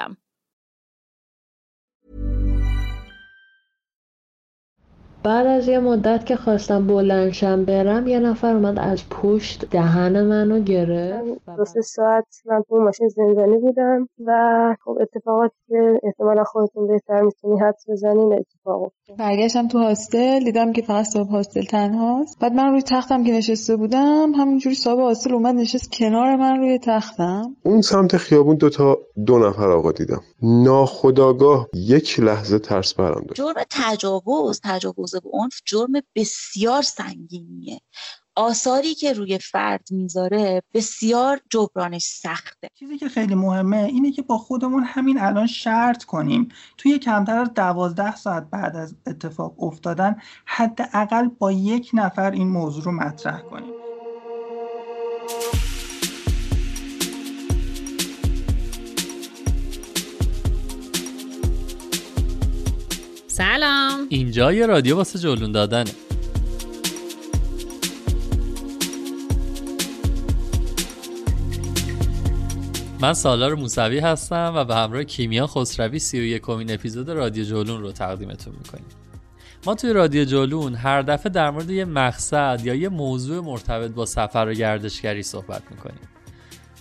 system. بعد از یه مدت که خواستم بلندشم برم یه نفر اومد از پشت دهن منو گرفت و دو سه ساعت من تو ماشین زندانی بودم و خب اتفاقاتی که احتمالا خودتون بهتر می‌تونی حدس بزنین اتفاق افتاد. برگشتم تو هاستل دیدم که فقط صاحب هاستل تنهاست بعد من روی تختم که نشسته بودم همونجوری صاحب هاستل اومد نشست کنار من روی تختم. اون سمت خیابون دوتا دو نفر آقا دیدم. ناخداگاه یک لحظه ترس برم داشت. جرم تجاوز تجاوز به عنف جرم بسیار سنگینیه. آثاری که روی فرد می‌ذاره بسیار جبرانش سخته. چیزی که خیلی مهمه اینه که با خودمون همین الان شرط کنیم. توی کمتر از دوازده ساعت بعد از اتفاق افتادن حداقل با یک نفر این موضوع رو مطرح کنیم. سلام. اینجا یه رادیو واسه جلون دادنه. من سالار موسوی هستم و به همراه کیمیا خسروی سی و یکمین اپیزود رادیو جولون رو تقدیمتون می‌کنیم. ما توی رادیو جولون هر دفعه در مورد یه مقصد یا یه موضوع مرتبط با سفر و گردشگری صحبت می‌کنیم.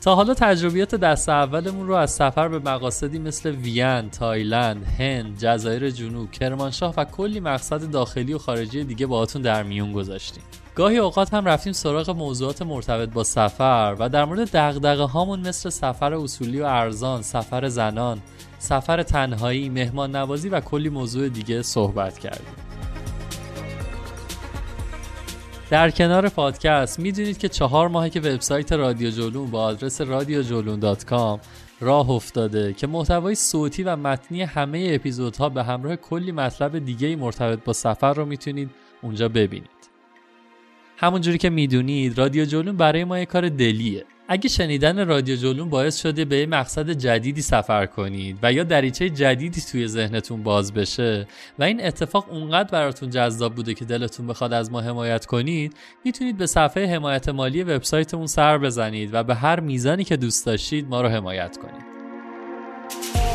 تا حالا تجربیات دست اولمون رو از سفر به مقاصدی مثل وین، تایلند، هند، جزایر جنوب، کرمانشاه و کلی مقصد داخلی و خارجی دیگه باهاتون در میون گذاشتیم. گاهی اوقات هم رفتیم سراغ موضوعات مرتبط با سفر و در مورد دغدغه هامون مثل سفر اصولی و ارزان، سفر زنان، سفر تنهایی، مهمان نوازی و کلی موضوع دیگه صحبت کردیم. در کنار پادکست می‌دونید که چهار ماهه که وبسایت رادیو جولون با آدرس رادیوجولون.com راه افتاده که محتوای صوتی و متنی همه اپیزودها به همراه کلی مطلب دیگه مرتبط با سفر رو می‌تونید اونجا ببینید. همونجوری که می‌دونید رادیو جولون برای ما یه کار دلیه. اگه شنیدن رادیو جولون باعث شده به یه مقصد جدیدی سفر کنید و یا دریچه جدیدی توی ذهنتون باز بشه و این اتفاق اونقدر براتون جذاب بوده که دلتون بخواد از ما حمایت کنید می‌تونید به صفحه حمایت مالی وبسایتمون سر بزنید و به هر میزانی که دوست داشتید ما رو حمایت کنید.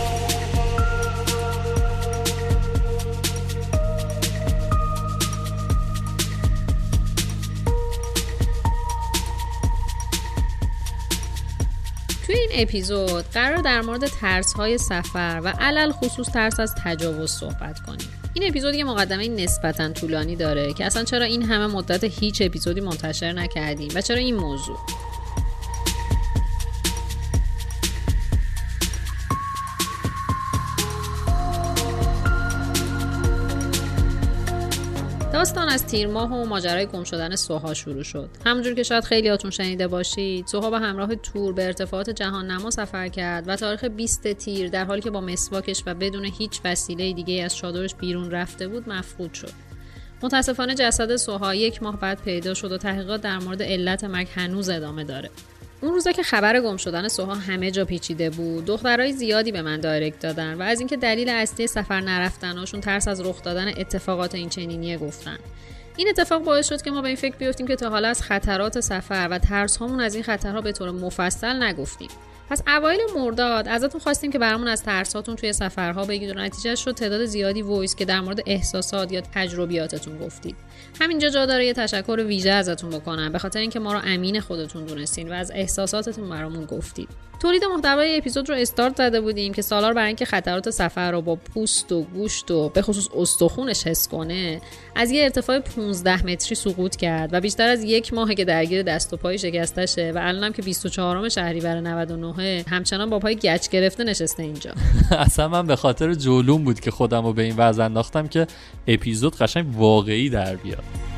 توی این اپیزود قرار در مورد ترس های سفر و علل خصوص ترس از تجاوز صحبت کنیم. این اپیزود یه مقدمه نسبتا طولانی داره که اصلا چرا این همه مدت هیچ اپیزودی منتشر نکردیم و چرا این موضوع؟ داستان از تیر ماه و ماجرای گم شدن سوها شروع شد. همونجور که شاید خیلیاتون شنیده باشید سوها به همراه تور به ارتفاعات جهان نما سفر کرد و تاریخ 20 تیر در حالی که با مسواکش و بدون هیچ وسیله دیگه از چادرش بیرون رفته بود مفقود شد. متاسفانه جسد سوها یک ماه بعد پیدا شد و تحقیقات در مورد علت مرگ هنوز ادامه داره. اون روزا که خبر گم شدن سوها همه جا پیچیده بود دخترای زیادی به من direct دادن و از اینکه دلیل اصلی سفر نرفتنشون ترس از رخ دادن اتفاقات این چنینیه گفتن. این اتفاق باعث شد که ما به این فکر بیفتیم که تا حالا از خطرات سفر و ترسامون از این خطرها به طور مفصل نگفتیم. پس اوایل مرداد ازتون خواستیم که برامون از ترساتون توی سفرها بگید و نتیجه شد تعداد زیادی voice که در مورد احساسات یا تجربیاتتون گفتید. همینجا جا داره یه تشکر ویژه ازتون بکنم. به خاطر اینکه ما رو امین خودتون دونستین و از احساساتتون برامون گفتید. تولید محتوای اپیزود رو استارت زده بودیم که سالار برای اینکه خطرات سفر رو با پوست و گوشت و به خصوص استخونش حس کنه از یه ارتفاع 15 متری سقوط کرد و بیشتر از یک ماه که درگیر دست و پای شکستشه و الانم که 24 شهریور 99 همچنان با پای گچ گرفته نشسته اینجا. اصلا من به خاطر جولون بود که خودم رو به این وضع انداختم که اپیزود قشنگ واقعی در بیاد.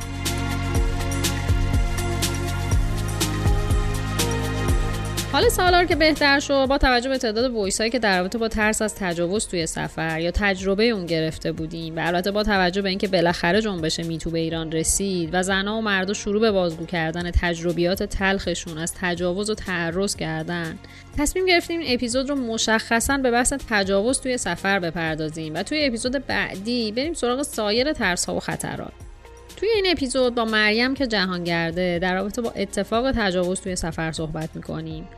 حال سالار که بهتر شد با توجه به تعداد voice که در رابطه با ترس از تجاوز توی سفر یا تجربه اون گرفته بودیم و البته با توجه به اینکه بالاخره جنبش Me Too به ایران رسید و زنها و مردا شروع به بازگو کردن تجربیات تلخشون از تجاوز و تعرض کردن تصمیم گرفتیم این اپیزود رو مشخصا به بحث تجاوز توی سفر بپردازیم و توی اپیزود بعدی بریم سراغ سایر ترس ها و خطرات. توی این اپیزود با مریم که جهانگرده در رابطه با اتفاق تجاوز توی سفر صحبت می‌کنیم.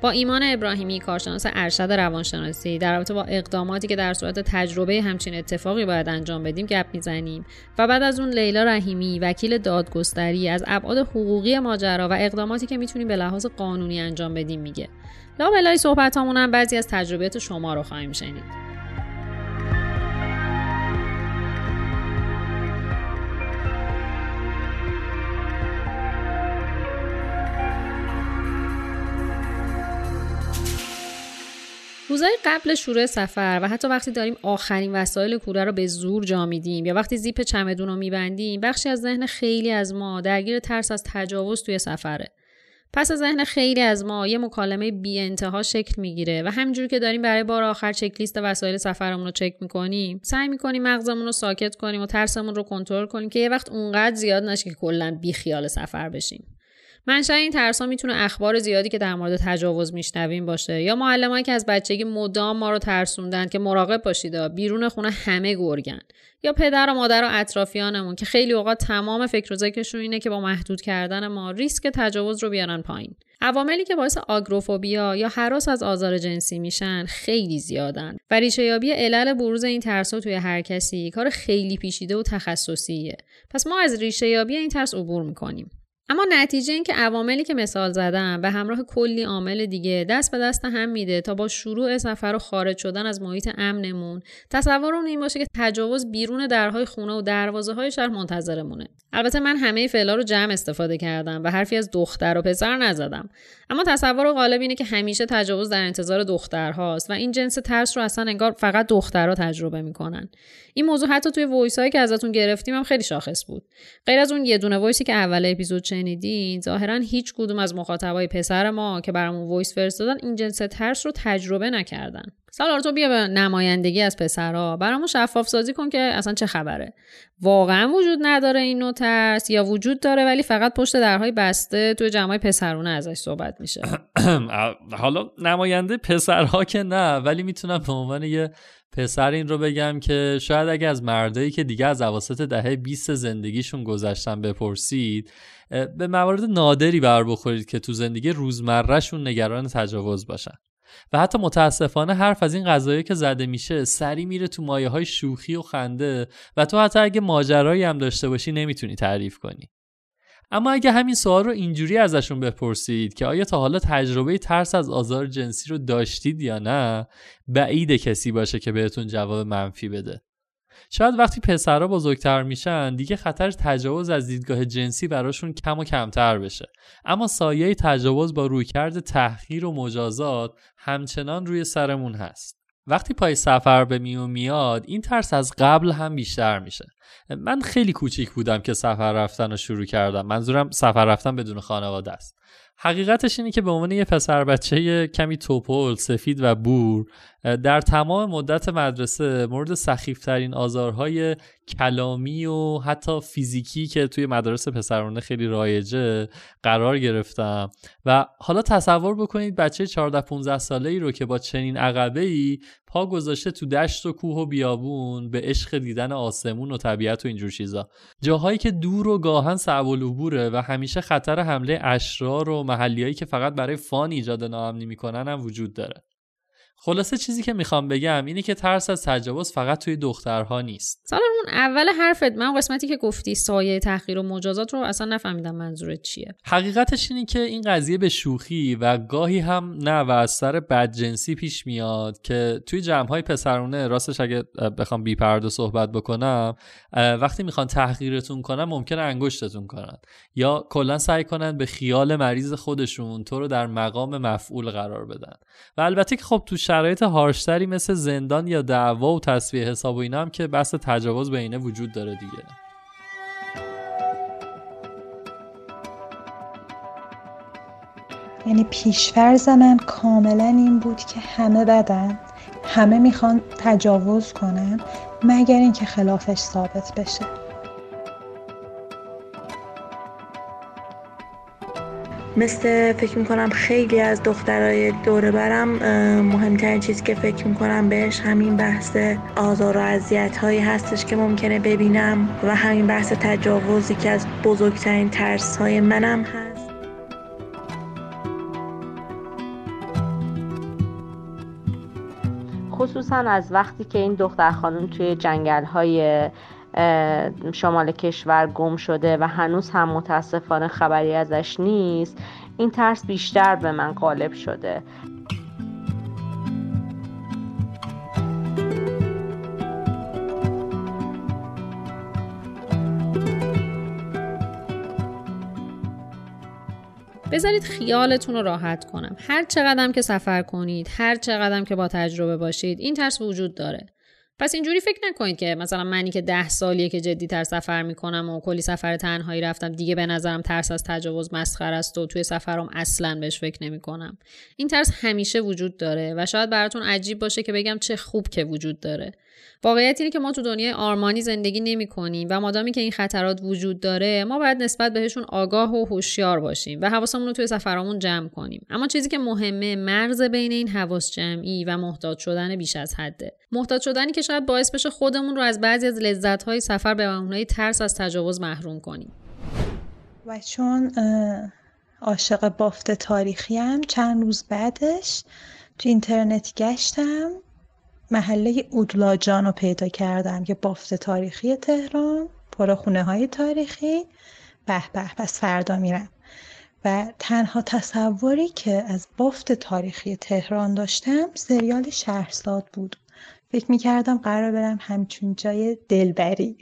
با ایمان ابراهیمی کارشناس ارشد روانشناسی در رابطه با اقداماتی که در صورت تجربه همچین اتفاقی باید انجام بدیم گپ می‌زنیم. و بعد از اون لیلا رحیمی وکیل دادگستری از ابعاد حقوقی ماجرا و اقداماتی که می‌تونیم به لحاظ قانونی انجام بدیم میگه. لابلای صحبت هم بعضی از تجربیات شما رو خواهیم شنید. روزهای قبل شروع سفر و حتی وقتی داریم آخرین وسایل کوره رو به زور جا میدیم یا وقتی زیپ چمدون رو میبندیم بخشی از ذهن خیلی از ما درگیر ترس از تجاوز توی سفره. پس از ذهن خیلی از ما یه مکالمه بی انتها شکل می‌گیره و همینجور که داریم برای بار آخر چک لیست وسایل سفرمون رو چک می‌کنیم سعی می‌کنیم مغزمون رو ساکت کنیم و ترسمون رو کنترل کنیم که یه وقت اونقدر زیاد نشه که کلا بی خیال سفر بشیم. منشأ این ترسا می‌تونه اخبار زیادی که در مورد تجاوز میشنویم باشه. یا معلمایی که از بچگی مدام ما رو ترسوندن که مراقب باشید بیرون خونه همه گرگن. یا پدر و مادر و اطرافیانمون که خیلی اوقات تمام فکر و ذکرشون اینه که با محدود کردن ما ریسک تجاوز رو بیارن پایین. عواملی که باعث آگروفوبیا یا حراس از آزار جنسی میشن خیلی زیادن و ریشه یابی علل بروز این ترسا توی هر کسی کار خیلی پیچیده و تخصصیه. پس ما از ریشه یابی این ترس عبور می‌کنیم. اما نتیجه این که عواملی که مثال زدم به همراه کلی عامل دیگه دست به دست هم میده تا با شروع سفر و خارج شدن از محیط امنمون تصور اون این باشه که تجاوز بیرون درهای خونه و دروازه های شهر منتظرمونه. البته من همه فعلا رو جمع استفاده کردم و حرفی از دختر و پسر نزدم. اما تصور غالب اینه که همیشه تجاوز در انتظار دخترهاست و این جنس ترس رو اصلا انگار فقط دخترها تجربه می‌کنن. این موضوع حتی توی voice هایی که ازتون گرفتیم هم خیلی شاخص بود. غیر از اون یه دونه voice ی که اول اپیزود شنیدین ظاهرا هیچ کدوم از مخاطبای پسر ما که برامون voice فرستادن این جنس ترس رو تجربه نکردن. سالار تو بیا به نمایندگی از پسرها برامون شفاف سازی کن که اصلا چه خبره. واقعا وجود نداره این نوع ترس یا وجود داره ولی فقط پشت درهای بسته توی جمعای پسرونه ازش صحبت میشه. حالا نماینده پسرها که نه ولی می‌تونم به عنوان یه پسر این رو بگم که شاید اگه از مردایی که دیگه از اواسط دهه 20 زندگیشون گذشتن بپرسید به موارد نادری بر بخورید که تو زندگی روزمرهشون نگران تجاوز باشن. و حتی متاسفانه حرف از این قضایی که زده میشه سری میره تو مایه های شوخی و خنده و تو حتی اگه ماجرایی هم داشته باشی نمی‌تونی تعریف کنی. اما اگه همین سوال رو اینجوری ازشون بپرسید که آیا تا حالا تجربه ترس از آزار جنسی رو داشتید یا نه بعید کسی باشه که بهتون جواب منفی بده. شاید وقتی پسرها بزرگتر میشن دیگه خطر تجاوز از دیدگاه جنسی براشون کم و کمتر بشه. اما سایه تجاوز با رویکرد تحقیر و مجازات همچنان روی سرمون هست. وقتی پای سفر به میون میاد این ترس از قبل هم بیشتر میشه. من خیلی کوچیک بودم که سفر رفتن رو شروع کردم. منظورم سفر رفتن بدون خانواده است. حقیقتش اینه که به عنوان یه پسر بچه کمی توپل، سفید و بور در تمام مدت مدرسه مورد سخیفترین آزارهای کلامی و حتی فیزیکی که توی مدارس پسرانه خیلی رایجه قرار گرفتم. و حالا تصور بکنید بچه 14 15 ساله ای رو که با چنین عقبه ای پا گذاشته تو دشت و کوه و بیابون به عشق دیدن آسمون و طبیعت و اینجور چیزا. جاهایی که دور و گاهن صعب العبوره و همیشه خطر حمله اشرار و محلیایی که فقط برای فان ایجاد ناامنی می‌کنن هم وجود داره. خلاصه چیزی که می‌خوام بگم اینه که ترس از تجاوز فقط توی دخترها نیست. سال اون اول حرفت من قسمتی که گفتی سایه تحقیر و مجازات رو اصلا نفهمیدم منظورت چیه. حقیقتش اینه که این قضیه به شوخی و گاهی هم نه و از سر بدجنسی پیش میاد که توی جمع های پسرونه راستش اگه بخوام بی پرده صحبت بکنم وقتی می‌خوان تحقیرتون کنن ممکنه انگشتتون کنن. یا کلا سعی کنن به خیال مریض خودشون تو رو در مقام مفعول قرار بدن. و البته که خب تو شرایط هارشتری مثل زندان یا دعوا و تصویه حساب و اینا هم که بحث تجاوز بینه وجود داره دیگه. یعنی پیشفرز من کاملا این بود که همه بدن همه می‌خوان تجاوز کنن مگر اینکه خلافش ثابت بشه. مثل فکر می‌کنم خیلی از دخترای دوره برم مهمترین چیزی که فکر می‌کنم بهش همین بحث آزار و اذیت هایی هستش که ممکنه ببینم و همین بحث تجاوزی که از بزرگترین ترس های منم هست. خصوصا از وقتی که این دختر خانم توی جنگل های شمال کشور گم شده و هنوز هم متاسفانه خبری ازش نیست این ترس بیشتر به من غالب شده. بذارید خیالتون رو راحت کنم. هر چقدر که سفر کنید هر چقدر که با تجربه باشید این ترس وجود داره. پس اینجوری فکر نکنید که مثلا منی که ده سالیه که جدی تر سفر می‌کنم و کلی سفر تنهایی رفتم دیگه به نظرم ترس از تجاوز مسخر است و توی سفرم اصلا بهش فکر نمی‌کنم. این ترس همیشه وجود داره و شاید براتون عجیب باشه که بگم چه خوب که وجود داره. واقعیت اینه که ما تو دنیای آرمانی زندگی نمی کنیم و مادامی که این خطرات وجود داره ما باید نسبت بهشون آگاه و هوشیار باشیم و حواسمون رو توی سفرامون جمع کنیم. اما چیزی که مهمه مرز بین این حواس جمعی و محتاط شدن بیش از حده. محتاط شدنی که شاید باعث بشه خودمون رو از بعضی از لذت‌های سفر به معنای ترس از تجاوز محروم کنیم. و چون عاشق بافت تاریخی هم چند روز بعدش تو اینترنت گشتم. محله اودلاجان رو پیدا کردم که بافت تاریخی تهران پر خونه های تاریخی. به به پس فردا میرم. و تنها تصوری که از بافت تاریخی تهران داشتم سریال شهرزاد بود. فکر می‌کردم قرار برم همچون جای دلبری.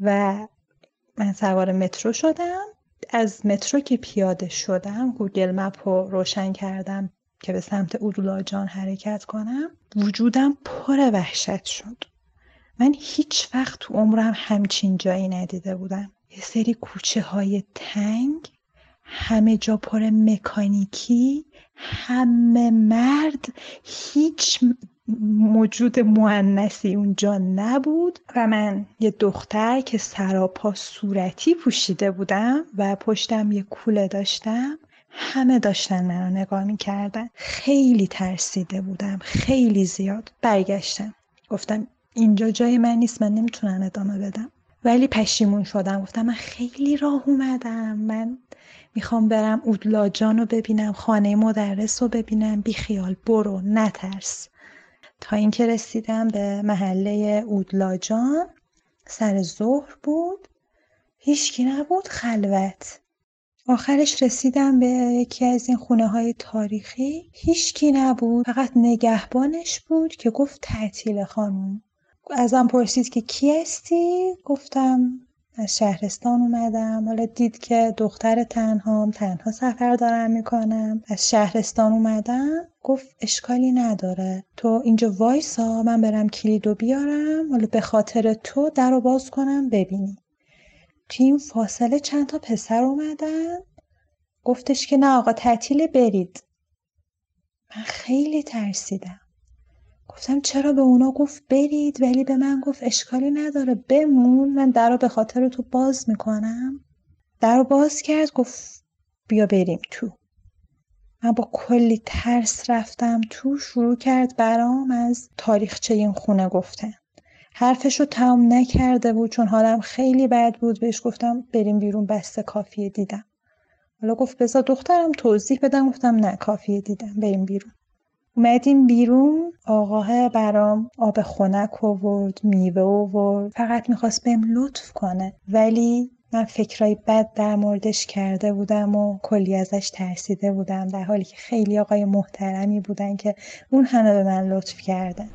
و من سوار مترو شدم. از مترو که پیاده شدم گوگل مپ رو روشن کردم. که به سمت اودولاجان حرکت کنم وجودم پر وحشت شد. من هیچ وقت تو عمرم همچین جایی ندیده بودم. یه سری کوچه های تنگ همه جا پر مکانیکی همه مرد هیچ موجود معنسی اونجا نبود. و من یه دختر که سراپا صورتی پوشیده بودم و پشتم یه کوله داشتم. همه داشتن منو نگاه می‌کردن. خیلی ترسیده بودم. خیلی زیاد برگشتم. گفتم اینجا جای من نیست من نمی‌تونم ادامه بدم. ولی پشیمون شدم. گفتم من خیلی راه اومدم. من می‌خوام برم اودلاجان رو ببینم خانه مدرس رو ببینم. بی خیال برو نترس. تا اینکه رسیدم به محله اودلاجان سر ظهر بود. هیچکی نبود خلوت. آخرش رسیدم به یکی از این خونه های تاریخی. هیچکی نبود فقط نگهبانش بود که گفت تعطیل خانم ازم پرسید که کی هستی؟ گفتم از شهرستان اومدم. حالا دید که دختر تنهام تنها سفر دارم می‌کنم. از شهرستان اومدم. گفت اشکالی نداره. تو اینجا وایسا من برم کلیدو بیارم. حالا به خاطر تو در رو باز کنم ببینی توی این فاصله چند تا پسر اومدن؟ گفتش که نه آقا تعطیل برید. من خیلی ترسیدم. گفتم چرا به اونا گفت برید ولی به من گفت اشکالی نداره بمون. من در رو به خاطر تو باز می‌کنم. در رو باز کرد گفت بیا بریم تو. من با کلی ترس رفتم تو شروع کرد برام از تاریخچه این خونه گفتن. حرفش رو تمام نکرده بود چون حالم خیلی بد بود. بهش گفتم بریم بیرون بسته کافیه دیدم. حالا گفت بذار دخترم توضیح بدم. گفتم نه کافیه دیدم. بریم بیرون. اومدیم بیرون. آقاه برام آب خنک آورد میوه آورد. فقط می‌خواست بهم لطف کنه. ولی من فکرای بد در موردش کرده بودم و کلی ازش ترسیده بودم در حالی که خیلی آقای محترمی بودن که اون همه به من لطف کردن.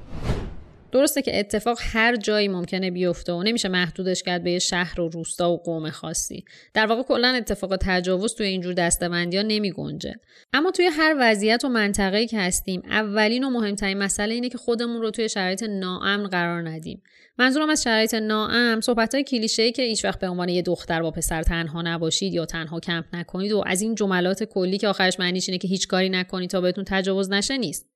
درسته که اتفاق هر جایی ممکنه بیفته و نمیشه محدودش کرد به یه شهر و روستا و قوم خاصی. در واقع کلا اتفاق تجاوز توی اینجور دستبندی ها نمی گنجه اما توی هر وضعیت و منطقه‌ای که هستیم اولین و مهمترین مسئله اینه که خودمون رو توی شرایط ناامن قرار ندیم. منظورم از شرایط ناامن صحبت های کلیشه که هیچ وقت به عنوان یه دختر با پسر تنها نباشید یا تنها کمپ نکنید و از این جملات کلی که آخرش معنیش اینه که هیچ کاری نکنید تا بهتون تجاوز نشه نیست.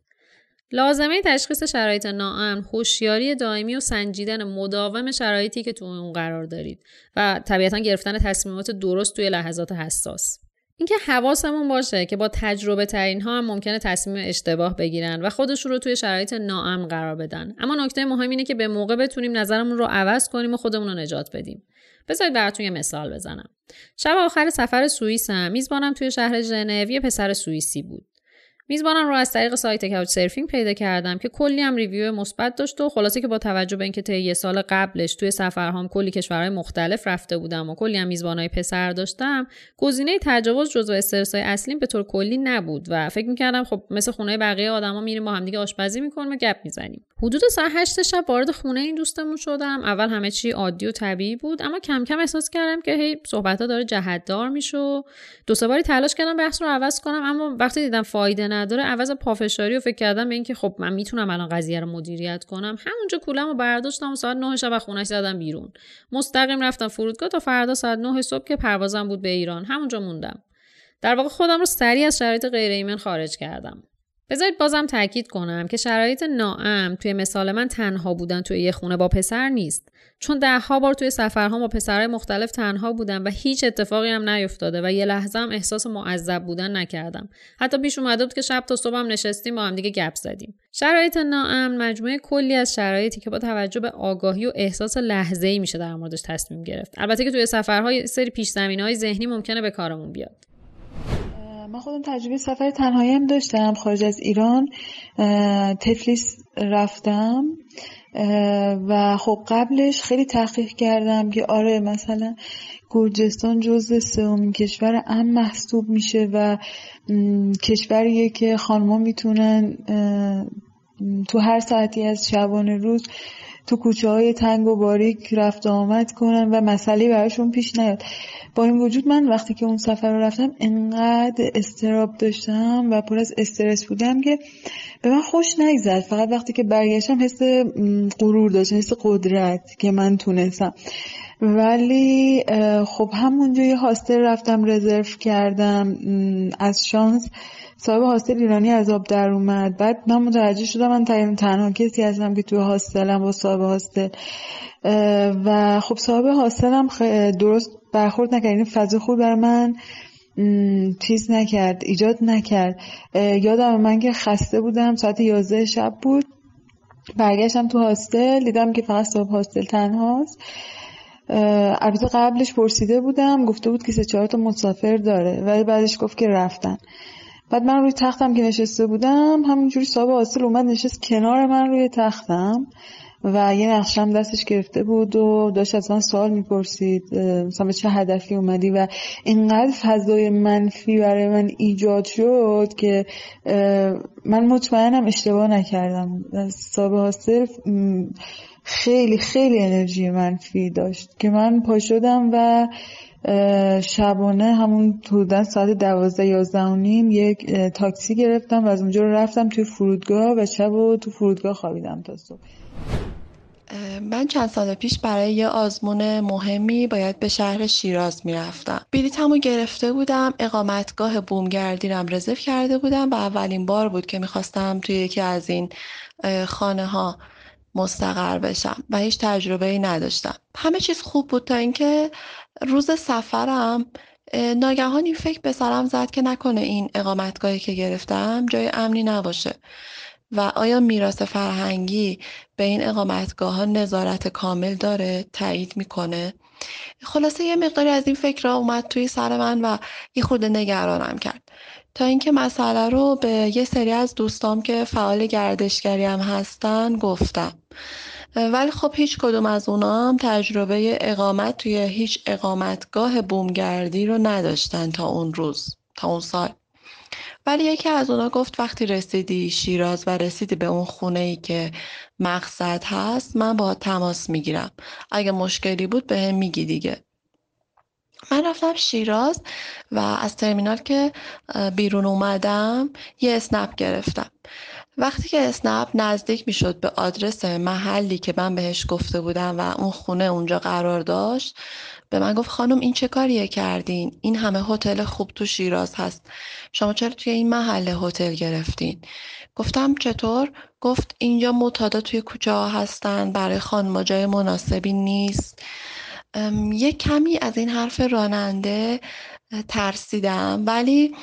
لازمه تشخیص شرایط ناامن هوشیاری دائمی و سنجیدن مداوم شرایطی که تو اون قرار دارید و طبیعتا گرفتن تصمیمات درست توی لحظات حساس. اینکه حواسمون باشه که با تجربه ترین ها هم ممکنه تصمیم اشتباه بگیرن و خودشون رو توی شرایط ناامن قرار بدن. اما نکته مهم اینه که به موقع بتونیم نظرمون رو عوض کنیم و خودمون رو نجات بدیم. بذارید براتون یه مثال بزنم. شب آخر سفر سوئیسم میزبانم توی شهر ژنو. یه پسر سوئیسی بود. میزبانم رو از طریق سایت کاوچ سرفینگ پیدا کردم که کلی هم ریویو مثبت داشت و خلاصه که با توجه به اینکه طی یه سال قبلش توی سفرهام کلی کشورهای مختلف رفته بودم و کلی هم میزبانای پسر داشتم گزینه تجاوز جزو استرسای اصلیم به طور کلی نبود و فکر می‌کردم خب مثل خونه بقیه آدما میریم با همدیگه آشپزی می‌کنیم و گپ می‌زنیم. حدود ساعت هشت شب وارد خونه این دوستمون شدم. اول همه چی عادی و طبیعی بود اما کم کم احساس کردم که هی صحبتها داره جهتدار میشه دو سه باری تلاش کردم بحث رو عوض کنم اما وقتی دیدم فایده نداره عوض پافشاری و فکر کردم به اینکه خب من می‌تونم الان قضیه رو مدیریت کنم. همونجا کولم و برداشتم ساعت 9 شب از خونش زدم بیرون. مستقیم رفتم فرودگاه تا فردا ساعت 9 صبح که پروازم بود به ایران. همونجا موندم. در واقع خودم رو سریع از شرایط غیر ایمن خارج کردم. بذارید بازم تاکید کنم که شرایط ناام توی مثال من تنها بودن توی یه خونه با پسر نیست. چون ده ها بار توی سفرها با پسرهای مختلف تنها بودم و هیچ اتفاقی هم نیفتاده و یه لحظه هم احساس معذب بودن نکردم. حتی پیش اومده بود که شب تا صبح هم نشستیم با هم دیگه گپ زدیم. شرایط ناامن مجموعه کلی از شرایطی که با توجه به آگاهی و احساس لحظه ای میشه در موردش تصمیم گرفت. البته که توی سفرهای سری پیش ذهنی ممکنه به کارمون بیاد. من خودم تجربه سفر تنهایی هم داشتم خارج از ایران تفلیس رفتم و خب قبلش خیلی تحقیق کردم که آره مثلا گرجستان جز سومین کشور ام محسوب میشه و کشوریه که خانما می‌تونن تو هر ساعتی از شبانه روز تو کوچه های تنگ و باریک رفت آمد کنن و مسئله براشون پیش نیاد. این وجود من وقتی که اون سفر رو رفتم انقدر استراب داشتم و پر از استرس بودم که به من خوش نگذد فقط وقتی که برگشتم حس غرور داشتم حس قدرت که من تونستم. ولی خب همونجا یه هاستل رفتم رزرو کردم از شانس صاحب هاستل ایرانی از آب در اومد. بعد من متوجه شدم من تنها کسی هستم که توی هاستلم با صاحب هاستل. و خب صاحب هاستلم درست برخورد نکرد. این یعنی فضا خوب بر من چیز نکرد ایجاد نکرد. یادم من که خسته بودم. ساعت 11 شب بود. برگشتم تو هاستل. دیدم که فقط صاحب هاستل تنهاست. البته قبلش پرسیده بودم. گفته بود که سه چهار تا مسافر داره. ولی بعدش گفت که رفتن. بعد من روی تختم که نشسته بودم همونجوری صاحب هاستل اومد نشست کنار من روی تختم. و یه نقشم دستش گرفته بود و داشت از من سوال می‌پرسید مثلا به چه هدفی اومدی و اینقدر فضای منفی برای من ایجاد شد که من مطمئنم اشتباه نکردم. سابه حاصل خیلی خیلی انرژی منفی داشت که من پا شدم و شبانه همون حدودا ساعت دوازده یازده و نیم یک تاکسی گرفتم و از اونجا رفتم توی فرودگاه و شب و تو فرودگاه خوابیدم تا صبح. من چند سال پیش برای یه آزمون مهمی باید به شهر شیراز می‌رفتم. بلیطمو گرفته بودم اقامتگاه بومگردیرم رزرو کرده بودم و اولین بار بود که می‌خواستم توی یکی از این خانه ها مستقر بشم و هیچ تجربه ای نداشتم. همه چیز خوب بود تا اینکه روز سفرم ناگهان این فکر به سرم زد که نکنه این اقامتگاهی که گرفتم جای امنی نباشه. و آیا میراث فرهنگی به این اقامتگاه ها نظارت کامل داره؟ تایید می‌کنه. خلاصه یه مقداری از این فکر اومد توی سر من و یه خورده نگرانم کرد. تا اینکه مسئله رو به یه سری از دوستام که فعال گردشگری هم هستن گفتم. ولی خب هیچ کدوم از اونا هم تجربه اقامت توی هیچ اقامتگاه بومگردی رو نداشتن تا اون روز تا اون سال. ولی یکی از اونا گفت وقتی رسیدی شیراز و رسیدی به اون خونه ای که مقصد هست من با تماس می‌گیرم. اگه مشکلی بود به هم میگی دیگه. من رفتم شیراز و از ترمینال که بیرون اومدم یه اسنپ گرفتم. وقتی که اسنپ نزدیک می‌شد به آدرس محلی که من بهش گفته بودم و اون خونه اونجا قرار داشت به من گفت خانم این چه کاریه کردین؟ این همه هتل خوب تو شیراز هست. شما چرا توی این محل هتل گرفتین؟ گفتم چطور؟ گفت اینجا معتادا توی کوچه ها هستن برای خانم جای مناسبی نیست. یه کمی از این حرف راننده ترسیدم. ولی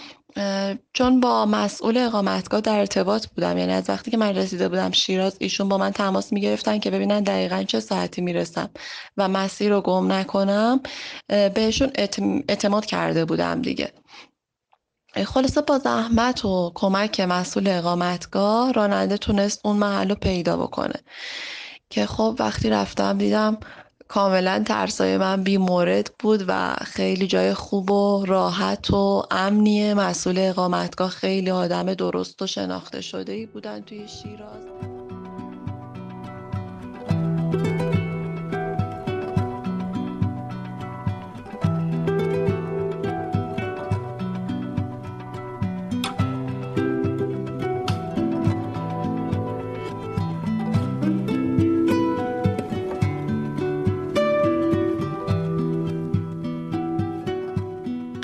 چون با مسئول اقامتگاه در ارتباط بودم یعنی از وقتی که من رسیده بودم شیراز ایشون با من تماس می‌گرفتن که ببینن دقیقا چه ساعتی می‌رسم و مسیر رو گم نکنم بهشون اعتماد کرده بودم دیگه. خلاصه با زحمت و کمک مسئول اقامتگاه راننده تونست اون محل رو پیدا بکنه. که خب وقتی رفتم دیدم کاملا ترسای من بی مورد بود و خیلی جای خوب و راحت و امنیه. مسئول اقامتگاه خیلی آدم درست و شناخته شده ای بودن توی شیراز.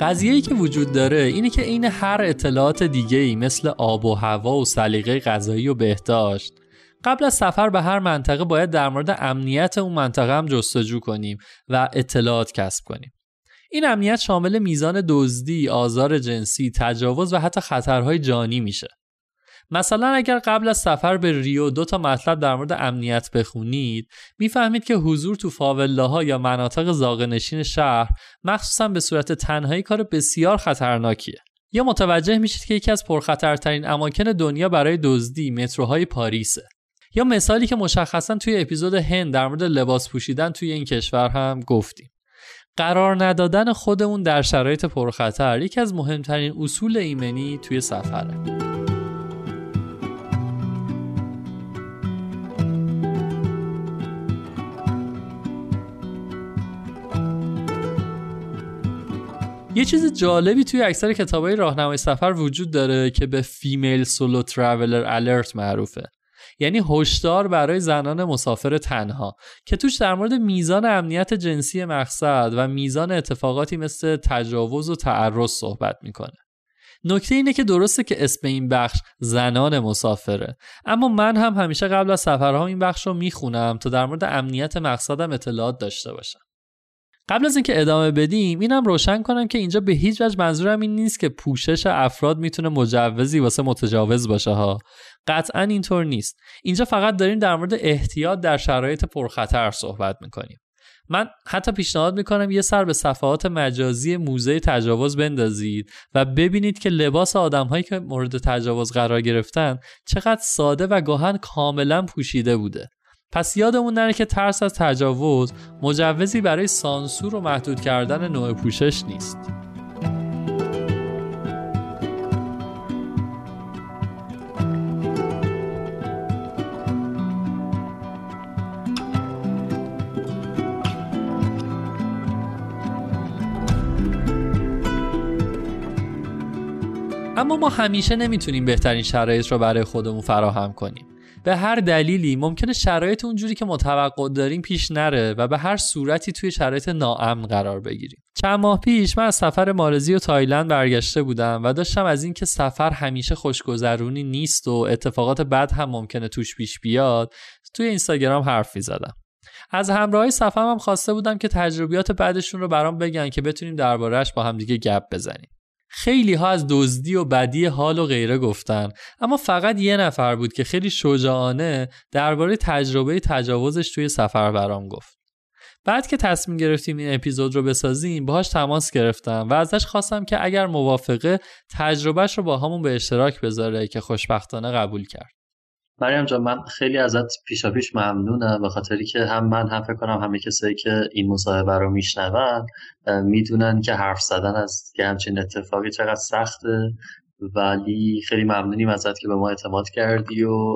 قضیه‌ای که وجود داره اینه که این هر اطلاعات دیگه ای مثل آب و هوا و سلیقه غذایی و بهداشت قبل از سفر به هر منطقه باید در مورد امنیت اون منطقه هم جستجو کنیم و اطلاعات کسب کنیم. این امنیت شامل میزان دزدی، آزار جنسی، تجاوز و حتی خطرهای جانی میشه. مثلا اگر قبل از سفر به ریو دو تا مطلب در مورد امنیت بخونید می‌فهمید که حضور تو فاولاها یا مناطق زاغنشین شهر مخصوصا به صورت تنهایی کار بسیار خطرناکیه. یا متوجه میشید که یکی از پرخطرترین اماکن دنیا برای دزدی متروهای پاریسه. یا مثالی که مشخصا توی اپیزود هند در مورد لباس پوشیدن توی این کشور هم گفتیم. قرار ندادن خودمون در شرایط پرخطر یکی از مهمترین اصول ایمنی توی سفره. یه چیز جالبی توی اکثر کتابای راهنمای سفر وجود داره که به فیمیل سولو ترافلر الرت معروفه. یعنی هشدار برای زنان مسافر تنها که توش در مورد میزان امنیت جنسی مقصد و میزان اتفاقاتی مثل تجاوز و تعرض صحبت می‌کنه. نکته اینه که درسته که اسم این بخش زنان مسافره اما من هم همیشه قبل از سفرها این بخش رو می‌خونم تا در مورد امنیت مقصدم اطلاعات داشته باشم. قبل از اینکه ادامه بدیم اینم روشن کنم که اینجا به هیچ وجه منظورم این نیست که پوشش افراد می‌تونه مجوزی واسه متجاوز باشه ها. قطعا اینطور نیست. اینجا فقط داریم در مورد احتیاط در شرایط پرخطر صحبت می‌کنیم. من حتی پیشنهاد می‌کنم یه سر به صفحات مجازی موزه تجاوز بندازید و ببینید که لباس آدمهایی که مورد تجاوز قرار گرفتن چقدر ساده و گاهن کاملا پوشیده بوده. پس یادمون نره که ترس از تجاوز مجوزی برای سانسور و محدود کردن نوع پوشش نیست. اما ما همیشه نمی‌تونیم بهترین شرایط رو برای خودمون فراهم کنیم. به هر دلیلی ممکنه شرایط اونجوری که متوقع داریم پیش نره و به هر صورتی توی شرایط ناامن قرار بگیریم. چند ماه پیش من از سفر مالزی و تایلند برگشته بودم و داشتم از اینکه سفر همیشه خوشگذرونی نیست و اتفاقات بد هم ممکنه توش پیش بیاد توی اینستاگرام حرف زدم. از همراهی سفرم هم خواسته بودم که تجربیات بعدشون رو برام بگن که بتونیم دربارهش با همدیگه گپ بزنیم. خیلی ها از دزدی و بدی حال و غیره گفتن. اما فقط یه نفر بود که خیلی شجاعانه درباره تجربه تجاوزش توی سفر برام گفت. بعد که تصمیم گرفتیم این اپیزود رو بسازیم باهاش تماس گرفتم و ازش خواستم که اگر موافقه تجربهش رو با همون به اشتراک بذاره که خوشبختانه قبول کرد. مریم جان من خیلی ازت پیشا پیش ممنونم به خاطری که هم من هم فکر کنم همه کسایی که این مصاحبه رو میشنون می‌دونن که حرف زدن از یه همچین اتفاقی چقدر سخته. ولی خیلی ممنونیم ازت که به ما اعتماد کردی و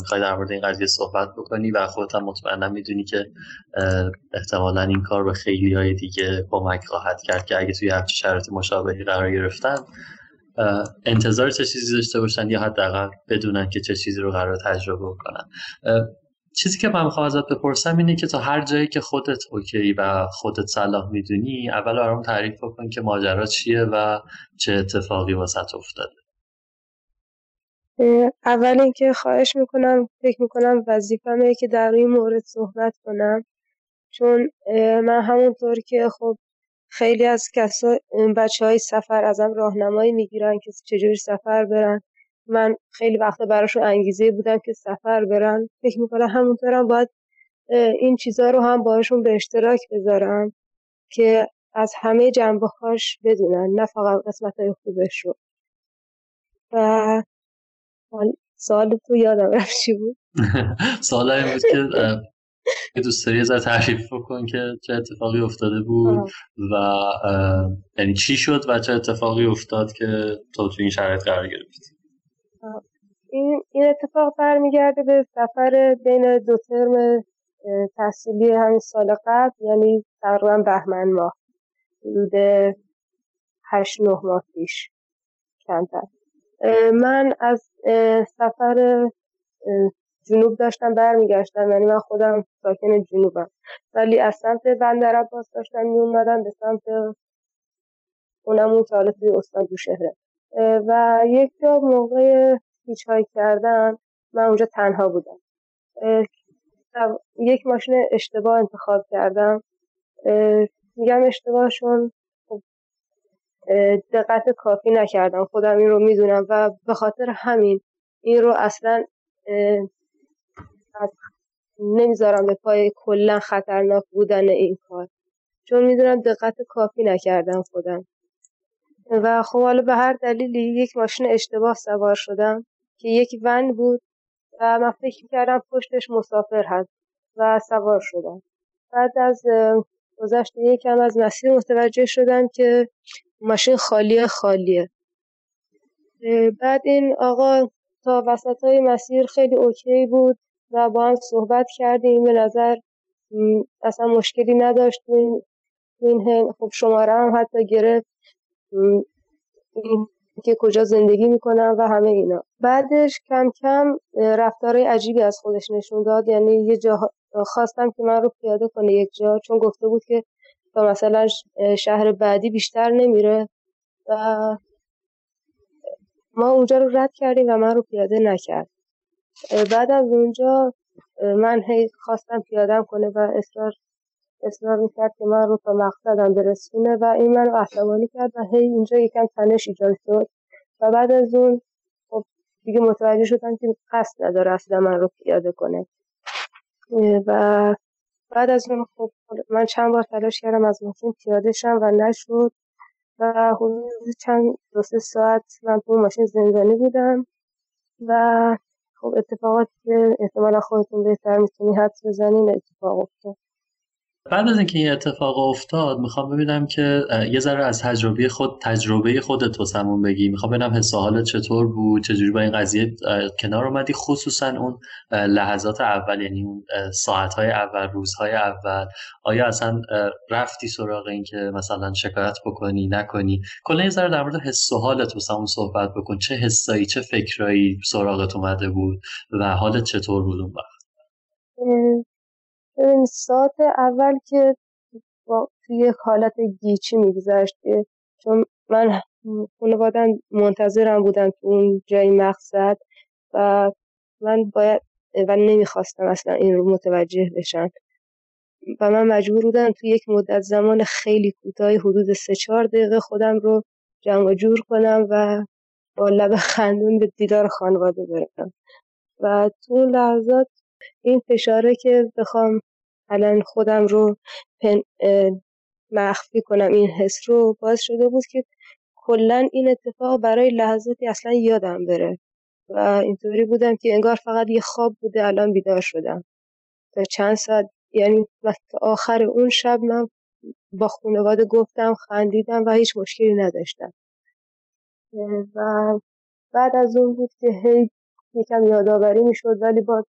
می‌خوای در مورد این قضیه صحبت بکنی و خودت هم مطمئنا می‌دونی که احتمالا این کار به خیلی های دیگه کمک خواهد کرد که اگه توی همچین شرایط مشابهی قرار گرفتن انتظار چه چیزی داشته باشن یا حداقل بدونن که چه چیزی رو قرار تجربه کنن چیزی که من می‌خوام ازت بپرسم اینه که تا هر جایی که خودت اوکی و خودت صلاح می‌دونی اول برام تعریف بکن که ماجرا چیه و چه اتفاقی واسط افتاده. اول اینکه خواهش می‌کنم فکر می‌کنم وظیفمه که در این مورد صحبت کنم. چون من همونطور که خب خیلی از کسا بچه های سفر ازم راهنمایی می‌گیرن که چجوری سفر برن. من خیلی وقتا براشون انگیزه بودم که سفر برن. فکر می‌کنم همونطورم باید این چیزها رو هم باشون به اشتراک بذارم که از همه جنبه هاش بدونن نه فقط قسمت های خوبش رو و سوال تو یادم رفت چی بود؟ سوال بود که که دوست داری از تعریف بکن که چه اتفاقی افتاده بود و یعنی چی شد و چه اتفاقی افتاد که تو تو این شرایط قرار گرفتی؟ این, این اتفاق برمیگرده به سفر بین دو ترم تحصیلی همین سال قبل یعنی تقریبا بهمن ماه. حدود هشت نه ماه پیش. کمتر من از سفر جنوب داشتم برمیگشتم یعنی من خودم ساکن جنوبم. ولی از سمت بندر عباس داشتم میومدم به سمت اونمون که حالا توی استان شهره. و یک جا موقع های کردن من اونجا تنها بودم. یک ماشین اشتباه انتخاب کردم. میگم اشتباهشون خب، دقت کافی نکردم. خودم این رو می‌دونم و به خاطر همین این رو اصلا نمی‌ذارم به پای کلا خطرناک بودن این کار. چون می‌دونم دقت کافی نکردم خودم. و خب حالا به هر دلیلی یک ماشین اشتباه سوار شدم که یک ون بود و من فکر کردم پشتش مسافر هست و سوار شدم. بعد از گذشت یکم از مسیر متوجه شدم که ماشین خالی خالیه. بعد این آقا تا وسط های مسیر خیلی اوکی بود. و با هم صحبت کردیم. به نظر اصلا مشکلی نداشت این, این خب شماره هم حتی گرفت. که کجا زندگی می‌کنم و همه اینا. بعدش کم کم رفتارهای عجیبی از خودش نشون داد. یعنی یه جا خواستم که من رو پیاده کنه یک جا چون گفته بود که تا مثلا شهر بعدی بیشتر نمیره و ما اونجا رو رد کردیم و من رو پیاده نکرد. بعد از اونجا من هی خواستم پیادم کنه و اصرار اصرار می‌کرد که من رو تا مقصدم برسونه و این من رو عصبانی کرد و هی اینجا یکم تنش ایجاد شد. و بعد از اون خب دیگه متوجه شدم که قصد نداره اصلا من رو پیاده کنه. و بعد از اون خب من چند بار تلاش کردم از ماشین پیاده شم و نشد. و حدود چند دو سه ساعت من تو ماشین زندانی بودم. و خب اتفاقاتی که احتمالا خودتون بهتر می‌تونی حدس بزنین اتفاق افتاد. بعد از اینکه این اتفاق افتاد می‌خوام ببینم که یه ذره از تجربه خود تجربه خودت واسمون بگی. می‌خوام ببینم حس حالت چطور بود چجوری با این قضیه کنار اومدی. خصوصا اون لحظات اول یعنی اون ساعتهای اول روزهای اول. آیا اصلا رفتی سراغ این که مثلا شکایت بکنی نکنی؟ کلا یه ذره در مورد حس و حالت واسمون صحبت بکن. چه حسایی چه فکرایی سراغت اومده بود و حالت چطور بود اون وقت؟ ببین ساعت اول که توی یک حالت گیچی میگذشت چون من خانوادم منتظرم بودن تو اون جای مقصد و من باید و نمی‌خواستم اصلا این رو متوجه بشن و من مجبور بودم تو یک مدت زمان خیلی کوتاه حدود سه چهار دقیقه خودم رو جمع جور کنم و با لب خندون به دیدار خانواده برم. و تو لحظات این فشاره که بخوام الان خودم رو پن... مخفی کنم این حس رو باز شده بود که کلا این اتفاق برای لحظاتی اصلا یادم بره و اینطوری بودم که انگار فقط یه خواب بوده الان بیدار شدم. تا چند ساعت یعنی تا آخر اون شب من با خانواده گفتم خندیدم و هیچ مشکلی نداشتم. و بعد از اون بود که هی یکم یادآوری می‌شد ولی با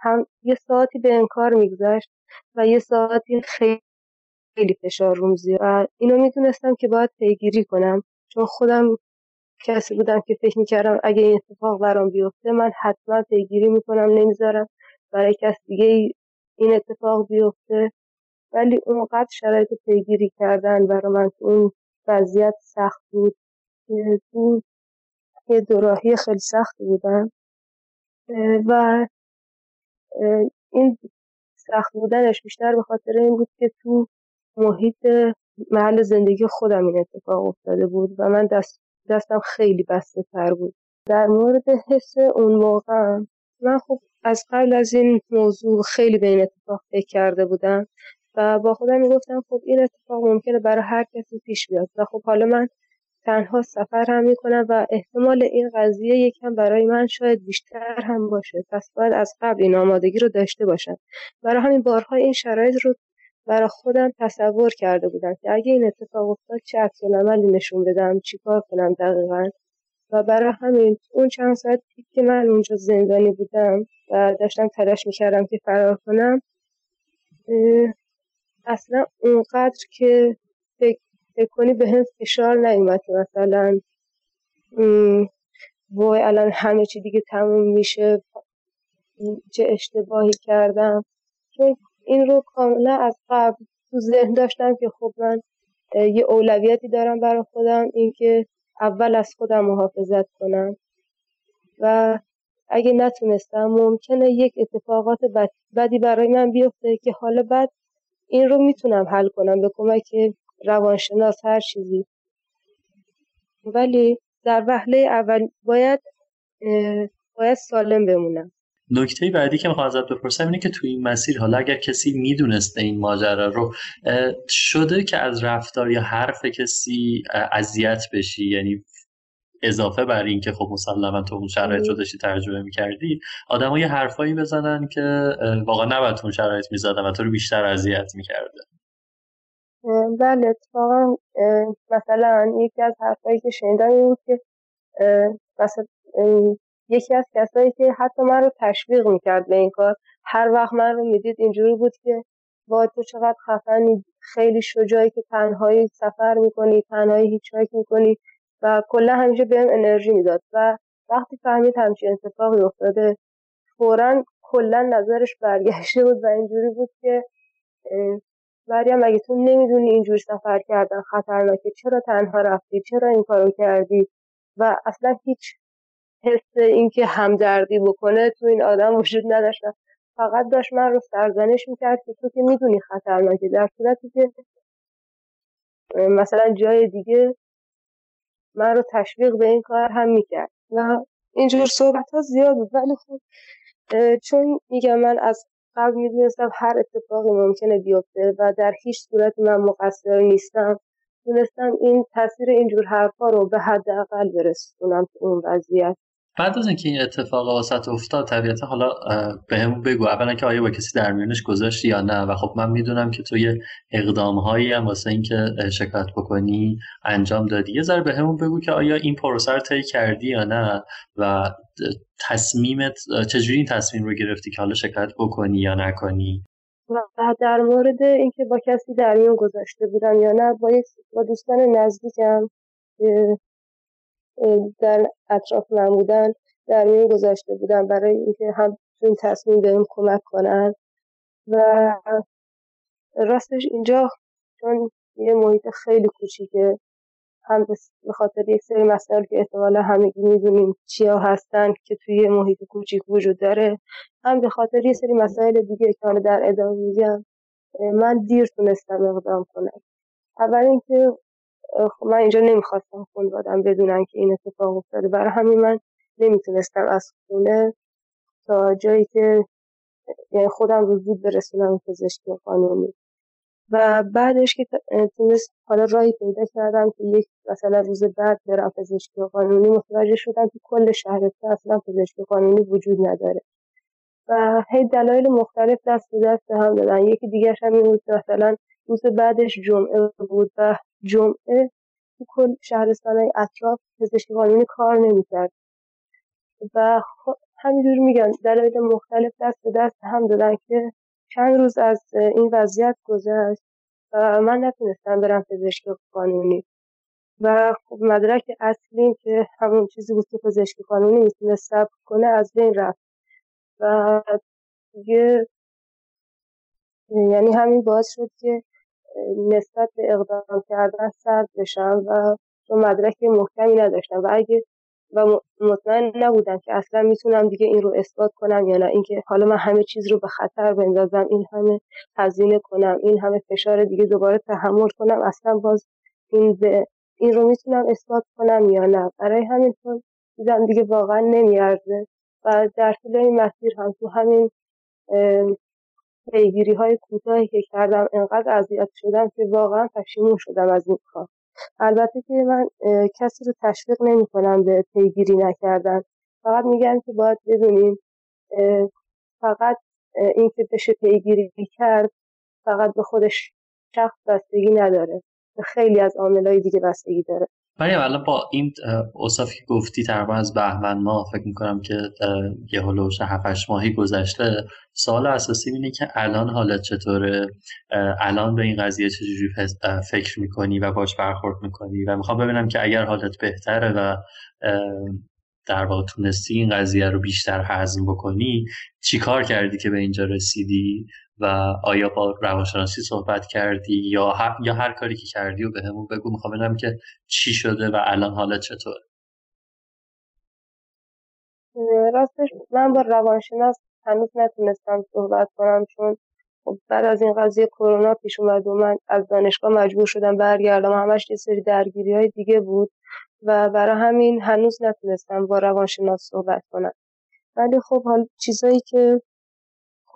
هم یه ساعتی به انکار میگذشت و یه ساعتی خیلی فشار روم و اینو می‌دونستم که باید پیگیری کنم. چون خودم کسی بودم که فکر می‌کردم اگه این اتفاق برام بیفته من حتما پیگیری می‌کنم نمی‌ذارم برای کس دیگه این اتفاق بیفته. ولی اونقدر شرایط پیگیری کردن برای من تو اون وضعیت سخت بود یه دوراهی خیلی سخت بودم. و این سخت بودنش بیشتر به خاطر این بود که تو محیط محل زندگی خودم این اتفاق افتاده بود و من دست دستم خیلی بسته تر بود. در مورد حس اون موقع من خب از قبل از این موضوع خیلی به این اتفاق فکر کرده بودم و با خودم می‌گفتم خب این اتفاق ممکنه برای هر کسی پیش بیاد و خب حالا من تنها سفر هم می‌کنم و احتمال این قضیه یکم برای من شاید بیشتر هم باشه. پس باید از قبل این آمادگی رو داشته باشم. برای همین بارها این شرایط رو برای خودم تصور کرده بودم که اگه این اتفاق افتاد چه عملی نشون بدم چیکار کنم دقیقا؟ و برای همین اون چند ساعت که من اونجا زندانی بودم و داشتم تلاش می‌کردم که فرار کنم اصلا اونقدر که فکر فکر کنی به هم فشار نیومد که مثلا وای الان همه چی دیگه تموم میشه چه اشتباهی کردم. چون این رو کاملا از قبل تو ذهن داشتم که خب من یه اولویتی دارم برای خودم اینکه اول از خودم محافظت کنم. و اگه نتونستم ممکنه یک اتفاقات بدی برای من بیفته که حالا بعد این رو می‌تونم حل کنم به کمک روانشناس هر چیزی. ولی در وهله اول باید باید سالم بمونم. نکته بعدی که می‌خوام ازت بپرسم اینه که تو این مسیر حالا اگر کسی می‌دونسته این ماجرا رو شده که از رفتار یا حرف کسی اذیت بشی؟ یعنی اضافه بر این که خب مسلما تو اون شرایط رو داشتی ترجمه می‌کردی آدم یه حرفایی بزنن که واقعا نباید اون شرایط می‌زدن و تو رو بیشتر اذیت می‌کرده. بله اتفاقا مثلا یکی از حرفایی که شنیدم این بود که مثلا یکی از کسایی که حتی من رو تشویق می‌کرد به این کار هر وقت من رو می‌دید اینجوری بود که با تو چقدر خفنی خیلی شجاعی که تنهایی سفر می‌کنی تنهایی هیچ می‌کنی و کلا همیشه بهم انرژی می‌داد و وقتی فهمید همچین اتفاقی افتاده فورا کلا نظرش برگشته بود و اینجوری بود که مریم اگه تو نمی‌دونی اینجور سفر کردن خطرناکه چرا تنها رفتی؟ چرا این کارو کردی؟ و اصلا هیچ حس اینکه همدردی بکنه تو این آدم وجود نداشت. فقط داشت من رو سرزنش می‌کرد که تو که می‌دونی خطرناکه. در صورتی که مثلا جای دیگه من رو تشویق به این کار هم می‌کرد. و اینجور صحبت ها زیاد بود. ولی خب چون میگم من از قبل می‌دونستم هر اتفاقی ممکنه بیفته و در هیچ صورت من مقصر نیستم. تونستم این تاثیر اینجور حرفا رو به حداقل برسونم تو اون وضعیت. بعد از اینکه این اتفاق واسط افتاد طبیعتا حالا به هم بگو. اولا که آیا با کسی در میونش گذاشتی یا نه؟ و خب من می‌دونم که تو یه اقدام هایی هم واسه اینکه شکایت بکنی انجام دادی. یه ذره به همون بگو که آیا این پروسه رو طی کردی یا نه؟ و تصمیمت چجوری این تصمیم رو گرفتی که حالا شکایت بکنی یا نکنی؟ و در مورد اینکه با کسی در میون گذاشته بودم یا نه با, با دوستان نزدیکم در اطراف من بودن در میون گذاشته بودم برای اینکه هم تو این تصمیم بهم کمک کنن. و راستش اینجا چون یه محیط خیلی کوچیکه هم به خاطر یک سری مسائل که احتمالا همگی می‌دونیم چیا هستن که توی یه محیط کوچیک وجود داره هم به خاطر یه سری مسائل دیگه که حالا در ادامه میگم من دیر تونستم اقدام کنم. اول اینکه من اینجا نمی‌خواستم خانوادم بدونن که این اتفاق افتاده. برای همین من نمی‌تونستم از خونه تا جایی که یعنی خودم رو زود برسونم پزشکی قانونی و بعدش که تونست حالا راهی پیدا کردم که یک مثلا روز بعد برم پزشکی قانونی متوجه شدم که کل شهر اصلا پزشکی قانونی وجود نداره. و هی دلایل مختلف دست به دست هم دادن. یکی دیگه هم این بود مثلا روز بعدش جمعه بود و جمعه تو کل شهرستان اطراف پزشکی قانونی کار نمی‌کرد. و خب همینجور میگن دلایل مختلف دست به دست هم دادن که چند روز از این وضعیت گذشت و من نتونستم برم پزشکی قانونی. و خب مدرک اصلیم که همون چیزی بود که پزشکی قانونی می‌تونه ثبت کنه از بین رفت. و دیگه یعنی همین باعث شد که نسبت به اقدام کردن سرد بشم و چون مدرک محکمی نداشتم و اگه و مطمئن نبودم که اصلا می‌تونم دیگه این رو اثبات کنم یا نه. اینکه حالا من همه چیز رو به خطر بندازم این همه هزینه کنم این همه فشار دیگه دوباره تحمل کنم اصلا باز این به این رو می‌تونم اثبات کنم یا نه؟ برای همین دیدم دیگه واقعا نمیارزه. و در طول این مسیر هم تو همین پیگیری های کوتاهی که کردم انقدر اذیت شدم که واقعا پشیمون شدم از این کار. البته که من کسی رو تشویق نمی کنم به پیگیری نکردن. فقط میگم که باید بدونیم فقط اینکه بشه پیگیری کرد فقط به خودش شخص بستگی نداره. به خیلی از عاملهای دیگه بستگی داره. مریم الان با این اوصافی که گفتی تقریبا از بهمن ما فکر می‌کنم که یه هلوش هفتش ماهی گذشته سوال اساسی اینه که الان حالت چطوره؟ الان به این قضیه چجوری فکر می‌کنی و باش برخورد می‌کنی؟ و می‌خوام ببینم که اگر حالت بهتره و در واقع تونستی این قضیه رو بیشتر هضم بکنی چی کار کردی که به اینجا رسیدی؟ و آیا با روانشناسی صحبت کردی یا هر, یا هر کاری که کردی و بهمون به بگو. می‌خوام ببینم که چی شده و الان حالت چطوره. راستش من با روانشناس هنوز نتونستم صحبت کنم چون خب بعد از این قضیه کرونا پیش اومد و من از دانشگاه مجبور شدم برگردم. همش یه سری درگیری های دیگه بود و برای همین هنوز نتونستم با روانشناس صحبت کنم. ولی خب حال چیزایی که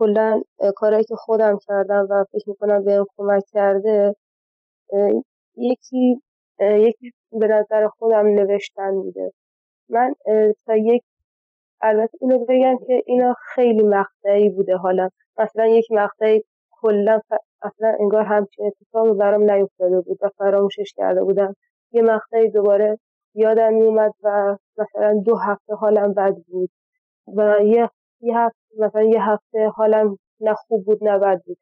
کلا کارهایی که خودم کردم و فکر می‌کنم بهم کمک کرده یکی یکی به نظر خودم نوشتن بوده. من تا یک البته اینو بگم که اینا خیلی مقطعی بوده حالا. مثلا یک مقطعی کلا اصلا انگار همچین اتفاقی برام نیفتاده بود و فراموشش کرده بودم. یه مقطعی دوباره یادم میومد و مثلا دو هفته حالم بد بود و یه یه هفته مثلا یه هفته حالم نه خوب بود نه بد بود.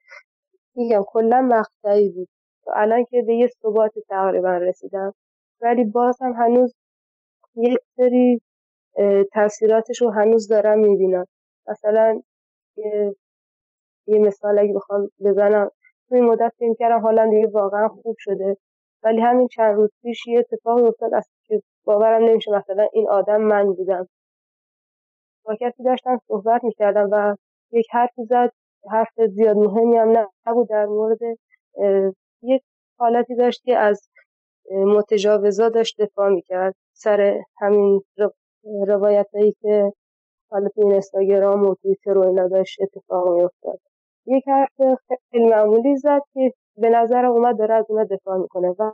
میگم کلا مقطعی بود. الان که به یه ثبات تقریبا رسیدم. ولی باز هم هنوز یک سری تاثیراتش رو هنوز دارم می‌بینم. مثلا یه, یه مثال اگه بخوام بزنم. تو این مدت فیلم کردم حالا دیگه واقعا خوب شده. ولی همین چند روز پیش یه اتفاق افتاد از که باورم نمیشه مثلا این آدم من بودم. با کسی داشتم صحبت می‌کردم و یک حرفی زد. حرف زیاد مهمی هم نبود در مورد یک حالتی داشت که از متجاوزا داشت دفاع می‌کرد سر همین روایت هایی که حالا تو این استاگرام و تویتر و اینا داشت اتفاق میافتاد. یک حرف خیلی معمولی زد که به نظرم اومد داره از اونا دفاع می‌کنه و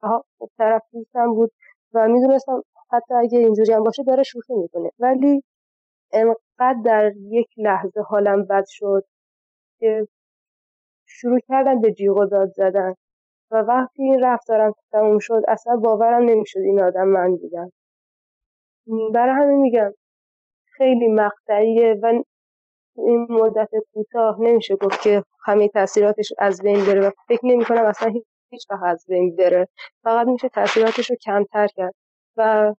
خب طرف دوستم بود و می‌دونستم حتی اگه اینجوری هم باشه داره شوخی می‌کنه. ولی انقدر در یک لحظه حالم بد شد که شروع کردم به جیغ و داد زدن. و وقتی این رفتارم تموم شد اصلا باورم نمی‌شد این آدم من بودم برای همین میگم خیلی مقطعیه و این مدت کوتاه نمیشه گفت که همه تاثیراتش از بین بره و فکر نمی کنم اصلا هیچ وقت از بین بره. فقط میشه تاثیراتش رو کمتر کرد. و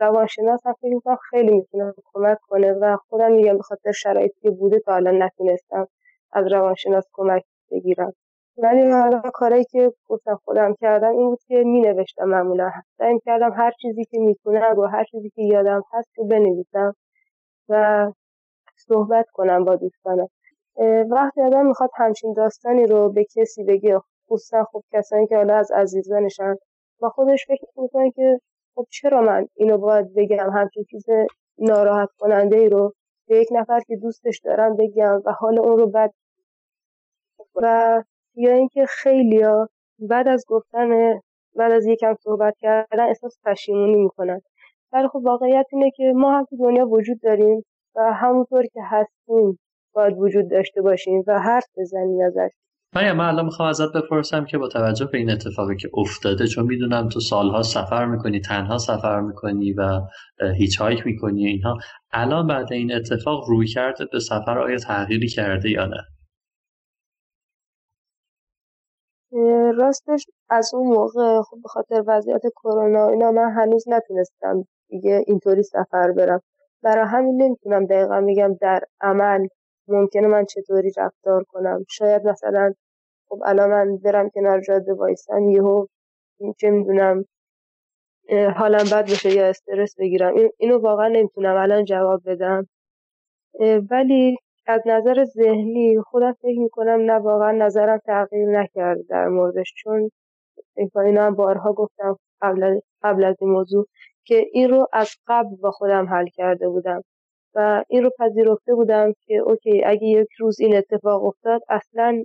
روانشناس هم فکر می‌کنم خیلی می‌تونه کمک کنه و خودم میگم به خاطر شرایطی که بوده تا الان نتونستم از روانشناس کمک بگیرم. ولی حالا کارایی که گفتم خودم کردم این بود که می نوشتم معمولا. سعی کردم هر چیزی که می‌تونم و هر چیزی که یادم هست رو بنویسم و صحبت کنم با دوستانم. وقتی آدم می‌خواد همچین داستانی رو به کسی بگه خصوصا خب کسانی که حالا از عزیزانشن و خودش فکر می‌کنه که خب چرا من اینو باید بگم همچین چیز ناراحت کننده ای رو؟ به یک نفر که دوستش دارم بگم و حال اون رو بد و یا اینکه خیلیا بعد از گفتن بعد از یکم صحبت کردن احساس پشیمونی می‌کنن. ولی خب واقعیت اینه که ما هم تو دنیا وجود داریم و همونطور که هستیم باید وجود داشته باشیم و حرف بزنیم ازش. من من الان می‌خوام ازت بپرسم که با توجه به این اتفاقی که افتاده چون می‌دونم تو سالها سفر می‌کنی تنها سفر می‌کنی و هیچ هایک می‌کنی اینها الان بعد این اتفاق روی کرده به سفر آیا تغییری کرده یا نه؟ راستش از اون موقع خب به خاطر وضعیت کرونا اینا من هنوز نتونستم دیگه اینطوری سفر برم. برای همین نمی‌تونم دقیقا میگم در عمل ممکنه من چطوری رفتار کنم. شاید مثلا خب الان من برم کنار جاده وایسم یهو چه می‌دونم حالم بد بشه یا استرس بگیرم. اینو واقعا نمی‌تونم الان جواب بدم. ولی از نظر ذهنی خودم فکر می‌کنم نه واقعا نظرم تغییر نکرد در موردش. چون اینا هم بارها گفتم قبل, قبل از این موضوع که این رو از قبل با خودم حل کرده بودم. و این رو پذیرفته بودم که اوکی اگه یک روز این اتفاق افتاد اصلا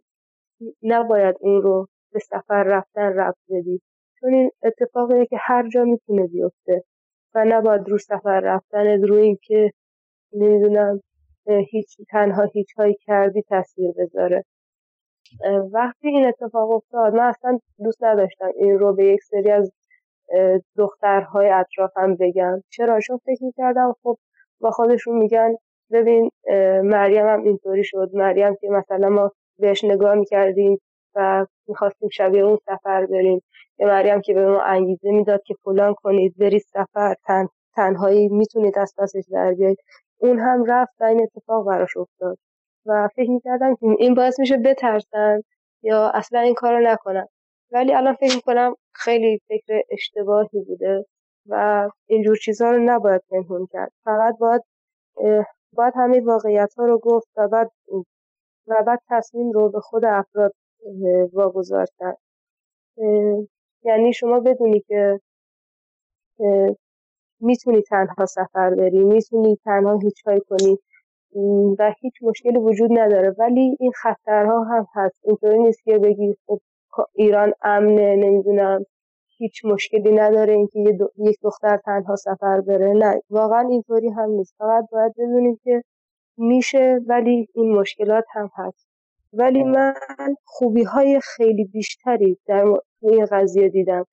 نباید اون رو به سفر رفتن رفت بدی. چون این اتفاقیه که هر جا می‌تونه بیفته و نباید رو سفر رفتن روی این که نمی‌دونم هیچ تنها هیچ هایی کردی تاثیر بذاره. وقتی این اتفاق افتاد من اصلا دوست نداشتم این رو به یک سری از دخترهای اطرافم بگم. چرا؟ چون فکر می‌کردم خب با خودشون میگن ببین مریم هم اینطوری شد. مریم که مثلا ما بهش نگاه می‌کردیم و می‌خواستیم شبیه اون سفر بریم. یا مریم که به ما انگیزه می‌داد که فلان کنید برید سفر تن، تنهایی می‌تونید از پسش در بیایید اون هم رفت و این اتفاق براش افتاد. و فکر می‌کردم که این باعث میشه بترسن یا اصلا این کارو نکنن. ولی الان فکر می‌کنم خیلی فکر اشتباهی بوده. و اینجور چیزها رو نباید پنهون کرد. فقط باید باید همه واقعیت ها رو گفت و بعد و بعد تصمیم رو به خود افراد واگذار کرد. یعنی شما بدونی که می‌تونی تنها سفر بری می‌تونی تنها هیچ کاری کنی و هیچ مشکلی وجود نداره. ولی این خطرها هم هست. اینطوری نیست که بگی خب ایران امنه نمی‌دونم. هیچ مشکلی نداره اینکه یک دختر تنها سفر بره. نه واقعا اینطوری هم نیست. فقط باید بدونیم که میشه ولی این مشکلات هم هست. ولی من خوبی های خیلی بیشتری در این قضیه دیدم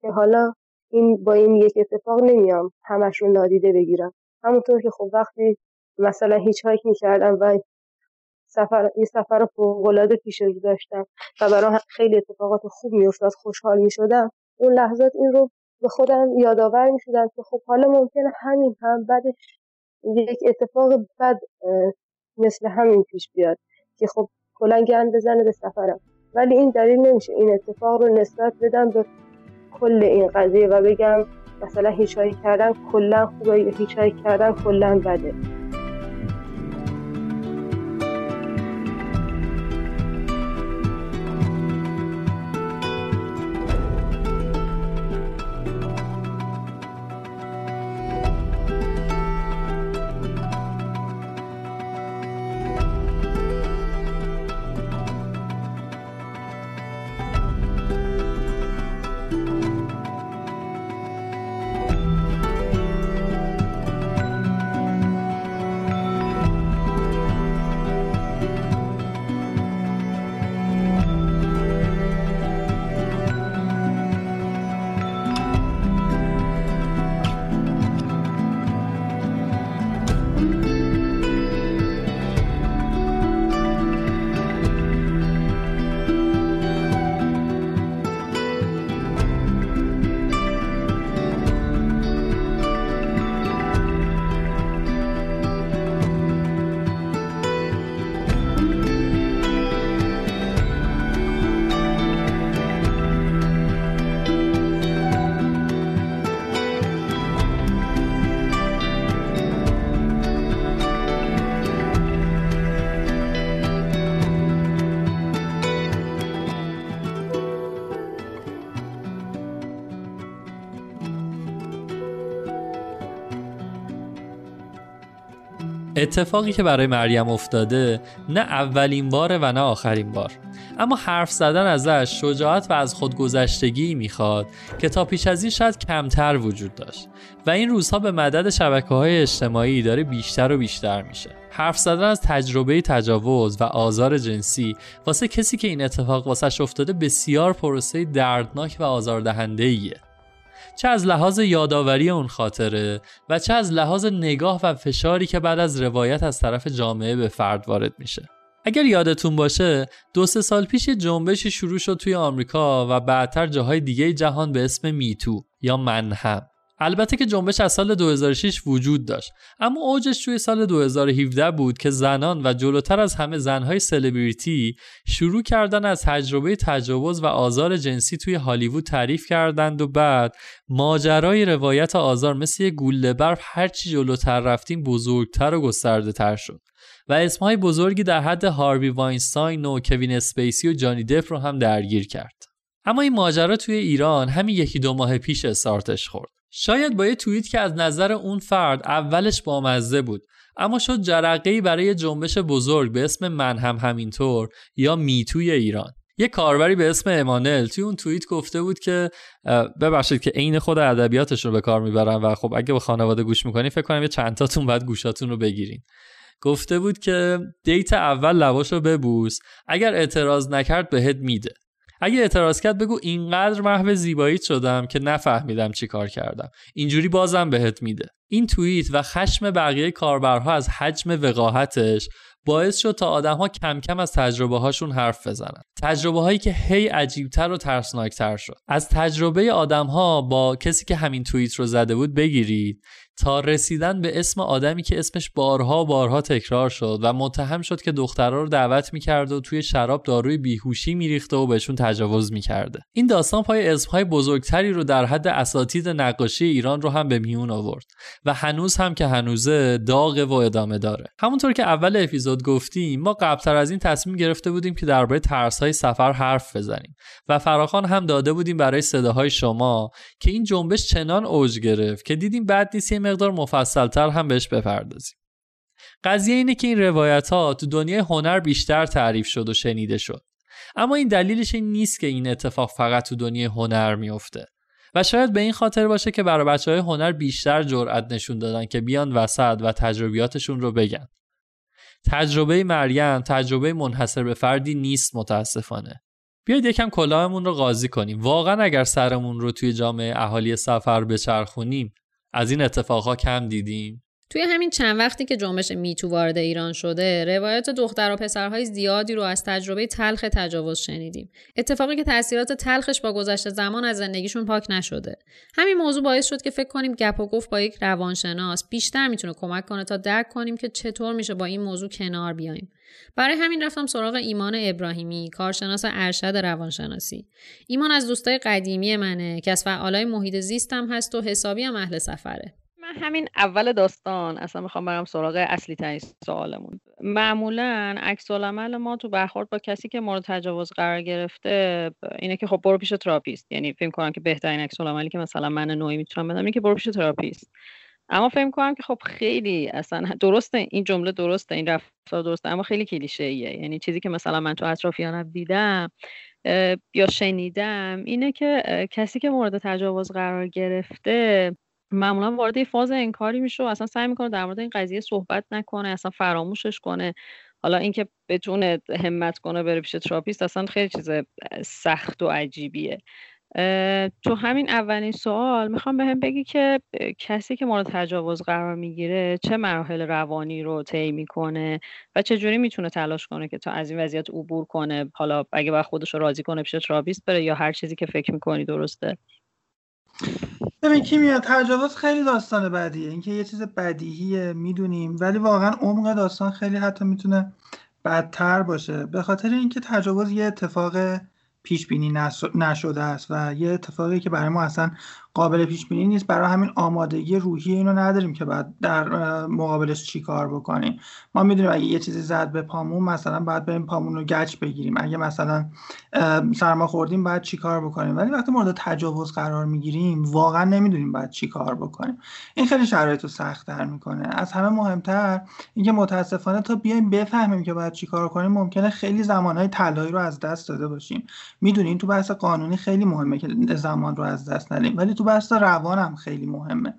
که حالا این با این یک اتفاق نمیام همش رو نادیده بگیرم. همونطور که خب وقتی مثلا هیچ هایک می‌کردم و سفر این سفر فوقالعاده پیش رو داشتم و برای خیلی اتفاقات خوب میافتاد خوشحال می‌شدم اون لحظات این رو به خودم یادآور می‌شدم که خب حالا ممکنه همین هم بعدش یک اتفاق بد مثل همین پیش بیاد که خب کلا گند بزنه به سفرم. ولی این دلیل نمیشه. این اتفاق رو نسبت بدم به کل این قضیه و بگم مثلا هیچایی کردن کلا خوبه یا هیچایی کردن کلا بده. اتفاقی که برای مریم افتاده نه اولین باره و نه آخرین بار. اما حرف زدن ازش شجاعت و از خودگذشتگی می‌خواد که تا پیش از این شاید کمتر وجود داشت. و این روزها به مدد شبکه های اجتماعی داره بیشتر و بیشتر میشه. حرف زدن از تجربه تجاوز و آزار جنسی واسه کسی که این اتفاق واسش افتاده بسیار پروسه دردناک و آزاردهنده ایه چه از لحاظ یادآوری اون خاطره و چه از لحاظ نگاه و فشاری که بعد از روایت از طرف جامعه به فرد وارد میشه. اگر یادتون باشه دو سه سال پیش یه جنبشی شروع شد توی آمریکا و بعدتر جاهای دیگه جهان به اسم میتو یا منهم. البته که جنبش از سال 2006 وجود داشت. اما اوجش توی سال 2017 بود که زنان و جلوتر از همه زنهای سلبریتی شروع کردن از تجربه تجاوز و آزار جنسی توی هالیوود تعریف کردند و بعد ماجرای روایت آزار مثل یه گوله برف هرچی جلوتر رفتیم بزرگتر و گسترده تر شد. و اسمهای بزرگی در حد هاروی واینستاین و کوین اسپیسی و جانی دپ رو هم درگیر کرد. اما این ماجرا توی ایران همین یکی دو ماه پیش استارتش خورد. شاید با یه توییت که از نظر اون فرد اولش بامزه بود اما شد جرقه برای جنبش بزرگ به اسم من هم همینطور یا میتوی ایران. یه کاربری به اسم امانل توی اون توییت گفته بود که ببخشید که عین خود ادبیاتش رو به کار می‌برن و خب اگه به خانواده گوش می‌کنی فکر کنم یه چند تاتون بعد گوشاتون رو بگیرین. گفته بود که دیت اول لباش رو ببوس اگر اعتراض نکرد بهت میده. اگه اعتراض کرد بگو اینقدر محو زیبایی شدم که نفهمیدم چی کار کردم. اینجوری بازم بهت میده. این توییت و خشم بقیه کاربرها از حجم وقاحتش باعث شد تا آدم ها کم کم از تجربه هاشون حرف بزنن. تجربه هایی که هی عجیبتر و ترسناکتر شد. از تجربه آدم ها با کسی که همین توییت رو زده بود بگیرید. تا رسیدن به اسم آدمی که اسمش بارها بارها تکرار شد و متهم شد که دخترها رو دعوت می‌کرد و توی شراب داروی بیهوشی میریخته و بهشون تجاوز می‌کرده. این داستان پای اسمهای بزرگتری رو در حد اساتید نقاشی ایران رو هم به میون آورد و هنوز هم که هنوزه داغ و ادامه داره. همونطور که اول اپیزود گفتیم ما قبلتر از این تصمیم گرفته بودیم که درباره ترسهای سفر حرف بزنیم و فراخان هم داده بودیم برای صداهای شما که این جنبش چنان اوج گرفت که دیدیم بعد نیست مقدار مفصلتر هم بهش بپردازیم. قضیه اینه که این روایت ها تو دنیای هنر بیشتر تعریف شد و شنیده شد. اما این دلیلش این نیست که این اتفاق فقط تو دنیای هنر میفته و شاید به این خاطر باشه که برای بچه های هنر بیشتر جرأت نشون دادن که بیان وسط و تجربیاتشون رو بگن. تجربه مریم تجربه منحصر به فردی نیست متاسفانه. بیاید یکم کلاهمون رو قاضی کنیم. واقعا اگر سرمون رو توی جامعه اهالی سفر بچرخونیم از این اتفاقها کم دیدیم. توی همین چند وقتی که جنبش میتو وارد ایران شده روایت دختر و پسرهای زیادی رو از تجربه تلخ تجاوز شنیدیم. اتفاقی که تاثیرات تلخش با گذشته زمان از زندگیشون پاک نشده. همین موضوع باعث شد که فکر کنیم گپ و گفت با یک روانشناس بیشتر می‌تونه کمک کنه تا درک کنیم که چطور میشه با این موضوع کنار بیایم. برای همین رفتم سراغ ایمان ابراهیمی کارشناس ارشد روانشناسی. ایمان از دوستای قدیمی منه که از فعالای محیط زیستم هست و حسابی هم اهل سفره. من همین اول داستان اصلا می‌خوام برم سراغ اصلی ترین سوالمون. معمولا عکس العمل ما تو برخورد با کسی که مورد تجاوز قرار گرفته اینه که خب برو پیش therapist. یعنی فکر کنم که بهترین عکس العملی که مثلا من نوعی می‌تونم بدم اینه که برو پیش therapist. اما فکر کنم که خب خیلی اصلا درسته این جمله درسته این رفتار درسته اما خیلی کلیشه ایه یعنی چیزی که مثلا من تو اطرافیانم دیدم یا شنیدم اینه که کسی که مورد تجاوز قرار گرفته معمولا وارد فاز انکاری میشه و اصلا سعی می‌کنه در مورد این قضیه صحبت نکنه اصلا فراموشش کنه. حالا اینکه بتونه همت کنه بره پیش therapist اصلا خیلی چیز سخت و عجیبیه. تو همین اولین سوال می‌خوام بهم بگی که کسی که مورد تجاوز قرار می‌گیره چه مراحل روانی رو طی می‌کنه و چه جوری می‌تونه تلاش کنه که تا از این وضعیت عبور کنه؟ حالا اگه باید خودش رو راضی کنه پیش therapist بره یا هر چیزی که فکر می‌کنی درسته؟ ببین کیمیا تجاوز خیلی داستان بدیه. اینکه یه چیز بدیهیه می‌دونیم. ولی واقعا عمق داستان خیلی حتی می‌تونه بدتر باشه. به خاطر اینکه تجاوز یه اتفاق پیش بینی نشده است و یه اتفاقی که برای ما اصلا قابل پیش بینی نیست. برای همین آمادگی روحی اینو نداریم که بعد در مقابلش چی کار بکنیم. ما می‌دونیم اگه یه چیزی زد به پامون مثلا باید بریم پامون رو گچ بگیریم. اگه مثلا سرما خوردیم باید چی کار بکنیم؟ ولی وقتی مورد تجاوز قرار می‌گیریم واقعا نمی‌دونیم باید چی کار بکنیم. این خیلی شرایط رو سختتر می‌کنه. از همه مهمتر اینکه متاسفانه تا بیایم بفهمیم که باید چی کار کنیم ممکنه خیلی زمانهای طلایی رو از دست داده باشیم. می‌دونین تو بحث قانونی خیلی مهمه که زمان رو از دست ندیم. ولی تو بحث روان هم خیلی مهمه.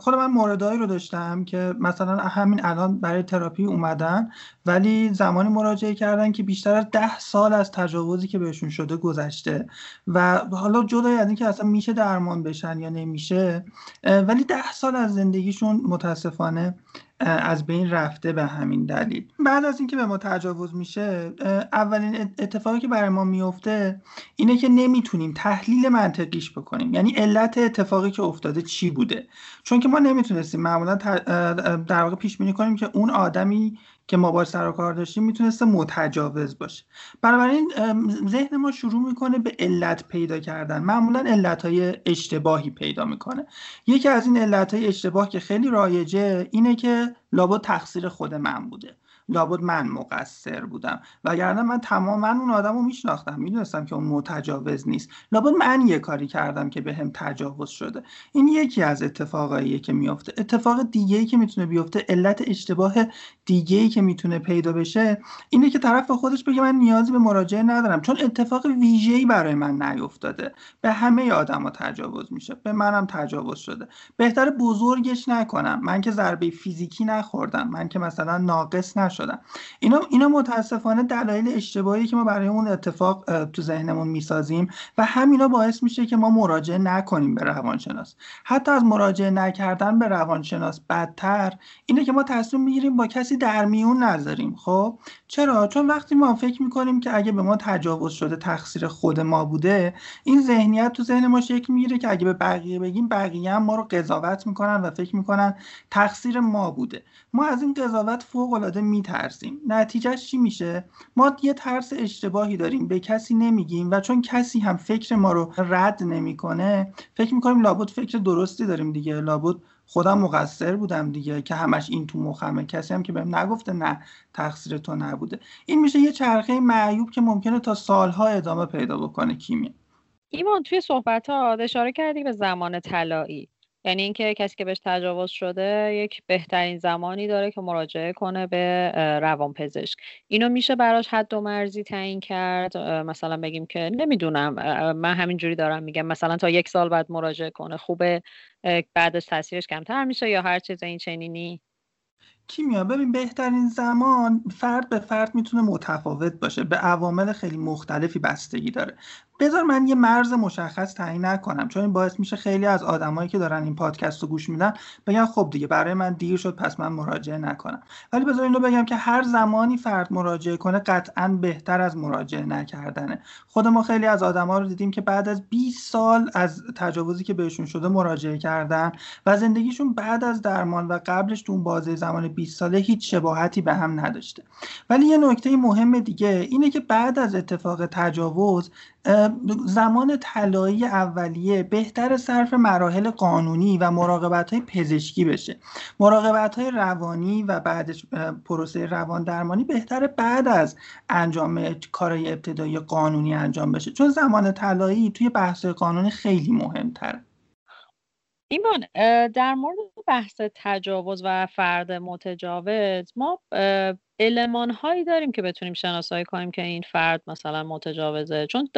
خود من موردهایی رو داشتم که مثلا همین الان برای تراپی اومدن ولی زمانی مراجعه کردن که بیشتر از ده سال از تجاوزی که بهشون شده گذشته و حالا جدای از اینکه اصلا میشه درمان بشن یا نمیشه ولی ده سال از زندگیشون متاسفانه از بین رفته به همین دلیل. بعد از اینکه به ما تجاوز میشه اولین اتفاقی که برای ما میفته اینه که نمی‌تونیم تحلیل منطقیش بکنیم. یعنی علت اتفاقی که افتاده چی بوده؟ چون که ما نمی‌تونستیم معمولا در واقع پیش بینی کنیم که اون آدمی که ما باش سر و کار داشتیم می‌تونسته متجاوز باشه. بنابراین ذهن ما شروع می‌کنه به علت پیدا کردن. معمولا علت های اشتباهی پیدا می‌کنه. یکی از این علت های اشتباه که خیلی رایجه اینه که لابد تقصیر خود من بوده. لابد من مقصر بودم. وگرنه من تماما اون آدم رو میشناختم. می‌دونستم که اون متجاوز نیست. لابد من یه کاری کردم که به هم تجاوز شده. این یکی از اتفاقاییه که میفته اتفاق دیگه ای که می‌تونه بیفته علت اشتباه دیگه ای که می‌تونه پیدا بشه اینه که طرف خودش بگه من نیازی به مراجعه ندارم. چون اتفاق ویژه‌ای برای من نیفتاده. به همه آدما تجاوز میشه. به منم تجاوز شده. بهتر بزرگش نکنم. من که ضربه فیزیکی نخوردم. من که مثلا ناقص نشدم شدن. اینا اینا متاسفانه دلایل اشتباهی که ما برای اون اتفاق تو ذهنمون می‌سازیم و همینا باعث میشه که ما مراجعه نکنیم به روانشناس. حتی از مراجعه نکردن به روانشناس بدتر اینه که ما تصمیم می‌گیریم با کسی در میون نذاریم. خب؟ چرا؟ چون وقتی ما فکر می‌کنیم که اگه به ما تجاوز شده تقصیر خود ما بوده این ذهنیت تو ذهن ما شکل می‌گیره که اگه به بقیه بگیم بقیه هم ما رو قضاوت می‌کنن و فکر می‌کنن تقصیر ما بوده. ما از این قضاوت فوق العاده میترسیم. نتیجهش چی میشه؟ ما یه ترس اشتباهی داریم به کسی نمیگیم و چون کسی هم فکر ما رو رد نمی‌کنه فکر می‌کنیم لابد فکر درستی داریم دیگه. لابد خودم مقصر بودم دیگه که همش این تو مخمه. کسی هم که بهم نگفته نه تقصیر تو نبوده. این میشه یه چرخه معیوب که ممکنه تا سالها ادامه پیدا بکنه کیمی ایمان توی صحبت ها اشاره کردی به زمان طلایی. یعنی اینکه کسی که بهش تجاوز شده یک بهترین زمانی داره که مراجعه کنه به روانپزشک. اینو میشه براش حد و مرزی تعیین کرد. مثلا بگیم که نمی‌دونم من همینجوری دارم میگم مثلا تا یک سال بعد مراجعه کنه خوبه بعدش تاثیرش کمتر میشه یا هر چیز این چنینی؟ کیمیا ببین بهترین زمان فرد به فرد می‌تونه متفاوت باشه به عوامل خیلی مختلفی بستگی داره. بذار من یه مرز مشخص تعیین نکنم چون این باعث میشه خیلی از آدمایی که دارن این پادکست رو گوش میدن بگن خب دیگه برای من دیر شد پس من مراجعه نکنم. ولی بذار اینو بگم که هر زمانی فرد مراجعه کنه قطعا بهتر از مراجعه نکردنه. خود ما خیلی از آدما رو دیدیم که بعد از 20 سال از تجاوزی که بهشون شده مراجعه کردن و زندگیشون بعد از درمان و قبلش تو اون بازه زمان 20 ساله هیچ شباهتی به هم نداشته. ولی یه نکته مهم دیگه اینه که بعد از اتفاق تجاوز زمان طلایی اولیه بهتر صرف مراحل قانونی و مراقبت های پزشکی بشه. مراقبت های روانی و بعدش پروسه روان درمانی بهتر بعد از انجام کارهای ابتدایی قانونی انجام بشه. چون زمان طلایی توی بحث قانونی خیلی مهمتره. ایمان در مورد بحث تجاوز و فرد متجاوز ما علمان هایی داریم که بتونیم شناسایی کنیم که این فرد مثلا متجاوزه. چون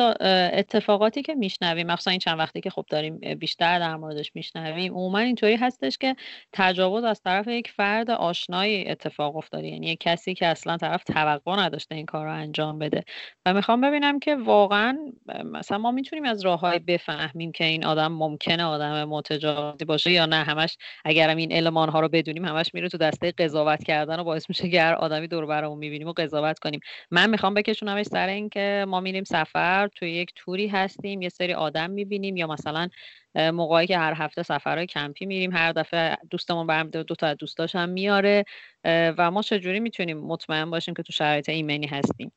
اتفاقاتی که میشنویم مثلا این چند وقتی که خب داریم بیشتر در موردش میشنویم عموما اینطوری هستش که تجاوز از طرف یک فرد آشنایی اتفاق افتاده. یعنی یک کسی که اصلا طرف توقع نداشته این کار رو انجام بده. و می‌خوام ببینم که واقعا مثلا ما می‌تونیم از راههایی بفهمیم که این آدم ممکنه آدم متجاوزی باشه یا نه. همش اگرم این علمان ها رو بدونیم همش میره تو دسته قضاوت کردن و باعث میشه که هر آدمی دور برامون می‌بینیم و قضاوت کنیم. من می‌خوام بکشونمش سر اینکه ما میریم سفر توی یک توری هستیم یه سری آدم می‌بینیم یا مثلا موقعی که هر هفته سفرهای کمپی میریم هر دفعه دوستمون برم دو تا دوستاش هم میاره و ما چجوری می‌تونیم مطمئن باشیم که تو شرایط ایمنی هستیم.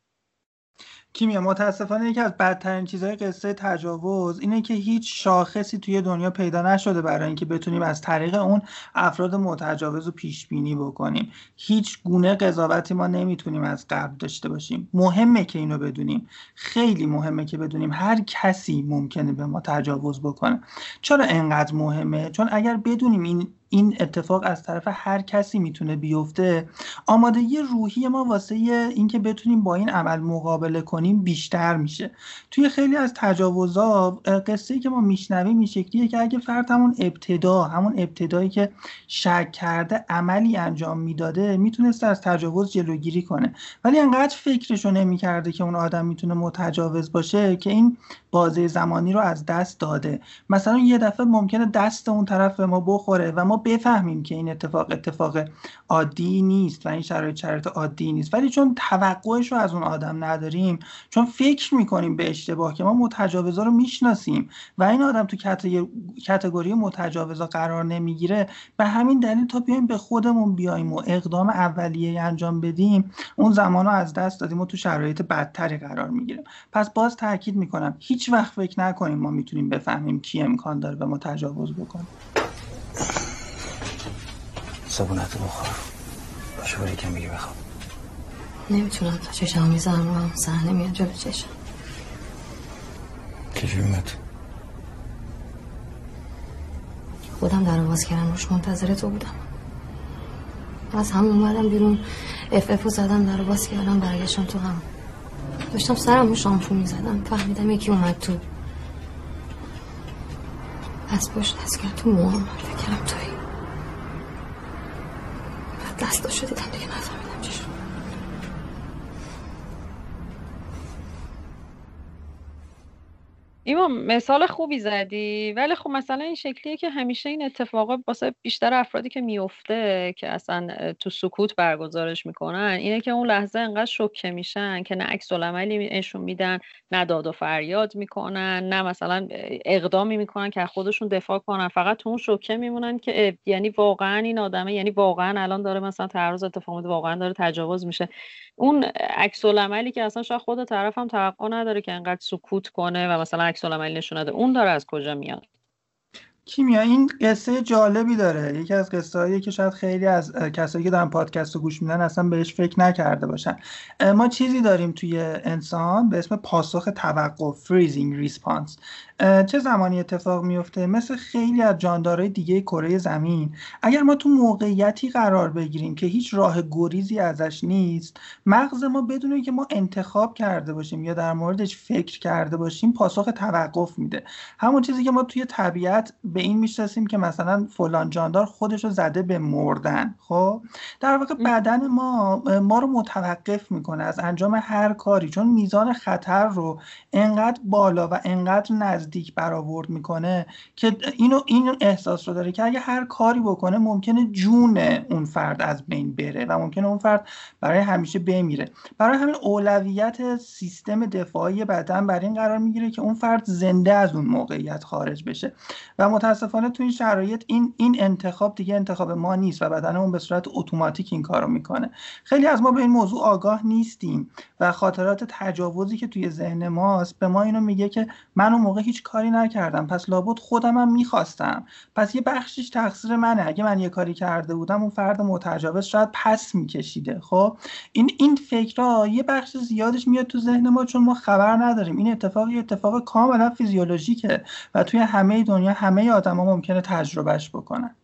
کیمیا متاسفانه یکی از بدترین چیزهای قصه تجاوز اینه که هیچ شاخصی توی دنیا پیدا نشده برای اینکه بتونیم از طریق اون افراد متجاوز رو پیش بینی بکنیم. هیچ گونه قضاوتی ما نمی‌تونیم از قبل داشته باشیم. مهمه که اینو بدونیم. خیلی مهمه که بدونیم. هر کسی ممکنه به ما تجاوز بکنه. چرا انقدر مهمه؟ چون اگر بدونیم این این اتفاق از طرف هر کسی می‌تونه بیفته آمادگی روحی ما واسه اینکه بتونیم با این عمل مقابله کنیم. بیشتر میشه. توی خیلی از تجاوزها قصه که ما میشنویم این شکلیه که اگه فرد همون ابتدا همون ابتدایی که شک کرده عملی انجام می‌داده می‌تونسته از تجاوز جلوگیری کنه. ولی انقدر فکرشو نمی‌کرده که اون آدم می‌تونه متجاوز باشه که این بازه زمانی رو از دست داده. مثلا یه دفعه ممکنه دست اون طرف به ما بخوره و ما بفهمیم که این اتفاق اتفاق عادی نیست و این شرایط شرایط عادی نیست. ولی چون توقعش رو از اون آدم نداریم چون فکر می‌کنیم به اشتباه که ما متجاوزا رو می‌شناسیم و این آدم تو کتگوری متجاوزا قرار نمی‌گیره به همین دلیل تا بیایم به خودمون بیایم و اقدام اولیه انجام بدیم اون زمان رو از دست دادیم و تو شرایط بدتری قرار می‌گیریم. پس باز تاکید می‌کنم هیچ وقت فکر نکنیم ما می‌تونیم بفهمیم کی امکان داره به ما تجاوز بکنه. صابونتو بخور. باشه بری کم بگی بخواب. نمی‌تونم تا چشم می‌زنم رو هم صحنه میاد جلو چشم. چجوری اومد؟ خودم در باز کردم روش منتظر تو بودم. از هم اومدم بیرون اف اف زدم در باز کردم برگشتم تو هم. داشتم سرم رو شامپو می‌زدم فهمیدم یکی اومد تو. از پشت دست کرد تو موام فکرم توی. دستاشو دیدم دیگه. ایمان مثال خوبی زدی ولی خب مثلا این شکلیه که همیشه این اتفاقا واسه بیشتر افرادی که میفته که اصلا تو سکوت برگزارش می‌کنن اینه که اون لحظه انقدر شوکه میشن که نه عکس العملی نشون میدن نه داد و فریاد می‌کنن نه مثلا اقدامی می‌کنن که خودشون دفاع کنن. فقط تو اون شوکه میمونن که یعنی واقعا این آدمه یعنی واقعا الان داره مثلا تعرض اتفاق میفته واقعا داره تجاوز میشه. اون عکس که اصلا شاید خود طرف هم توقع نداره که انقدر سکوت کنه و مثلا عکس العملی نشون اون داره از کجا میاد؟ کیمیا این قصه جالبی داره. یکی از قصه هایی که شاید خیلی از کسایی که دارن پادکست رو گوش میدن اصلا بهش فکر نکرده باشن. ما چیزی داریم توی انسان به اسم پاسخ توقف freezing response چه زمانی اتفاق میفته مثل خیلی از جاندارهای دیگه کره زمین. اگر ما تو موقعیتی قرار بگیریم که هیچ راه گریزی ازش نیست مغز ما بدون اینکه ما انتخاب کرده باشیم یا در موردش فکر کرده باشیم پاسخ توقف میده. همون چیزی که ما توی طبیعت به این می‌شناسیم که مثلا فلان جاندار خودش رو زده به مردن خب؟ در واقع بدن ما ما رو متوقف می‌کنه از انجام هر کاری. چون میزان خطر رو انقدر بالا و انقدر نزدیک برآورد می‌کنه که اینو این احساس رو داره که اگه هر کاری بکنه ممکنه جون اون فرد از بین بره و ممکنه اون فرد برای همیشه بمیره. برای همین اولویت سیستم دفاعی بدن بر این قرار می‌گیره که اون فرد زنده از اون موقعیت خارج بشه. و متاسفانه تو این شرایط این این انتخاب دیگه انتخاب ما نیست و بدنمون به صورت اتوماتیک این کارو می‌کنه. خیلی از ما به این موضوع آگاه نیستیم و خاطرات تجاوزی که توی ذهن ماست به ما اینو میگه که من اون موقع هیچ کاری نکردم. پس لابد خودم هم می‌خواستم. پس یه بخشش تقصیر منه. اگه من یه کاری کرده بودم اون فرد متجاوز شاید پس میکشیده. خب؟ این این فکرها یه بخش زیادش میاد تو ذهن ما چون ما خبر نداریم. این اتفاق یه اتفاق کاملا فیزیولوژیکه و توی همه دنیا همه آدما ممکنه تجربهش بکنن.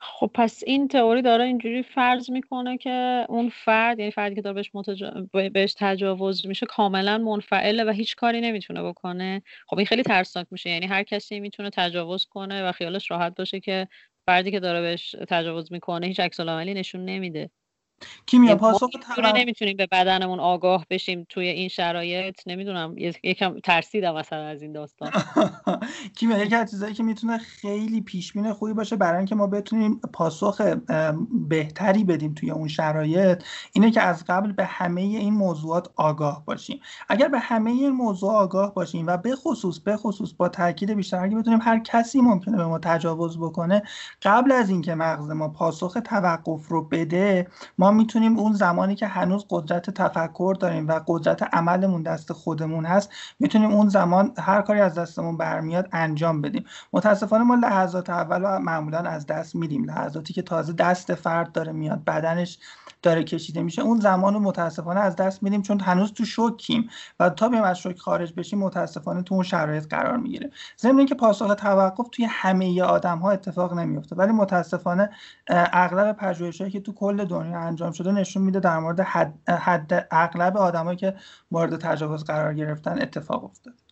خب پس این تئوری داره اینجوری فرض می‌کنه که اون فرد یعنی فردی که داره بهش, متجا... بهش تجاوز میشه کاملا منفعله و هیچ کاری نمی‌تونه بکنه. خب این خیلی ترسناک میشه. یعنی هر کسی می‌تونه تجاوز کنه و خیالش راحت باشه که فردی که داره بهش تجاوز می‌کنه هیچ عکس نشون نمیده. کیمیا پاسخ نمی‌تونیم به بدنمون آگاه بشیم توی این شرایط. نمی‌دونم یکم ترسیدم مثلا از این داستان. کیمیا یکی از چیزایی که می‌تونه خیلی پیش بینی خوبی باشه برای اینکه ما بتونیم پاسخ بهتری بدیم توی اون شرایط اینه که از قبل به همه این موضوعات آگاه باشیم. اگر به همه این موضوع آگاه باشیم و به خصوص به خصوص با تاکید بیشتر اگه بتونیم هر کسی ممکنه به ما تجاوز بکنه قبل از اینکه مغز ما پاسخ توقف رو بده ما می‌تونیم اون زمانی که هنوز قدرت تفکر داریم و قدرت عملمون دست خودمون هست می‌تونیم اون زمان هر کاری از دستمون برمیاد انجام بدیم. متاسفانه ما لحظات اول معمولا از دست میدیم. لحظاتی که تازه دست فرد داره میاد بدنش داره کشیده میشه اون زمان رو متاسفانه از دست میدیم چون هنوز تو شوکیم و تا بیایم از شوک خارج بشیم متاسفانه تو اون شرایط قرار می‌گیره. ضمن اینکه پاسخ توقف توی همه آدم ها اتفاق نمیفته ولی متاسفانه اغلب پژوهشایی که تو کل دنیا انجام شده نشون میده در مورد حد, حد اغلب آدمایی که مورد تجاوز قرار گرفتن اتفاق افتاده.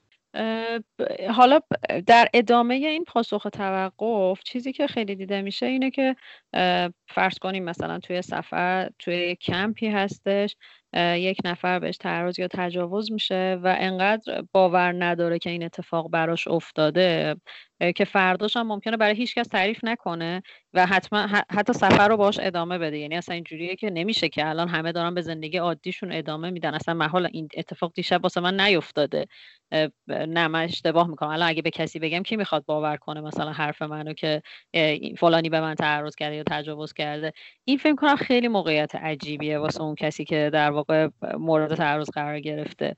حالا در ادامه این پاسخ توقف چیزی که خیلی دیده میشه اینه که فرض کنیم مثلا توی سفر توی کمپی هستش یک نفر بهش تعرض یا تجاوز میشه و انقدر باور نداره که این اتفاق براش افتاده که فرداش هم ممکنه برای هیچ کس تعریف نکنه و حتما حتی سفر رو باش ادامه بده. یعنی اصلا اینجوریه که نمیشه که الان همه دارن به زندگی عادیشون ادامه میدن. اصلا محال این اتفاق دیشب واسه من نیفتاده. نه من اشتباه می‌کنم. الان اگه به کسی بگم کی می‌خواد باور کنه مثلا حرف منو که فلانی به من تعرض کرده یا تجاوز کرده؟ این فکر کنم خیلی موقعیت عجیبیه واسه اون کسی که در واقع مورد تعرض قرار گرفته.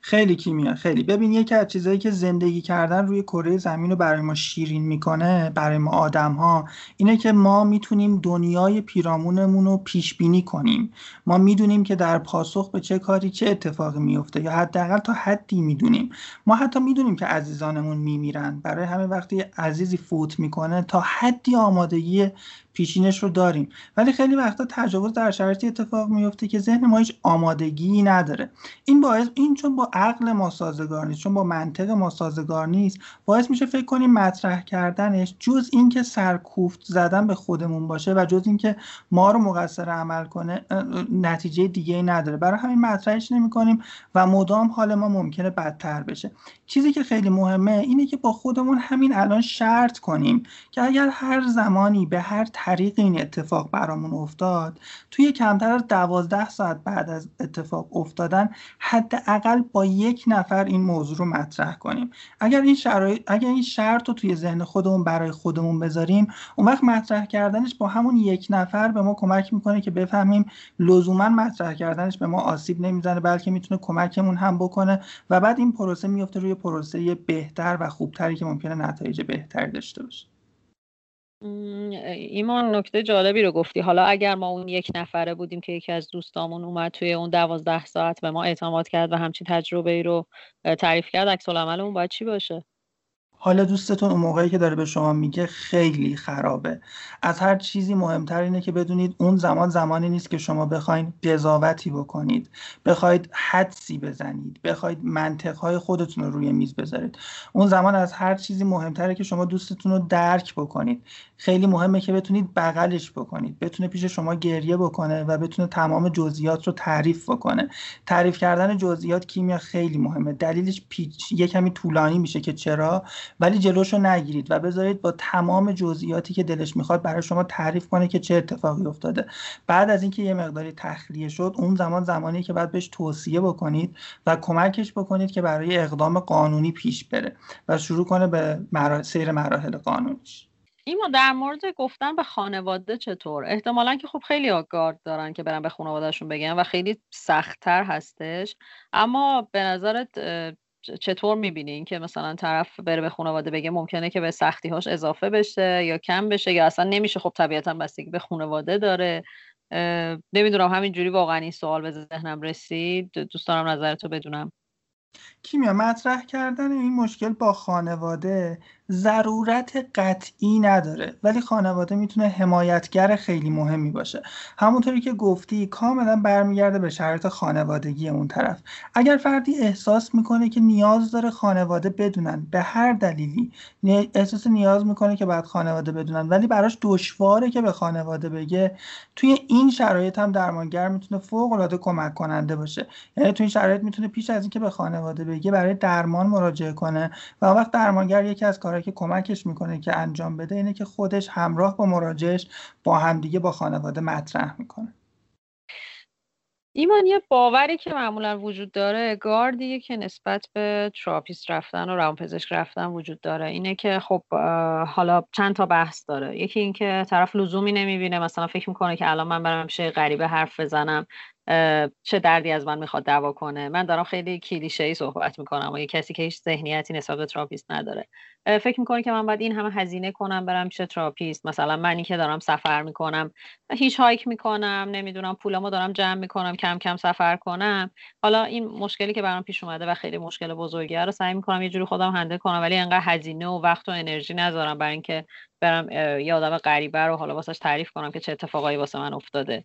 خیلی کیمیا خیلی. ببین یکی از چیزایی که زندگی کردن روی کره زمین رو برای ما شیرین می‌کنه برای ما آدم ها اینه که ما می‌تونیم دنیای پیرامونمون رو پیش بینی کنیم. ما می‌دونیم که در پاسخ به چه کاری چه اتفاقی میفته یا حداقل تا حدی می‌دونیم. ما حتی می‌دونیم که عزیزانمون میمیرن. برای همه وقتی عزیزی فوت می‌کنه تا حدی آمادگی پیشینش رو داریم. ولی خیلی وقتا تجاوز در شرایطی اتفاق میفته که ذهن ما هیچ آمادگی نداره. این باعث این چون با عقل ما سازگار نیست چون با منطق ما سازگار نیست باعث میشه فکر کنیم مطرح کردنش جز اینکه سرکوفت زدن به خودمون باشه و جز اینکه ما رو مقصر عمل کنه نتیجه دیگه نداره. برای همین مطرحش نمی‌کنیم و مدام حال ما ممکنه بدتر بشه. چیزی که خیلی مهمه اینه که با خودمون همین الان شرط کنیم که اگر هر زمانی به هر طریق این اتفاق برامون افتاد توی کمتر از دوازده ساعت بعد از اتفاق افتادن حداقل با یک نفر این موضوع رو مطرح کنیم. اگر این شرایط اگر این شرط رو توی ذهن خودمون برای خودمون بذاریم اون وقت مطرح کردنش با همون یک نفر به ما کمک می‌کنه که بفهمیم لزوما مطرح کردنش به ما آسیب نمی‌زنه بلکه می‌تونه کمکمون هم بکنه و بعد این پروسه میفته روی پروسه بهتر و خوبتری که ممکنه نتایج بهتری داشته باشه. ایمان نکته جالبی رو گفتی. حالا اگر ما اون یک نفره بودیم که یکی از دوستامون اومد توی اون دوازده ساعت به ما اعتماد کرد و همچین تجربه ای رو تعریف کرد عکس اون باید چی باشه؟ حالا دوستتون اون موقعی که داره به شما میگه خیلی خرابه. از هر چیزی مهمتر اینه که بدونید اون زمان زمانی نیست که شما بخواید قضاوتی بکنید. بخواید حدسی بزنید. بخواید منطقهای خودتون رو روی میز بذارید. اون زمان از هر چیزی مهمتره که شما دوستتون رو درک بکنید. خیلی مهمه که بتونید بغلش بکنید. بتونه پیش شما گریه بکنه و بتونه تمام جزئیات رو تعریف بکنه. تعریف کردن جزئیات کیمیا خیلی مهمه. دلیلش پیچ یه کمی طولانی میشه که چرا؟ ولی جلوشو نگیرید و بذارید با تمام جزئیاتی که دلش می‌خواد برای شما تعریف کنه که چه اتفاقی افتاده. بعد از اینکه یه مقداری تخلیه شد اون زمان زمانی که بعد بهش توصیه بکنید و کمکش بکنید که برای اقدام قانونی پیش بره و شروع کنه به سیر مراحل قانونیش. ایما در مورد گفتن به خانواده چطور؟ احتمالا که خب خیلی آگارد دارن که برن به خانوادهشون بگن و خیلی سختتر هستش. اما به نظرت چطور می‌بینین که مثلا طرف بره به خانواده بگه ممکنه که به سختی هاش اضافه بشه یا کم بشه یا اصلا نمیشه؟ خب طبیعتا بستگی به خانواده داره. نمی‌دونم همینجوری واقعا این سوال به ذهنم رسید. دوست دارم نظرتو بدونم. کیمیا مطرح کردن این مشکل با خانواده ضرورت قطعی نداره. ولی خانواده می‌تونه حمایتگر خیلی مهمی باشه. همونطوری که گفتی کاملا برمیگرده به شرط خانوادگی اون طرف. اگر فردی احساس می‌کنه که نیاز داره خانواده بدونن به هر دلیلی احساس نیاز می‌کنه که بعد خانواده بدونن ولی براش دشواره که به خانواده بگه توی این شرایط هم درمانگر می‌تونه فوق العاده کمک کننده باشه. یعنی توی این شرایط می‌تونه پیش از اینکه به خانواده بگه برای درمان مراجعه کنه و وقت درمانگر یکی از کارهایی که کمکش می‌کنه که انجام بده اینه که خودش همراه با مراجعش با همدیگه با خانواده مطرح می‌کنه. ایمان یه باوری که معمولا وجود داره گاردیه که نسبت به therapist رفتن و روانپزشک رفتن وجود داره اینه که خب حالا چند تا بحث داره. یکی اینکه طرف لزومی نمی‌بینه مثلا فکر می‌کنه که الان من برم پیش یه غریبه حرف بزنم. چه دردی از من می‌خواد دوا کنه. من دارم خیلی کلیشه ای صحبت می‌کنم و یه کسی که هیچ ذهنیتی نسبت به therapist نداره. فکر می‌کنه که من باید این همه هزینه کنم برم پیش therapist؟ مثلا منی که دارم سفر می‌کنم hitchhike می‌کنم نمی‌دونم پولامو دارم جمع می‌کنم کم کم سفر کنم. حالا این مشکلی که برام پیش اومده و خیلی مشکل بزرگیه رو سعی می‌کنم یه جوری خودم handle کنم ولی انقدر هزینه و وقت و انرژی نذارم برای اینکه برم یه آدم غریبه رو حالا واسش تعریف کنم که چه اتفاقایی واسه من افتاده.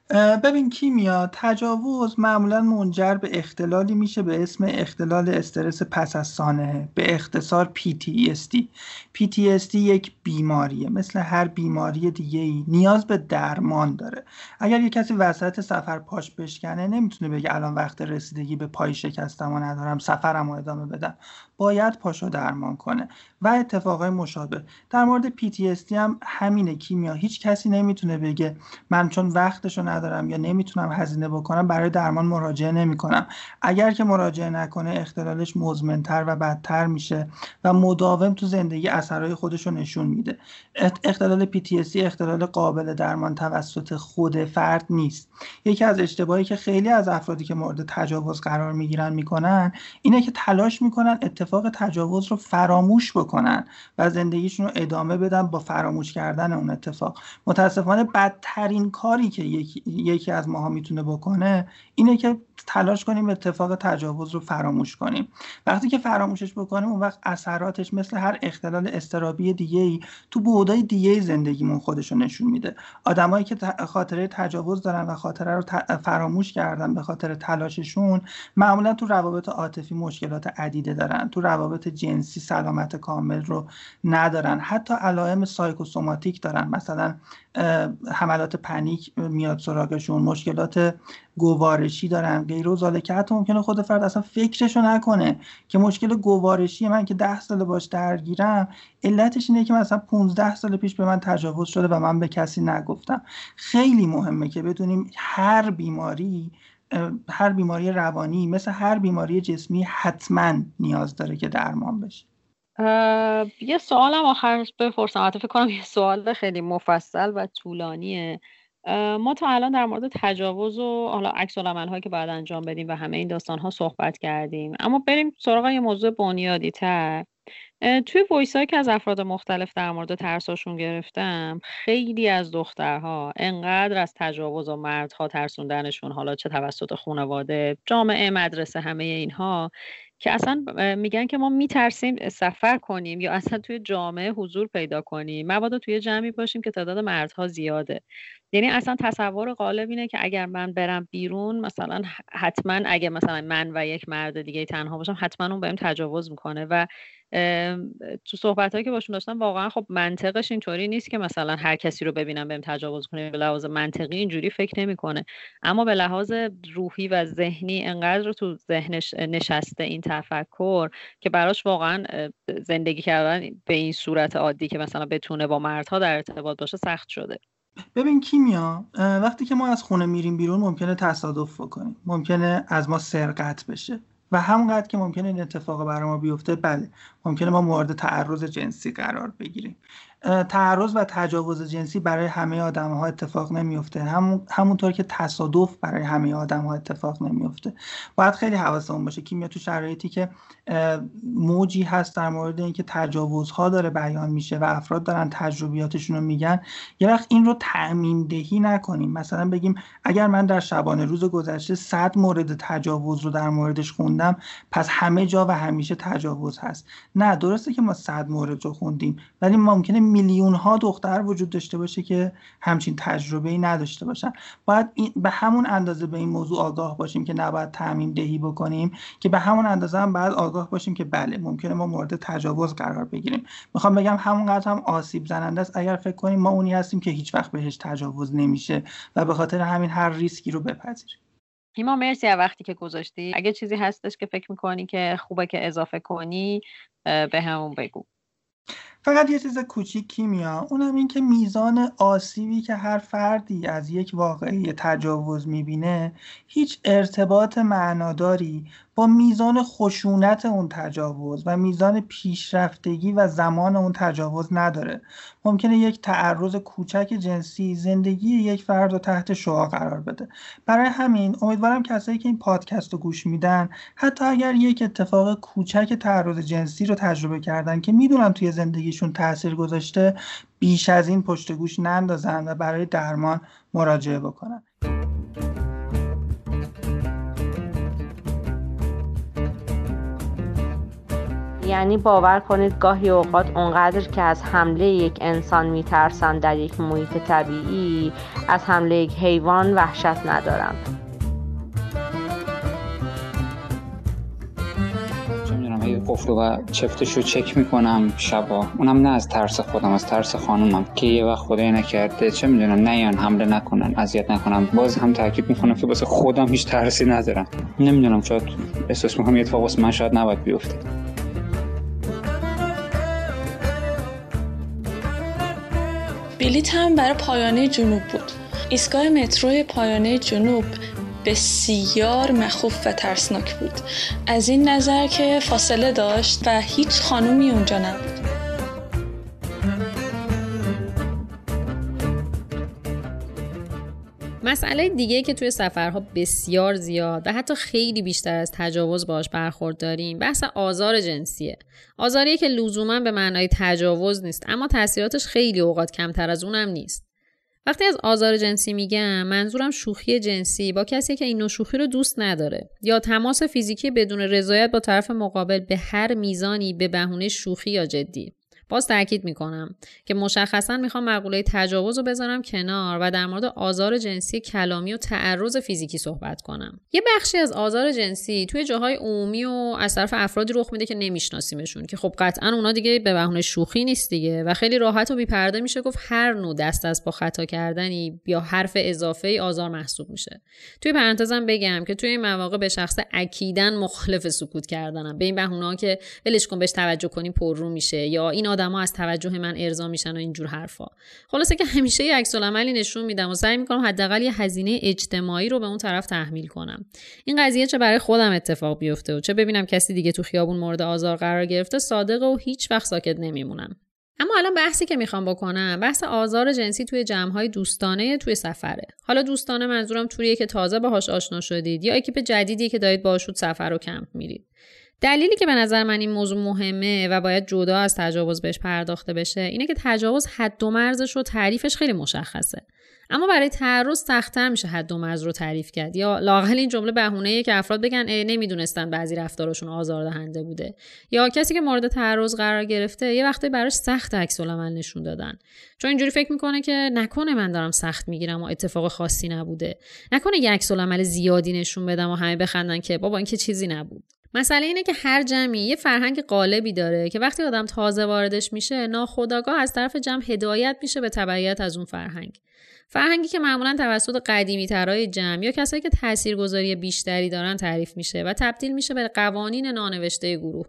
ببین کیمیا تجاوز معمولا منجر به اختلالی میشه به اسم اختلال استرس پس از سانحه به اختصار PTSD PTSD یک بیماریه مثل هر بیماری دیگه ای نیاز به درمان داره. اگر یه کسی وسط سفر پاش بشکنه نمی‌تونه بگه الان وقت رسیدگی به پای شکستم و ندارم سفرم رو ادامه بدم. باید پاشو درمان کنه. و اتفاقای مشابه. در مورد PTSD هم همینه کیمیا. هیچ کسی نمی‌تونه بگه من چون وقتشو ندارم یا نمی‌تونم هزینه بکنم برای درمان مراجعه نمی‌کنم. اگر که مراجعه نکنه اختلالش مزمنتر و بدتر میشه و مداوم تو زندگی اثرهای خودش رو نشون میده. اختلال PTSD اختلال قابل درمان توسط خود فرد نیست. یکی از اشتباهی که خیلی از افرادی که مورد تجاوز قرار می‌گیرن می‌کنن اینه که تلاش می‌کنن اتفاق تجاوز رو فراموش بکنن و زندگیشون رو ادامه بدن با فراموش کردن اون اتفاق. متاسفانه بدترین کاری که یکی, یکی از ماها می‌تونه بکنه اینه که تلاش کنیم اتفاق تجاوز رو فراموش کنیم. وقتی که فراموشش بکنیم اون وقت اثراتش مثل هر اختلال استرابی دیگه ای تو بودای دیگه زندگیمون خودش نشون میده. آدمایی که خاطره تجاوز دارن و خاطره رو فراموش کردن به خاطر تلاششون معمولا تو روابط عاطفی مشکلات عدیده دارن. تو روابط جنسی سلامت کامل رو ندارن. حتی علائم سایکوسوماتیک دارن. مثلا حملات پنیک میاد سراغشون مشکلات گوارشی دارن. غیر و که حتی ممکنه خود فرد اصلا فکرشو نکنه که مشکل گوارشی من که ده سال باش درگیرم علتش اینه که مثلا 15 سال پیش به من تجاوز شده و من به کسی نگفتم. خیلی مهمه که بدونیم هر بیماری هر بیماری روانی مثل هر بیماری جسمی حتما نیاز داره که درمان بشه. یه سوالم آخر بپرسم. فکر کنم یه سوال خیلی مفصل و طولانیه. ما تا الان در مورد تجاوز و حالا عکس هایی که باید انجام بدیم و همه این داستان ها صحبت کردیم. اما بریم سراغ یه موضوع بنیادی تر. توی وایس که از افراد مختلف در مورد ترساشون گرفتم خیلی از دخترها انقدر از تجاوز و مردها ترسوندنشون حالا چه توسط خانواده جامعه مدرسه همه اینها که اصلا میگن که ما میترسیم سفر کنیم یا اصلا توی جامعه حضور پیدا کنیم. مبادا توی جمعی باشیم که تعداد مردها زیاده. یعنی اصلا تصور غالب اینه که اگر من برم بیرون مثلا حتما اگه مثلا من و یک مرد دیگه تنها باشم حتما اون بهم تجاوز می‌کنه و تو صحبت هایی که باشون داشتم واقعا خب منطقش اینطوری نیست که مثلا هر کسی رو ببینم بهم تجاوز کنه به لحاظ منطقی اینجوری فکر نمی‌کنه. اما به لحاظ روحی و ذهنی انقدر تو ذهنش نشسته این تفکر که براش واقعا زندگی کردن به این صورت عادی که مثلا بتونه با مردها در ارتباط باشه سخت شده. ببین کیمیا وقتی که ما از خونه میریم بیرون ممکنه تصادف بکنیم. ممکنه از ما سرقت بشه. و همونقدر که ممکنه این اتفاق برای ما بیفته بله ممکنه ما مورد تعرض جنسی قرار بگیریم. تعرض و تجاوز جنسی برای همه آدم ها اتفاق نمیفته همون همونطور که تصادف برای همه آدم ها اتفاق نمیفته باید خیلی حواسمون باشه. کیمیا تو شرایطی که موجی هست در مورد اینکه تجاوزها داره بیان میشه و افراد دارن تجربیاتشون رو میگن یه وقت این رو تعمیم دهی نکنیم. مثلا بگیم اگر من در شبانه روز گذشته صد مورد تجاوز رو در موردش خوندم پس همه جا و همیشه تجاوز هست. نه درسته که ما صد مورد رو خوندیم ولی ممکنه میلیون ها دختر وجود داشته باشه که همچین تجربه ای نداشته باشن. باید به همون اندازه به این موضوع آگاه باشیم که نباید تعمیم دهی بکنیم که به همون اندازه هم باید آگاه باشیم که بله ممکنه ما مورد تجاوز قرار بگیریم. می‌خوام بگم همونقدر هم آسیب زننده است. اگر فکر کنیم ما اونی هستیم که هیچ وقت بهش تجاوز نمیشه و به خاطر همین هر ریسکی رو بپذیریم. ایما مرسی از وقتی که گذاشتی. اگه چیزی هستش که فکر می‌کنی که خوبه که اضافه کنی به همون بگو. فقط یه چیز کوچیک کیمیا اونم این که میزان آسیبی که هر فردی از یک واقعی تجاوز می‌بینه هیچ ارتباط معناداری با میزان خشونت اون تجاوز و میزان پیشرفتگی و زمان اون تجاوز نداره. ممکنه یک تعرض کوچک جنسی زندگی یک فرد رو تحت شعا قرار بده. برای همین امیدوارم کسایی که این پادکست رو گوش میدن حتی اگر یک اتفاق کوچک تعرض جنسی رو تجربه کردن که می‌دونن توی زندگیشون تاثیر گذاشته بیش از این پشت گوش نندازن و برای درمان مراجعه بکنن. یعنی باور کنید گاهی اوقات اونقدر که از حمله یک انسان میترسن در یک محیط طبیعی از حمله یک حیوان وحشت ندارم قفل و چفتش رو چک می‌کنم شبا. اونم نه از ترس خودم از ترس خانومم که یه وقت خدای نکرده. چه می‌دونم نیان حمله نکنن اذیت نکنم باز هم تاکید می‌کنم که واسه خودم هیچ ترسی ندارم. نمی‌دونم شاید احساس می‌کنم یه اتفاق من شاید نباید بیفته. بلیتم برای پایانه جنوب بود. ایستگاه مترو پایانه جنوب بسیار مخوف و ترسناک بود. از این نظر که فاصله داشت و هیچ خانومی اونجا نبود. مسئله دیگه که توی سفرها بسیار زیاد و حتی خیلی بیشتر از تجاوز باش برخورد داریم بحث آزار جنسیه. آزاریه که لزوما به معنای تجاوز نیست اما تاثیراتش خیلی اوقات کمتر از اونم نیست. وقتی از آزار جنسی میگم منظورم شوخی جنسی با کسی که این نوع شوخی رو دوست نداره یا تماس فیزیکی بدون رضایت با طرف مقابل به هر میزانی به بهونه شوخی یا جدی. باز تاکید می‌کنم که مشخصا می‌خوام مقوله تجاوز رو بذارم کنار و در مورد آزار جنسی کلامی و تعرض فیزیکی صحبت کنم. یه بخشی از آزار جنسی توی جاهای عمومی و از طرف افرادی رخ میده که نمیشناسیمشون که خب قطعا اونا دیگه به بهونه شوخی نیست دیگه و خیلی راحت و بیپرده میشه گفت هر نوع دست از با خطا کردنی یا حرف اضافه ای آزار محسوب میشه. توی پرانتزم بگم که توی این مواقع به شخص اکیدن مخالف سکوت کردنم. به این بهونه که ولش کن بهش توجه کنی پررو میشه یا این آدما از توجه من ارضا میشن و اینجور حرفا. خلاصه که همیشه یه عکس عملی نشون میدم و سعی می‌کنم حداقل یه هزینه اجتماعی رو به اون طرف تحمیل کنم. این قضیه چه برای خودم اتفاق بیفته و چه ببینم کسی دیگه تو خیابون مورد آزار قرار گرفته صادقه و هیچ وقت ساکت نمیمونم. اما الان بحثی که می‌خوام بکنم بحث آزار جنسی توی جمعهای دوستانه توی سفره. حالا دوستانه منظورم توریه که تازه باهاش آشنا شدید یا اکیپ جدیدی که دارید باشود سفر و کمپ میرید. دلیلی که به نظر من این موضوع مهمه و باید جدا از تجاوز بهش پرداخته بشه اینه که تجاوز حد و مرزش و تعریفش خیلی مشخصه. اما برای تعرض سختتر میشه حد و مرز رو تعریف کرد. یا لاقل این جمله بهونه که افراد بگن نمی‌دونستن بعضی رفتارشون آزاردهنده بوده. یا کسی که مورد تعرض قرار گرفته یه وقتی براش سخت عکس العمل نشون دادن. چون اینجوری فکر می‌کنه که نکنه من دارم سخت می‌گیرم و اتفاق خاصی نبوده. نکنه یه عکس العمل زیادی نشون بدم و همه بخندن که بابا این که چیزی نبود. مسئله اینه که هر جمعی یه فرهنگ قالبی داره که وقتی آدم تازه واردش میشه ناخداگاه از طرف جمع هدایت میشه به تبعیت از اون فرهنگ. فرهنگی که معمولا توسط قدیمی ترای جمع یا کسایی که تاثیرگذاری بیشتری دارن تعریف میشه و تبدیل میشه به قوانین نانوشته گروه.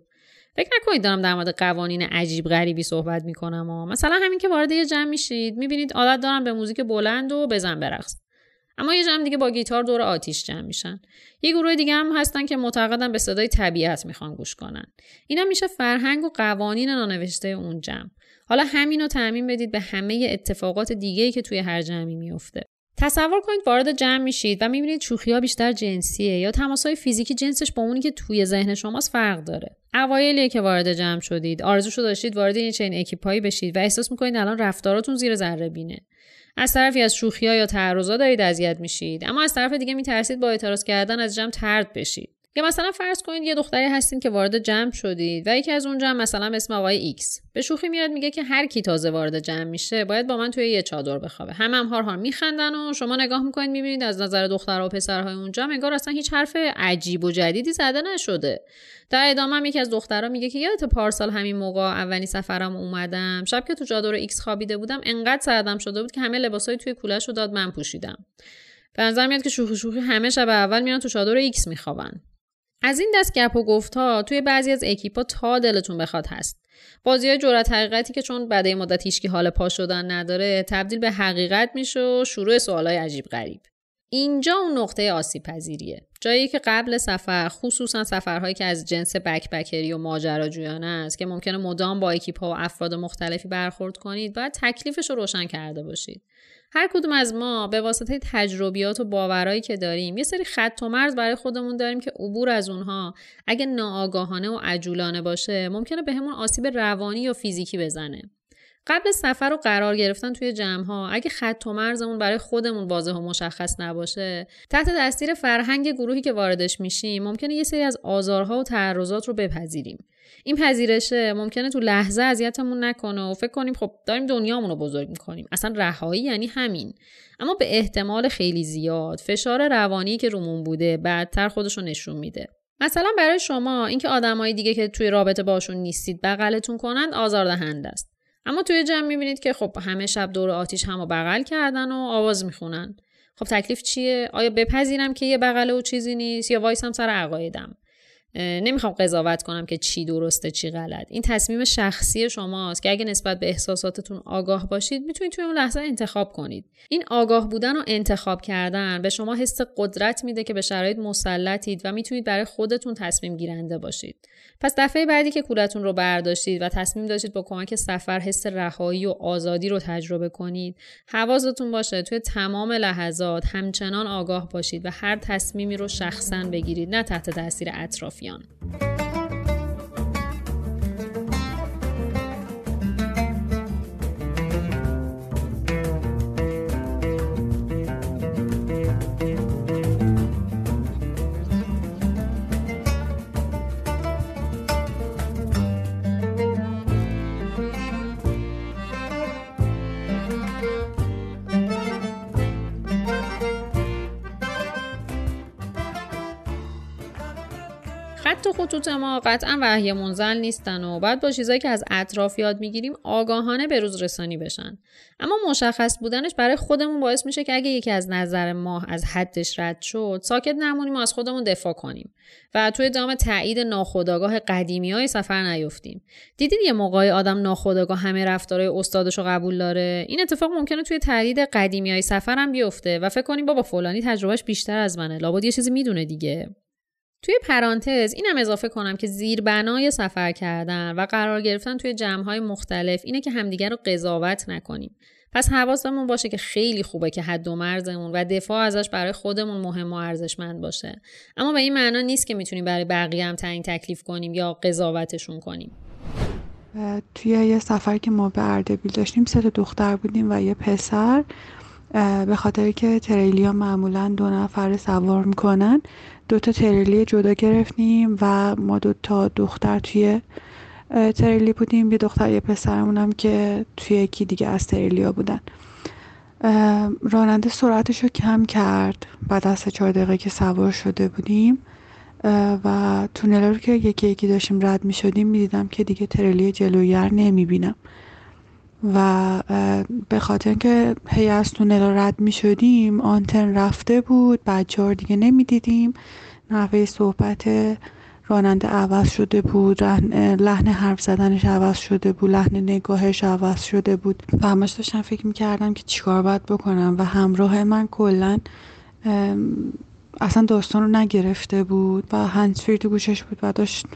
فکر نکنید دارم در مورد قوانین عجیب غریبی صحبت می‌کنم و مثلا همین که وارد یه جمع میشید می‌بینید عادت دارن به موزیک بلند و بزن برقص اما یه جمع دیگه با گیتار دور آتیش جمع میشن. یه گروه دیگه هم هستن که معتقدن به صدای طبیعت می‌خوان گوش کنن. اینا میشه فرهنگ و قوانین نانوشته اون جمع. حالا همین رو تعمین بدید به همه اتفاقات دیگه‌ای که توی هر جمعی میفته. تصور کنید وارد جمع میشید و می‌بینید شوخی ها بیشتر جنسیه یا های فیزیکی جنسش با اونی که توی ذهن شماست فرق داره. اوایلیه که وارد جمع شدید. آرزوشو داشتید وارد این چنین اکیپایی بشید و احساس می‌کنید الان رفتاراتون زیر ذره بینه. از طرفی از شوخی ها یا تعرضا دارید اذیت میشید. اما از طرف دیگه میترسید با اعتراض کردن از جمع طرد بشید. یا مثلا فرض کنید یه دختری هستین که وارد جمع شدید و یکی از اون جمع مثلا اسم آقای X. به شوخی میاد میگه که هر کی تازه وارد جمع میشه باید با من توی یه چادر بخوابه. همه هم هار هار میخندن و شما نگاه می‌کنید می‌بینید از نظر دخترها و پسرهای اون جمع انگار اصلا هیچ حرف عجیب و جدیدی زده نشده. در ادامه هم یکی از دخترها میگه که یادت پارسال همین موقع اولین سفرم اومدم. شب که تو چادر X خوابیده بودم انقدر سردم شده بود که همه لباسای توی کولش رو داد من پوشیدم. به نظر میاد که شوخی شوخی همه شب اول میان تو چادر X میخوابن. از این دست گپ و گفت ها توی بعضی از اکیپا تا دلتون بخواد هست. بازی های جرأت حقیقتی که چون بعد مدت هیچکی حال پا شدن نداره تبدیل به حقیقت میشه و شروع سوالای عجیب غریب. اینجا اون نقطه آسیب پذیریه جایی که قبل سفر خصوصا سفرهایی که از جنس backpacker ی و ماجراجویانه است که ممکنه مدام با اکیپ و افراد مختلفی برخورد کنید باید تکلیفش رو روشن کرده باشید. هر کدوم از ما به واسطه تجربیات و باورایی که داریم یه سری خط و مرز برای خودمون داریم که عبور از اونها اگه ناآگاهانه و عجولانه باشه ممکنه بهمون به آسیب روانی یا فیزیکی بزنه. قبل سفر و قرار گرفتن توی جمع ها اگه خط و مرزمون برای خودمون واضح و مشخص نباشه تحت دستیر فرهنگ گروهی که واردش میشیم ممکنه یه سری از آزارها و تعرضات رو بپذیریم. این پذیرشه. ممکنه تو لحظه اذیتمون نکنه و فکر کنیم خب داریم دنیامون رو بزرگ می‌کنیم. اصلا رهایی یعنی همین. اما به احتمال خیلی زیاد فشار روانی که رومون بوده بعدتر خودش رو نشون میده. مثلا برای شما اینکه آدمای دیگه که توی رابطه باشون نیستید بغلتون کنند آزاردهنده است. اما توی جمع می‌بینید که خب همه شب دور آتیش هم و بغل کردن و آواز می‌خونن. خب تکلیف چیه؟ آیا بپذیرم که یه بغله و چیزی نیست یا وایسم سر عقایدم نمی‌خوام قضاوت کنم که چی درسته چی غلط. این تصمیم شخصی شماست که اگه نسبت به احساساتتون آگاه باشید می‌تونید توی اون لحظه انتخاب کنید. این آگاه بودن و انتخاب کردن به شما حس قدرت میده که به شرایط مسلطید و می‌تونید برای خودتون تصمیم گیرنده باشید. پس دفعه بعدی که کولتون رو برداشتید و تصمیم داشتید با کمک سفر حس رهایی و آزادی رو تجربه کنید حواستون باشه توی تمام لحظات همچنان آگاه باشید و هر تصمیمی رو شخصا بگیرید نه تحت تاثیر اطرافیان. خطوط ما قطعا وحی منزل نیستن و باید با چیزایی که از اطراف یاد می‌گیریم آگاهانه به روز رسانی بشن. اما مشخص بودنش برای خودمون باعث میشه که اگه یکی از نظر ما از حدش رد شد ساکت نمونیم و از خودمون دفاع کنیم. و توی دام تایید ناخودآگاه قدیمی های سفر نیفتیم. دیدید یه موقعی آدم ناخودآگاه همه رفتارهای استادش رو قبول داره؟ این اتفاق ممکنه توی تایید قدیمی های سفر بیفته و فکر کنیم بابا فلانی تجربهش بیشتر از منه. لابد یه چیزی می‌دونه دیگه. توی پرانتز اینم اضافه کنم که زیربنای سفر کردن و قرار گرفتن توی جمعهای مختلف اینه که همدیگر رو قضاوت نکنیم. پس حواسمون باشه که خیلی خوبه که حد و مرزمون و دفاع ازش برای خودمون مهم و ارزشمند باشه. اما به این معنا نیست که می‌تونیم برای بقیه هم تعیین تکلیف کنیم یا قضاوتشون کنیم. توی یه سفر که ما به اردبیل داشتیم سه دختر بودیم و یه پسر. به خاطر که تریلیا معمولا دو نفر سوار می‌کنن. دو تا تریلی جدا گرفتیم و ما دو تا دختر توی تریلی بودیم. یه دختر یه پسرمونم که توی یکی دیگه از تریلیا بودن. راننده سرعتش رو کم کرد. بعد از چهار دقیقه که سوار شده بودیم و تونل رو که یکی یکی داشتیم رد می شدیم می دیدم که دیگه تریلی جلویر نمی بینم و به خاطر که هی از تونل رد می شدیم آنتن رفته بود بچه ها دیگه نمی دیدیم نحوه صحبت راننده عوض شده بود لحن حرف زدنش عوض شده بود لحن نگاهش عوض شده بود. و همش داشتم فکر می‌کردم که چیکار باید بکنم و همراه من کلا اصلا داستان رو نگرفته بود و هنسفری تو گوشش بود و داشت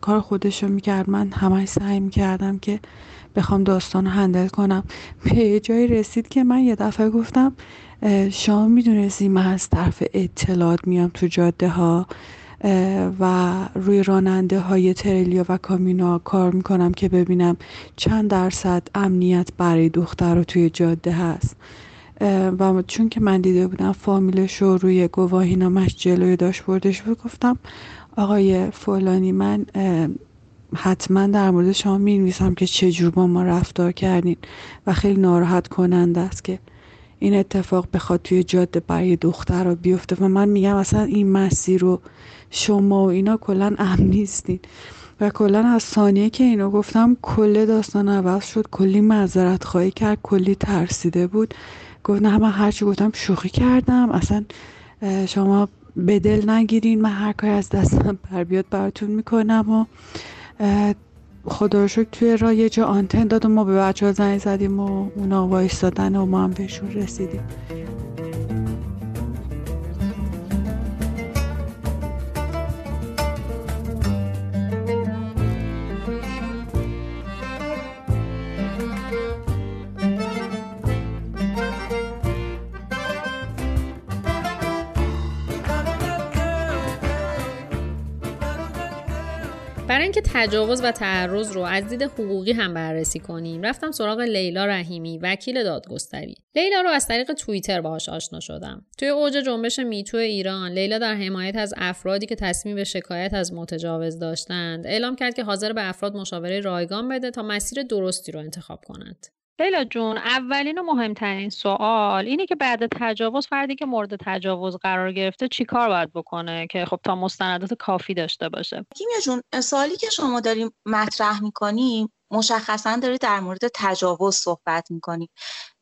کار خودش رو می‌کرد. من همش سعی می‌کردم که بخوام داستان رو هندل کنم. به جایی رسید که من یه دفعه گفتم شما می‌دونستی من از طرف اطلاعات میام تو جاده ها و روی راننده های تریلیا و کامینا کار می‌کنم که ببینم چند درصد امنیت برای دختر رو توی جاده هست. و چون که من دیده بودم فامیلش رو روی گواهی نامش جلوی داشت بردش بود گفتم آقای فلانی من حتما در مورد شما می نویسم که چجور با ما رفتار کردین و خیلی ناراحت کننده است که این اتفاق بخواد توی جاده برای دختر رو بیفته و من میگم اصلا این مسیر رو شما و اینا کلا امن نیستین. و کلا از ثانیه که اینو گفتم کل داستان عوض شد کلی معذرت خواهی کرد کلی ترسیده بود. گفت نه من هرچی گفتم شوخی کردم. اصلا شما به دل نگیرین. من هر کاری از دستم بر بیاد براتون می‌کنم و خدا رو توی راه یه جا آنتن داد و ما به بچه ها زنگ زدیم و اونا وایستادن و ما هم بهشون رسیدیم. برای اینکه تجاوز و تعرض رو از دید حقوقی هم بررسی کنیم رفتم سراغ لیلا رحیمی وکیل دادگستری. لیلا رو از طریق توییتر باهاش آشنا شدم. توی اوج جنبش میتو ایران لیلا در حمایت از افرادی که تصمیم به شکایت از متجاوز داشتند اعلام کرد که حاضر به افراد مشاوره رایگان بده تا مسیر درستی رو انتخاب کنند لیلا جون اولین و مهمترین سوال اینه که بعد تجاوز فردی که مورد تجاوز قرار گرفته چی کار باید بکنه که خب تا مستندات کافی داشته باشه؟ کیمیا جون سوالی که شما داریم مطرح می‌کنیم مشخصا داری در مورد تجاوز صحبت می‌کنی.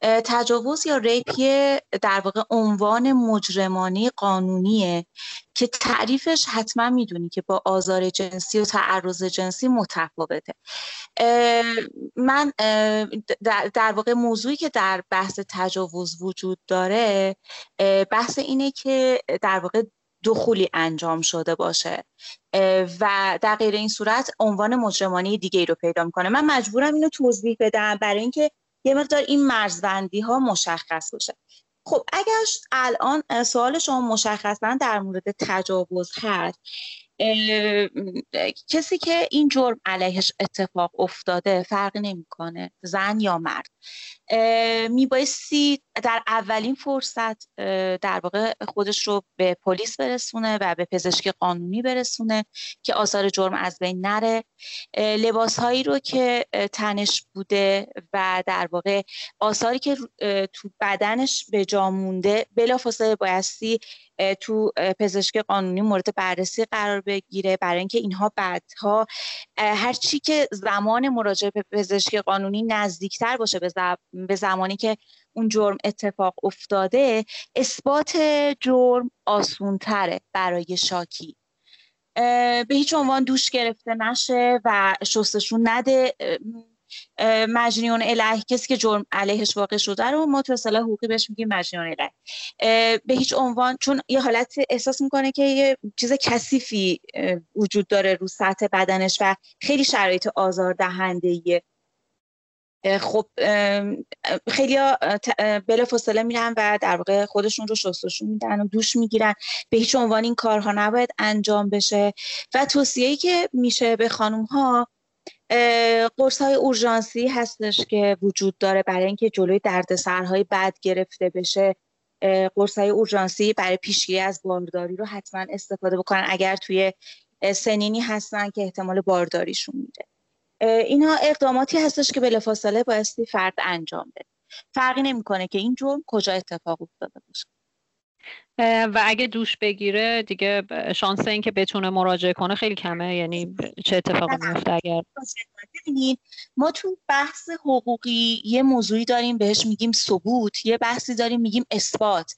تجاوز یا ریپیه در واقع عنوان مجرمانه قانونیه که تعریفش حتما می‌دونی که با آزار جنسی و تعرض جنسی متفاوته. من در واقع موضوعی که در بحث تجاوز وجود داره بحث اینه که در واقع دخولی انجام شده باشه. و در غیر این صورت عنوان مجرمانه دیگه ای رو پیدا می‌کنه. من مجبورم اینو توضیح بدم برای اینکه یه مقدار این مرزبندی ها مشخص باشه خب اگر الان سوال شما مشخصا در مورد تجاوز هست کسی که این جرم علیهش اتفاق افتاده فرقی نمی‌کنه زن یا مرد؟ میبایستی در اولین فرصت در واقع خودش رو به پلیس برسونه و به پزشکی قانونی برسونه که آثار جرم از بین نره. لباس هایی رو که تنش بوده و در واقع آثاری که تو بدنش به جا مونده بلافاصله بایستی تو پزشکی قانونی مورد بررسی قرار بگیره. برای اینکه اینها بعدها هر چی که زمان مراجعه به پزشکی قانونی نزدیکتر باشه به زمانی که اون جرم اتفاق افتاده اثبات جرم آسونتره برای شاکی. به هیچ عنوان دوش گرفته نشه و شستشون نده. مجنیون اله کسی که جرم علیهش واقع شده رو ما تو اصطلاح حقوقی بهش میگیم مجنیون اله به هیچ عنوان چون یه حالت احساس می‌کنه که یه چیز کثیفی وجود داره رو سطح بدنش و خیلی شرایط آزار دهنده خب خیلی بلا فاصله میرن و در واقع خودشون رو شستشون میدن و دوش می‌گیرن. به هیچ عنوان این کارها نباید انجام بشه. و توصیه‌ای که میشه به خانم ها قرص های اورژانسی هستش که وجود داره برای اینکه جلوی دردسرهای بد گرفته بشه. قرص های اورژانسی برای پیشگیری از بارداری رو حتما استفاده بکنن اگر توی سنینی هستن که احتمال بارداریشون میده اینها اقداماتی هستش که بلافاصله بایستی فرد انجام بده. فرقی نمی‌کنه که این جرم کجا اتفاق افتاده باشه. و اگه دوش بگیره دیگه شانس این که بتونه مراجعه کنه خیلی کمه. یعنی چه اتفاقی میفته اگر؟ ببینید ما تو بحث حقوقی یه موضوعی داریم بهش میگیم ثبوت یه بحثی داریم میگیم اثبات.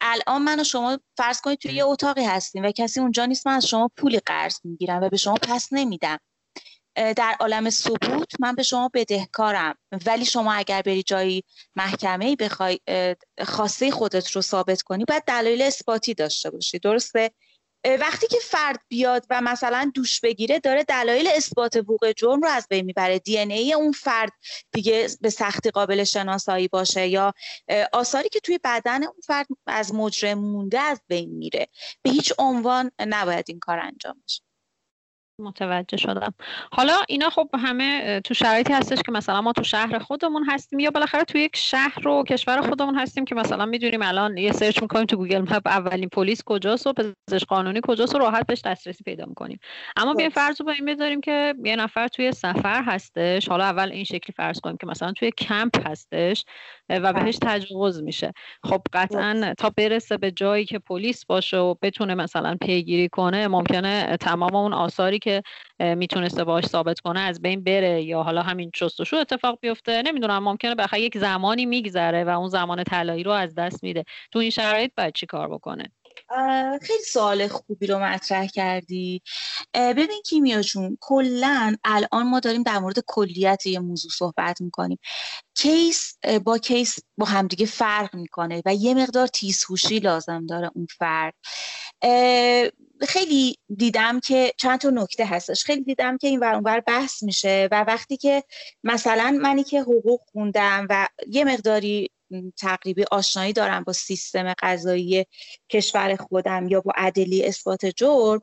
الان من و شما فرض کنید توی یه اتاقی هستیم و کسی اونجا نیست من از شما پولی قرض می‌گیرم و به شما پس نمیدم. در عالم ثبوت من به شما بدهکارم. ولی شما اگر بری جایی محکمه بخوای خواسته خودت رو ثابت کنی باید دلایل اثباتی داشته باشی. درسته؟ وقتی که فرد بیاد و مثلا دوش بگیره داره دلایل اثبات وقوع جرم رو از بین می‌بره. دی ای اون فرد دیگه به سختی قابل شناسایی باشه یا آثاری که توی بدن اون فرد از مجرم مونده از بین میره. به هیچ عنوان نباید این کار انجام بشه. متوجه شدم. حالا اینا خب همه تو شرایطی هستش که مثلا ما تو شهر خودمون هستیم یا بالاخره تو یک شهر و کشور خودمون هستیم که مثلا می‌دونیم الان یه search می‌کنیم تو Google Map اولین پلیس کجاست و پزشک قانونی کجاست و راحت بهش دسترسی پیدا می‌کنیم. اما بیایم فرض رو با این بذاریم که یه نفر توی سفر هستش. حالا اول این شکلی فرض کنیم که مثلا توی کمپ هستش و بهش تجاوز میشه. خب قطعا تا برسه به جایی که پلیس باشه و بتونه مثلا پیگیری کنه ممکنه تمام اون آثاری که می‌تونسته باش ثابت کنه از بین بره یا حالا همین شستشو اتفاق بیفته نمی‌دونم ممکنه بخاطر یک زمانی میگذره و اون زمان طلایی رو از دست میده. تو این شرایط باید چی کار بکنه؟ خیلی سوال خوبی رو مطرح کردی. ببین کیمیا جون کلا الان ما داریم در مورد کلیت یه موضوع صحبت می‌کنیم. کیس با کیس با همدیگه فرق می‌کنه و یه مقدار تیزهوشی لازم داره اون فرق خیلی دیدم که چند تا نکته هستش. خیلی دیدم که این ور بحث میشه و وقتی که مثلا منی که حقوق خوندم و یه مقداری تقریبی آشنایی دارم با سیستم قضایی کشور خودم یا با عدلی اثبات جرم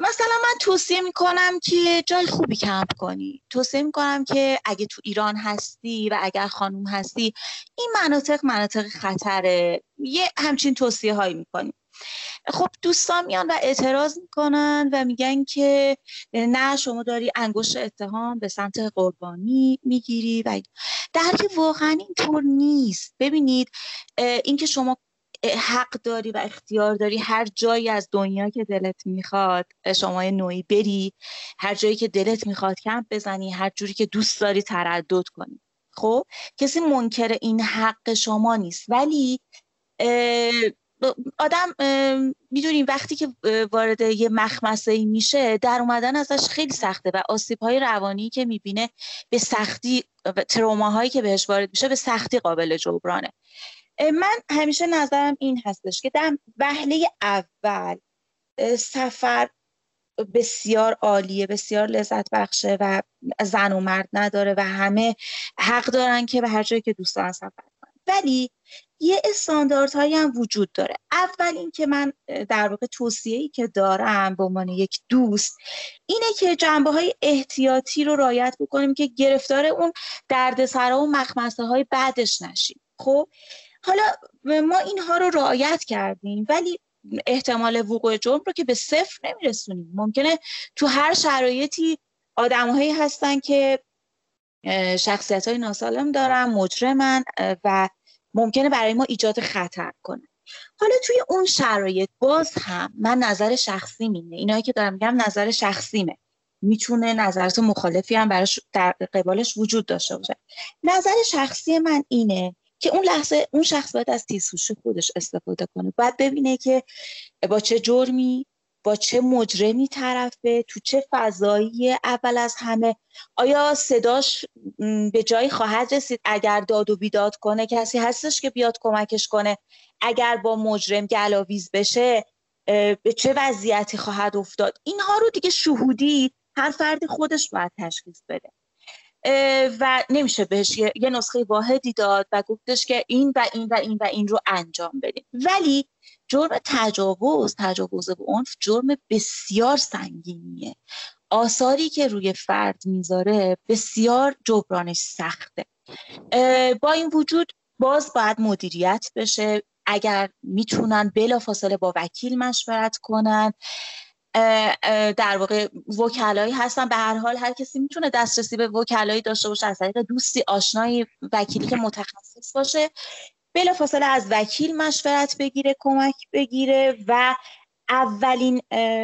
مثلا من توصیه می‌کنم که جای خوبی کمپ کنی. توصیه می‌کنم که اگه تو ایران هستی و اگر خانوم هستی این مناطق مناطق خطره. یه همچین توصیه هایی می‌کنیم خب دوستان میان و اعتراض می‌کنن و میگن که نه شما داری انگشت اتهام به سمت قربانی می‌گیری و در که واقعا اینطور نیست. ببینید اینکه شما حق داری و اختیار داری هر جایی از دنیا که دلت می‌خواد شما نوعی بری هر جایی که دلت می‌خواد کمپ بزنی هر جوری که دوست داری تردد کنی. خب کسی منکر این حق شما نیست. ولی آدم می‌دونیم وقتی که وارد یه مخمسه ای میشه در اومدن ازش خیلی سخته و آسیب های روانی که می‌بینه به سختی تروماهایی که بهش وارد میشه به سختی قابل جبرانه. من همیشه نظرم این هستش که در وهله اول سفر بسیار عالیه بسیار لذت بخشه و زن و مرد نداره و همه حق دارن که به هر جایی که دوست دارن سفر کنن. ولی یه استانداردهایی هم وجود داره. اول اینکه من در واقع توصیه که دارم به عنوان یک دوست اینه که جنبه های احتیاطی رو رایت بکنیم که گرفتار اون دردسرا و مخمسه های بعدش نشیم. خب؟ حالا ما اینها رو رعایت کردیم ولی احتمال وقوع جرم رو که به صفر نمیرسونیم. ممکنه تو هر شرایطی آدمهایی هستن که شخصیت های ناسالم دارن مجرمن و ممکنه برای ما ایجاد خطر کنه. حالا توی اون شرایط باز هم من نظر شخصی مینه اینایی که دارم میگم نظر شخصیمه. می‌تونه نظرات مخالفی هم براش در قبالش وجود داشته باشه. نظر شخصی من اینه که اون لحظه اون شخص باید از تیزهوشی خودش استفاده کنه. باید ببینه که با چه جرمی با چه مجرمی طرفه؟ تو چه فضایی اول از همه آیا صداش به جایی خواهد رسید؟ اگر داد و بیداد کنه کسی هستش که بیاد کمکش کنه؟ اگر با مجرم گلاویز بشه به چه وضعیتی خواهد افتاد؟ اینها رو دیگه شهودی هر فرد خودش باید تشخیص بده. و نمیشه بهش یه نسخه واحدی داد و گفتش که این و این و این و این رو انجام بدیم. ولی جرم تجاوز تجاوز به عنف جرم بسیار سنگینیه. آثاری که روی فرد می‌ذاره بسیار جبرانش سخته. با این وجود باز باید مدیریت بشه. اگر می‌تونن بلافاصله با وکیل مشورت کنن در واقع وکلایی هستن. به هر حال هر کسی می‌تونه دسترسی به وکلایی داشته باشه. از طریق دوستی آشنایی وکیلی که متخصص باشه. بلافاصله از وکیل مشورت بگیره کمک بگیره و اولین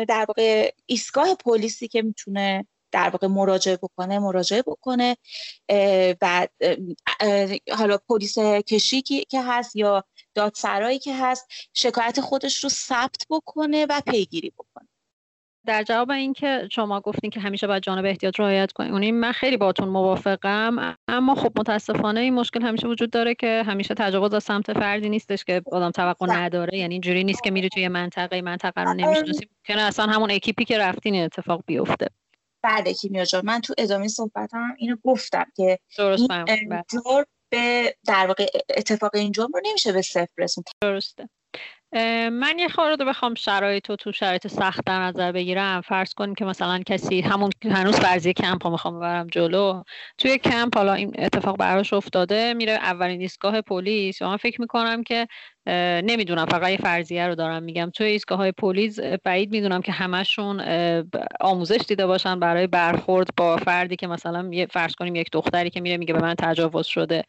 در واقع ایستگاه پلیسی که می‌تونه در واقع مراجعه بکنه مراجعه بکنه. و حالا پلیس کشی که هست یا دادسرایی که هست شکایت خودش رو ثبت بکنه و پیگیری بکنه. در جواب اینکه شما گفتین که همیشه باید جانب احتیاط رعایت کنیم من خیلی باتون موافقم اما خب متاسفانه این مشکل همیشه وجود داره که همیشه تجاوز از سمت فردی نیستش که آدم توقع نداره. یعنی اینجوری نیست که میری توی منطقه منطقه رو نمی‌شناسی. ممکنه اصلا همون اکیپی که رفتین اتفاق بیفته. بله کیمیا جان من تو ادامه صحبتم اینو گفتم که درست این به در واقع اتفاق این جرم رو نمیشه به صفر رسون درسته. من یه خورده بخوام شرایط رو تو شرایط سخت در نظر بگیرم. فرض کنیم که مثلا کسی همون هنوز فرضیه کمپ رو می‌خوام ببرم جلو. توی کمپ حالا این اتفاق براش افتاده میره اولین ایستگاه پلیس. من فکر می‌کنم که نمی‌دونم فقط یه فرضیه رو دارم میگم. توی ایستگاه های پلیس بعید می‌دونم که همشون آموزش دیده باشن برای برخورد با فردی که مثلا فرض کنیم یک دختری که میره میگه به من تجاوز شده.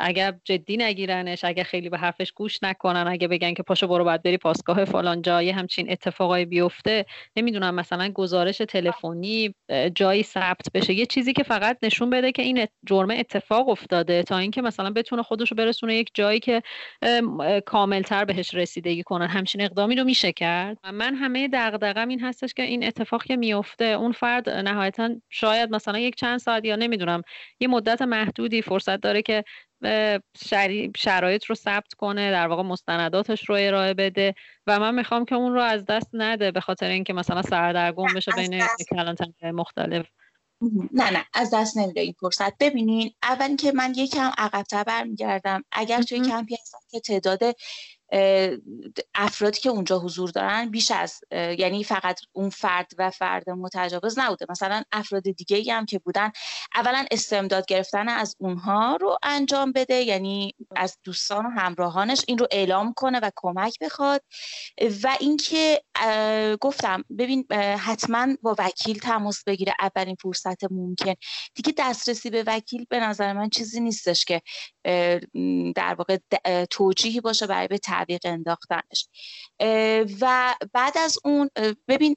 اگر جدی نگیرنش اگر خیلی به حرفش گوش نکنن اگه بگن که پاشو برو باید بری پاسگاه فلان جایی همچین اتفاقایی بیفته نمی‌دونم مثلا گزارش تلفنی جایی ثبت بشه یه چیزی که فقط نشون بده که این جرم اتفاق افتاده تا اینکه مثلا بتونه خودش رو برسونه یک جایی که کاملتر بهش رسیدگی کنن. همچین اقدامی رو میشه کرد. من همه دغدغم این هستش که این اتفاق که میفته اون فرد نهایتا شاید مثلا یک چند ساعت یا نمی‌دونم یه مدت محدودی فرصت داره که شرایط رو ثبت کنه در واقع مستنداتش رو ارائه بده و من می‌خوام که اون رو از دست نده به خاطر اینکه مثلا سردرگم بشه بین کلانتری مختلف. نه نه از دست نمیده این فرصت. ببینین اول که من یکم عقبتر برمیگردم اگر توی کمپی هستم که تعداد افرادی که اونجا حضور دارن بیش از یعنی فقط اون فرد و فرد متجاوز نبوده. مثلا افراد دیگه هم که بودن اولا استمداد گرفتن از اونها رو انجام بده یعنی از دوستان و همراهانش این رو اعلام کنه و کمک بخواد. و اینکه گفتم ببین حتما با وکیل تماس بگیره اولین فرصت ممکن. دیگه دسترسی به وکیل به نظر من چیزی نیستش که در واقع توجیهی باشه برای به تعویق انداختنش. و بعد از اون ببین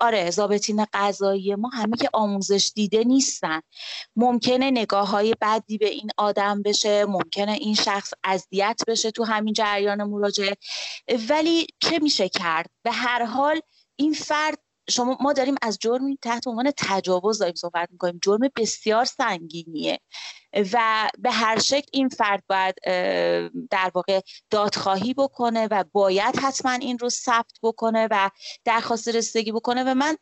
آره زابطین قضایی ما همه که آموزش دیده نیستن. ممکنه نگاه های بدی به این آدم بشه ممکنه این شخص اذیت بشه تو همین جریان مراجعه. ولی چه میشه کرد؟ به هر حال این فرد شما ما داریم از جرمی تحت عنوان تجاوز داریم صحبت می‌کنیم. جرم بسیار سنگینیه. و به هر شکل این فرد باید در واقع دادخواهی بکنه و باید حتما این رو ثبت بکنه و درخواست رسیدگی بکنه. و من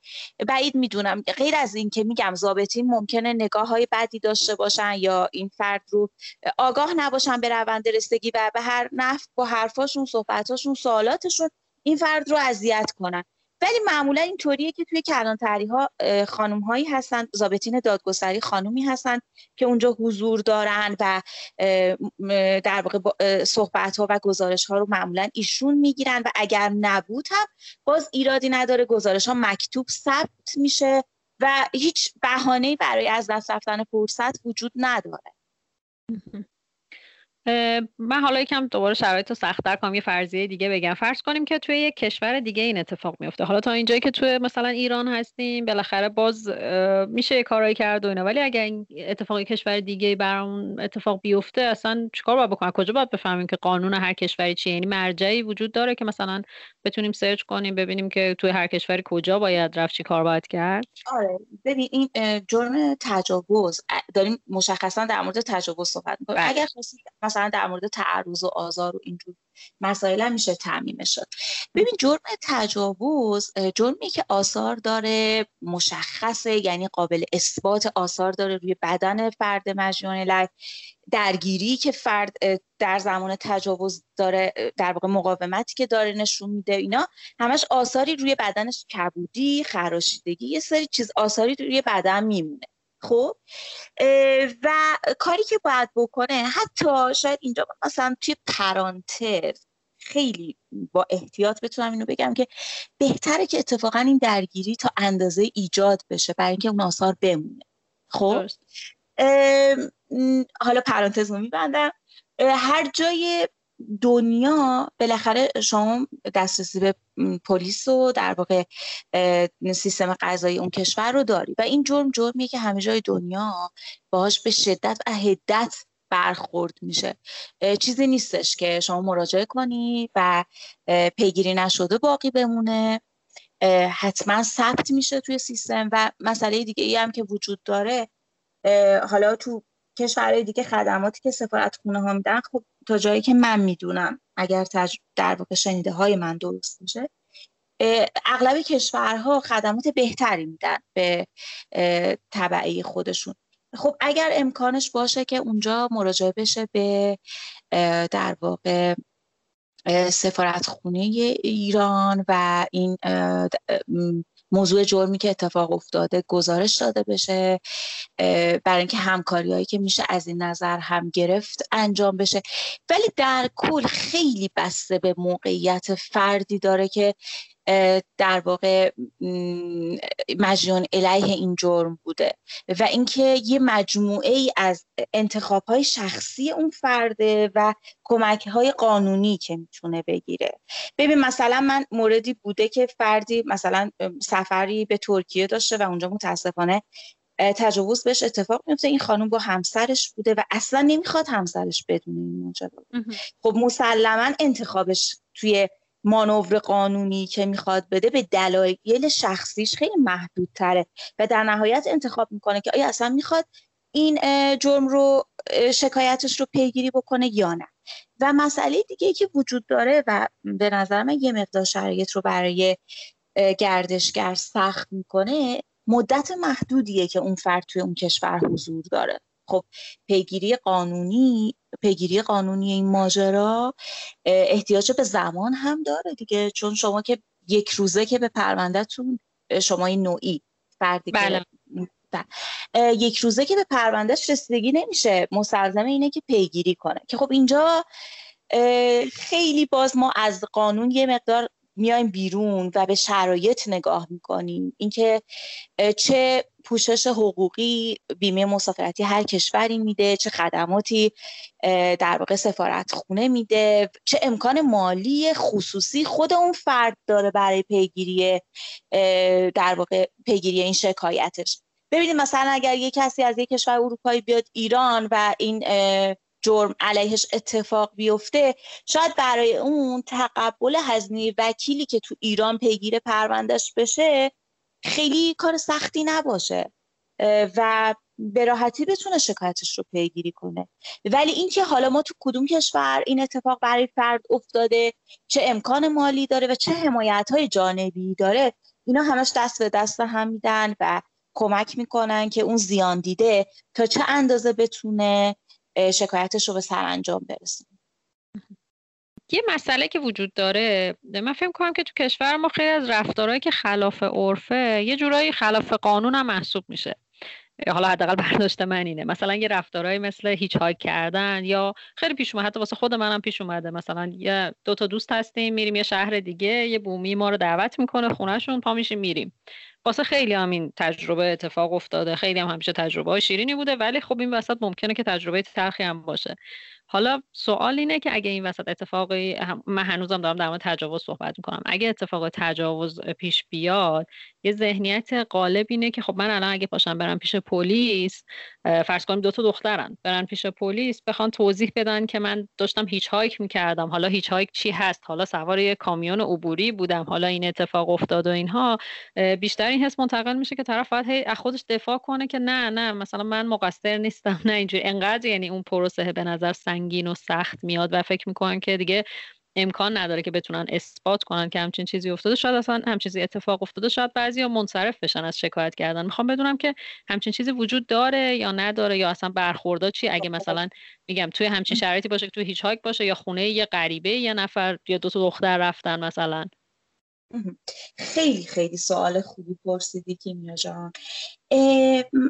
بعید می‌دونم غیر از این که میگم ضابطین ممکنه نگاه های بدی داشته باشن یا این فرد رو آگاه نباشن به روند رسیدگی و به هر نفع با حرفاشون صحبتاشون سوالاتشون این فرد رو اذیت کنن. ولی معمولا اینطوریه که توی کلانتری ها خانم هایی هستن ضابطین دادگستری خانومی هستن که اونجا حضور دارن و در واقع صحبت ها و گزارش ها رو معمولا ایشون می‌گیرن و اگر نبود هم باز ایرادی نداره گزارش ها مکتوب ثبت میشه و هیچ بهانه‌ای برای از دست رفتن فرصت وجود نداره. من حالا یکم دوباره شرایط رو سختتر کنم یه فرضیه دیگه بگم. فرض کنیم که توی یک کشور دیگه این اتفاق میفته حالا تا اینجایی که توی مثلا ایران هستیم بالاخره باز میشه یه کارایی کرد و اینا. ولی اگر این اتفاقی کشور دیگه برامون اتفاق بیفته اصلا چیکار باید بکنم؟ کجا باید بفهمیم که قانون هر کشوری چیه؟ یعنی مرجعی وجود داره که مثلا بتونیم سرچ کنیم ببینیم که توی هر کشوری کجا باید رفت چی کار باید کرد؟ آره. ببین این جرم تجاوز. داریم مشخصا در مورد تجاوز صحبت می‌کنیم. بله. اگر مثلا در مورد تعرض و آزار و اینجور مسائل هم میشه تعمیمش شد. ببین جرم تجاوز جرمی که آثار داره مشخصه یعنی قابل اثبات آثار داره روی بدن فرد مجنون لک درگیری که فرد در زمان تجاوز داره در واقع مقاومتی که داره نشون میده اینا همش آثاری روی بدنش کبودی خراشیدگی یه سری چیز آثاری روی بدن میمونه. خب و کاری که باید بکنه حتی شاید اینجا مثلا توی پرانتز خیلی با احتیاط بتونم اینو بگم که بهتره که اتفاقا این درگیری تا اندازه ایجاد بشه برای اینکه اون آثار بمونه. خب؟ حالا پرانتز رو میبندم. هر جای دنیا بالاخره شما دسترسی به پلیس و در واقع سیستم قضایی اون کشور رو داری. و این جرم جرمیه که همه جای دنیا باهاش به شدت و حدت برخورد میشه. چیزی نیستش که شما مراجعه کنی و پیگیری نشده باقی بمونه. حتما ثبت میشه توی سیستم. و مسئله دیگه ای هم که وجود داره حالا تو کشورهای دیگه خدماتی که سفارت خونه ها میدن خب تا جایی که من می‌دونم اگر. در واقع شنیده های من درست میشه اغلب کشورها خدمات بهتری میدن به طبعی خودشون خب اگر امکانش باشه که اونجا مراجعه بشه به در واقع سفارت خونه ایران و این موضوع جرمی که اتفاق افتاده گزارش داده بشه برای اینکه همکاری هایی که میشه از این نظر هم گرفت انجام بشه. ولی در کل خیلی بسته به موقعیت فردی داره که در واقع مجنون علیه این جرم بوده. و اینکه یه مجموعه ای از انتخاب های شخصی اون فرده و کمک های قانونی که می‌تونه بگیره. ببین مثلا من موردی بوده که فردی مثلا سفری به ترکیه داشته و اونجا متاسفانه تجاوز بهش اتفاق میفته این خانم با همسرش بوده و اصلا نمی‌خواد همسرش بدون این ماجرا خب مسلما انتخابش توی مانور قانونی که می‌خواد بده به دلایل شخصیش خیلی محدودتره و در نهایت انتخاب می‌کنه که آیا اصلا می‌خواد این جرم رو شکایتش رو پیگیری بکنه یا نه. و مسئله دیگه که وجود داره و به نظر من یه مقدار شرایط رو برای گردشگر سخت می‌کنه مدت محدودیه که اون فرد توی اون کشور حضور داره. خب پیگیری قانونی پیگیری قانونی این ماجرا احتیاج به زمان هم داره دیگه چون شما که یک روزه که به پروندهتون شما این نوعی فردی بله. یک روزه که به پروندهش رسیدگی نمیشه مستلزم اینه که پیگیری کنه که خب اینجا خیلی باز ما از قانون یه مقدار میایم بیرون و به شرایط نگاه می‌کنیم. اینکه چه پوشش حقوقی بیمه مسافرتی هر کشوری میده چه خدماتی در واقع سفارت خونه میده چه امکان مالی خصوصی خود اون فرد داره برای پیگیری در واقع پیگیری این شکایتش. ببینید مثلا اگر یک کسی از یک کشور اروپایی بیاد ایران و این جرم علیهش اتفاق بیفته شاید برای اون تقبل هزینه وکیلی که تو ایران پیگیر پروندهش بشه خیلی کار سختی نباشه و به راحتی بتونه شکایتش رو پیگیری کنه. ولی اینکه حالا ما تو کدوم کشور این اتفاق برای فرد افتاده چه امکان مالی داره و چه حمایت های جانبی داره اینا همش دست به دست هم میدن و کمک می‌کنن که اون زیان دیده تا چه اندازه بتونه شکایتش رو به سرانجام برسونه یه مسئله که وجود داره من فکر کنم که تو کشور ما خیلی از رفتارهایی که خلاف عرفه یه جورایی خلاف قانون هم محسوب میشه. حالا حداقل برداشت من اینه. مثلا یه رفتارهایی مثل هیچ هایک کردن یا خیلی پیش اومده حتی واسه خود منم پیش اومده. مثلا یه دو تا دوست هستیم میریم یه شهر دیگه یه بومی ما رو دعوت می‌کنه خونهشون پا میشیم میریم. واسه خیلی هم این تجربه اتفاق افتاده. خیلی هم همیشه تجربه های شیرینی بوده ولی خب این وسط ممکنه که تجربه تلخی هم باشه. حالا سوال اینه که اگه این وسط اتفاقی من هنوزم دارم در مورد تجاوز صحبت می‌کنم. اگه اتفاق تجاوز پیش بیاد یه ذهنیت غالب اینه که خب من الان اگه پاشم برم پیش پلیس فرض کنیم دو تا دخترن برن پیش پلیس بخوان توضیح بدن که من داشتم hitchhike می‌کردم. حالا hitchhike چی هست؟ حالا سوار یه کامیون عبوری بودم. حالا این اتفاق افتاد و اینها. بیشتر این حس منتقل میشه که طرف باید از خودش دفاع کنه که نه نه مثلا من مقصر نیستم نه اینجوری. انقدر یعنی اون پروسه به نظر سنگین و سخت میاد و فکر می‌کنن که دیگه امکان نداره که بتونن اثبات کنن که همچین چیزی افتاده. شاید اصلا همچین چیزی اتفاق افتاده شاید بعضیا منصرف بشن از شکایت کردن. می‌خوام بدونم که همچین چیزی وجود داره یا نداره یا اصلا برخوردا چی؟ اگه مثلا میگم توی همچین شرایطی باشه که توی هیچ هایک باشه یا خونه یه غریبه یه نفر یا دو تا دختر رفتن مثلا. خیلی خیلی سوال خوبی پرسیدی کیمیا جان.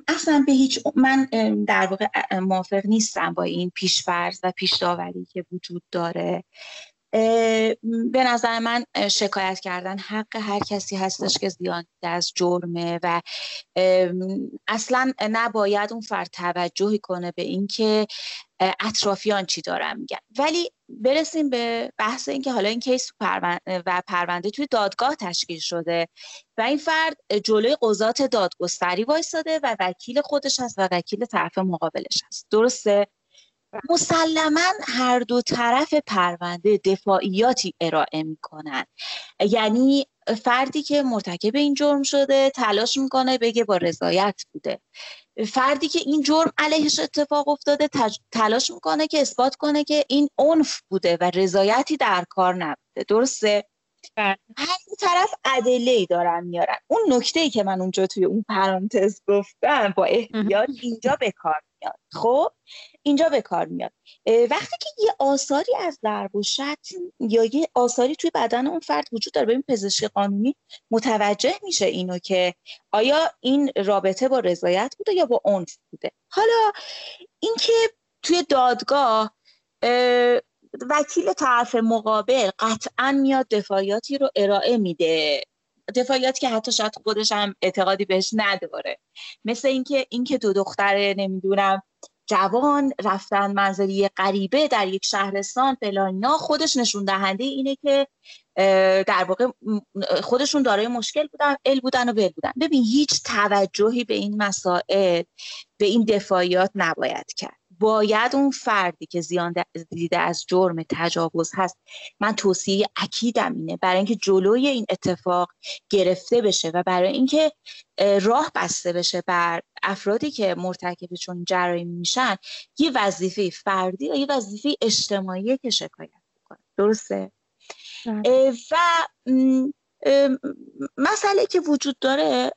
اصلا به هیچ من در واقع موافق نیستم با این پیشفرض و پیش داوری که وجود داره. به نظر من شکایت کردن حق هر کسی هستش که زیان از جرمه و اصلا نباید اون فرد توجهی کنه به اینکه اطرافیان چی دارن میگن. ولی برسیم به بحث اینکه حالا این کیس و پرونده توی دادگاه تشکیل شده و این فرد جلوی قضات دادگستری وایستاده و وکیل خودش هست و وکیل طرف مقابلش هست. درسته؟ مسلما هر دو طرف پرونده دفاعیاتی ارائه می‌کنن. یعنی فردی که مرتکب این جرم شده تلاش می‌کنه بگه با رضایت بوده. فردی که این جرم علیهش اتفاق افتاده تلاش می‌کنه که اثبات کنه که این عنف بوده و رضایتی در کار نبوده. درسته؟ بله. هر طرف ادله ای دارن میارن. اون نکته ای که من اونجا توی اون پرانتز گفتم با احتیاط اینجا به کار میاد. خب؟ اینجا به کار میاد. وقتی که یه آثاری از ضرب و شتم یا یه آثاری توی بدن اون فرد وجود داره ببین پزشک قانونی متوجه میشه اینو که آیا این رابطه با رضایت بوده یا با عنف بوده. حالا اینکه توی دادگاه وکیل طرف مقابل قطعا میاد دفاعیاتی رو ارائه میده. دفاعیاتی که حتی شاید خودش هم اعتقادی بهش نداره. مثل اینکه اینکه دو دختر نمی‌دونم جوان رفتن منزلی غریبه در یک شهرستان فلان خودش نشون دهنده اینه که در واقع خودشون دارای مشکل بودن ال بودن و بل بودن. ببین هیچ توجهی به این مسائل به این دفاعیات نباید کرد. باید اون فردی که زیان دیده از جرم تجاوز هست. من توصیه اکیدم اینه برای اینکه جلوی این اتفاق گرفته بشه و برای اینکه راه بسته بشه بر افرادی که مرتکب چون جرایم میشن یه وظیفه فردی یا یه وظیفه اجتماعی که شکایت بکنه درسته؟ بله. و مسئله که وجود داره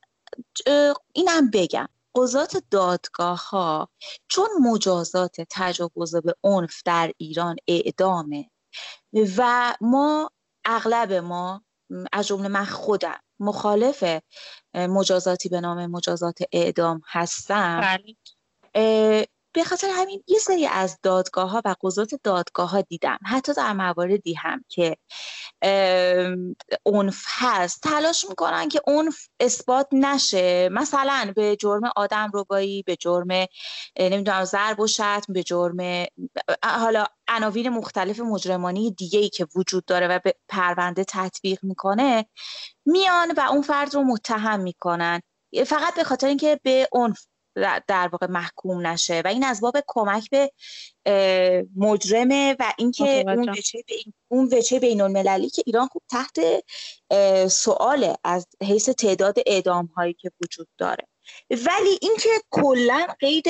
اینم بگم. قضات دادگاه ها چون مجازات تجاوز به عنف در ایران اعدامه و ما اغلب ما از جمله من خودم مخالف مجازاتی به نام مجازات اعدام هستم بله. به خاطر همین یه سری از دادگاه ها و قضات دادگاه ها دیدم حتی در مواردی هم که عنف هست. تلاش می‌کنن که عنف اثبات نشه. مثلا به جرم آدم ربایی به جرم نمی‌دونم ضرب و شتم به جرم حالا عناوین مختلف مجرمانی دیگه ای که وجود داره و به پرونده تطبیق می‌کنه میان و اون فرد رو متهم می‌کنن. فقط به خاطر اینکه به عنف در واقع محکوم نشه و این از باب کمک به مجرمه و اینکه اون وچه اون وچه بین المللی که ایران خوب تحت سواله از حیث تعداد اعدام هایی که وجود داره. ولی اینکه کلا قید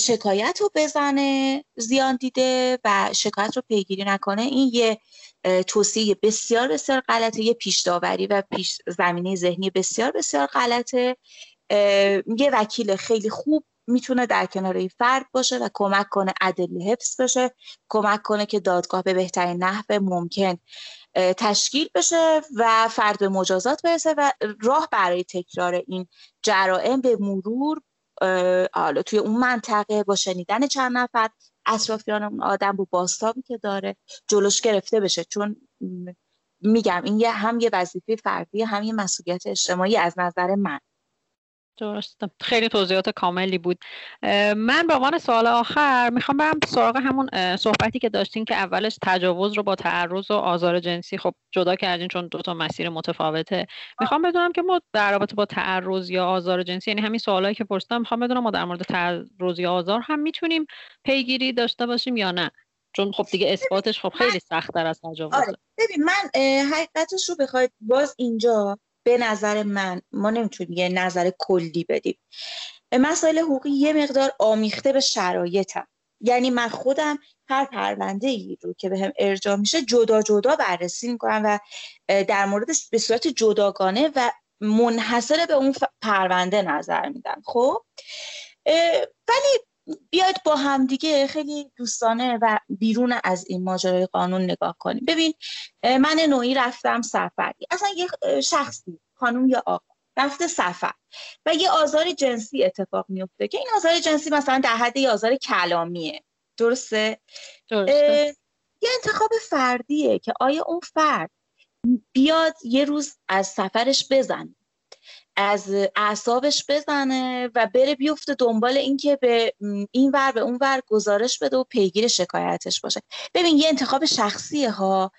شکایت رو بزنه زیان دیده و شکایت رو پیگیری نکنه این یه توصیه بسیار بسیار غلطه یه پیش داوری و پیش زمینه ذهنی بسیار بسیار غلطه. یه وکیل خیلی خوب می‌تونه در کنار این فرد باشه و کمک کنه عدل حفظ بشه کمک کنه که دادگاه به بهترین نحو ممکن تشکیل بشه و فرد به مجازات برسه و راه برای تکرار این جرائم به مرور حالا توی اون منطقه با شنیدن چند نفر اطرافیان اون آدم با باستابی که داره جلوش گرفته بشه. چون میگم این یه هم یه وظیفه فردی هم یه مسئولیت اجتماعی از نظر من. درسته خیلی توضیحات کاملی بود. من به عنوان سوال آخر می‌خوام برم سراغ همون صحبتی که داشتین که اولش تجاوز رو با تعرض و آزار جنسی خب جدا کردین چون دو تا مسیر متفاوته. می‌خوام بدونم که ما در رابطه با تعرض یا آزار جنسی یعنی همین سوالایی که پرسیدم می‌خوام بدونم ما در مورد تعرض یا آزار هم می‌تونیم پیگیری داشته باشیم یا نه؟ چون خب دیگه اثباتش خب خیلی سختتر از تجاوزه آره. ببین من حقیقتش رو بخواید باز اینجا به نظر من ما نمی‌تونیم یه نظر کلی بدیم. مسائل حقوقی یه مقدار آمیخته به شرایطم. یعنی من خودم هر پرونده ای رو که به هم ارجاع میشه جدا جدا بررسی می‌کنم و در موردش به صورت جداگانه و منحصر به اون پرونده نظر میدم. خب؟ ولی بیاید با همدیگه خیلی دوستانه و بیرون از این ماجرای قانون نگاه کنیم ببین من نوعی رفتم سفری اصلا یه شخصی خانوم یا آقا رفته سفر و یه آزار جنسی اتفاق میفته که این آزار جنسی مثلا در حد یه آزار کلامیه درسته؟ درسته. یه انتخاب فردیه که آیا اون فرد بیاد یه روز از سفرش بزنه از اعصابش بزنه و بره بیفته دنبال اینکه به این ور به اون ور گزارش بده و پیگیر شکایتش باشه. ببین یه انتخاب شخصیه ها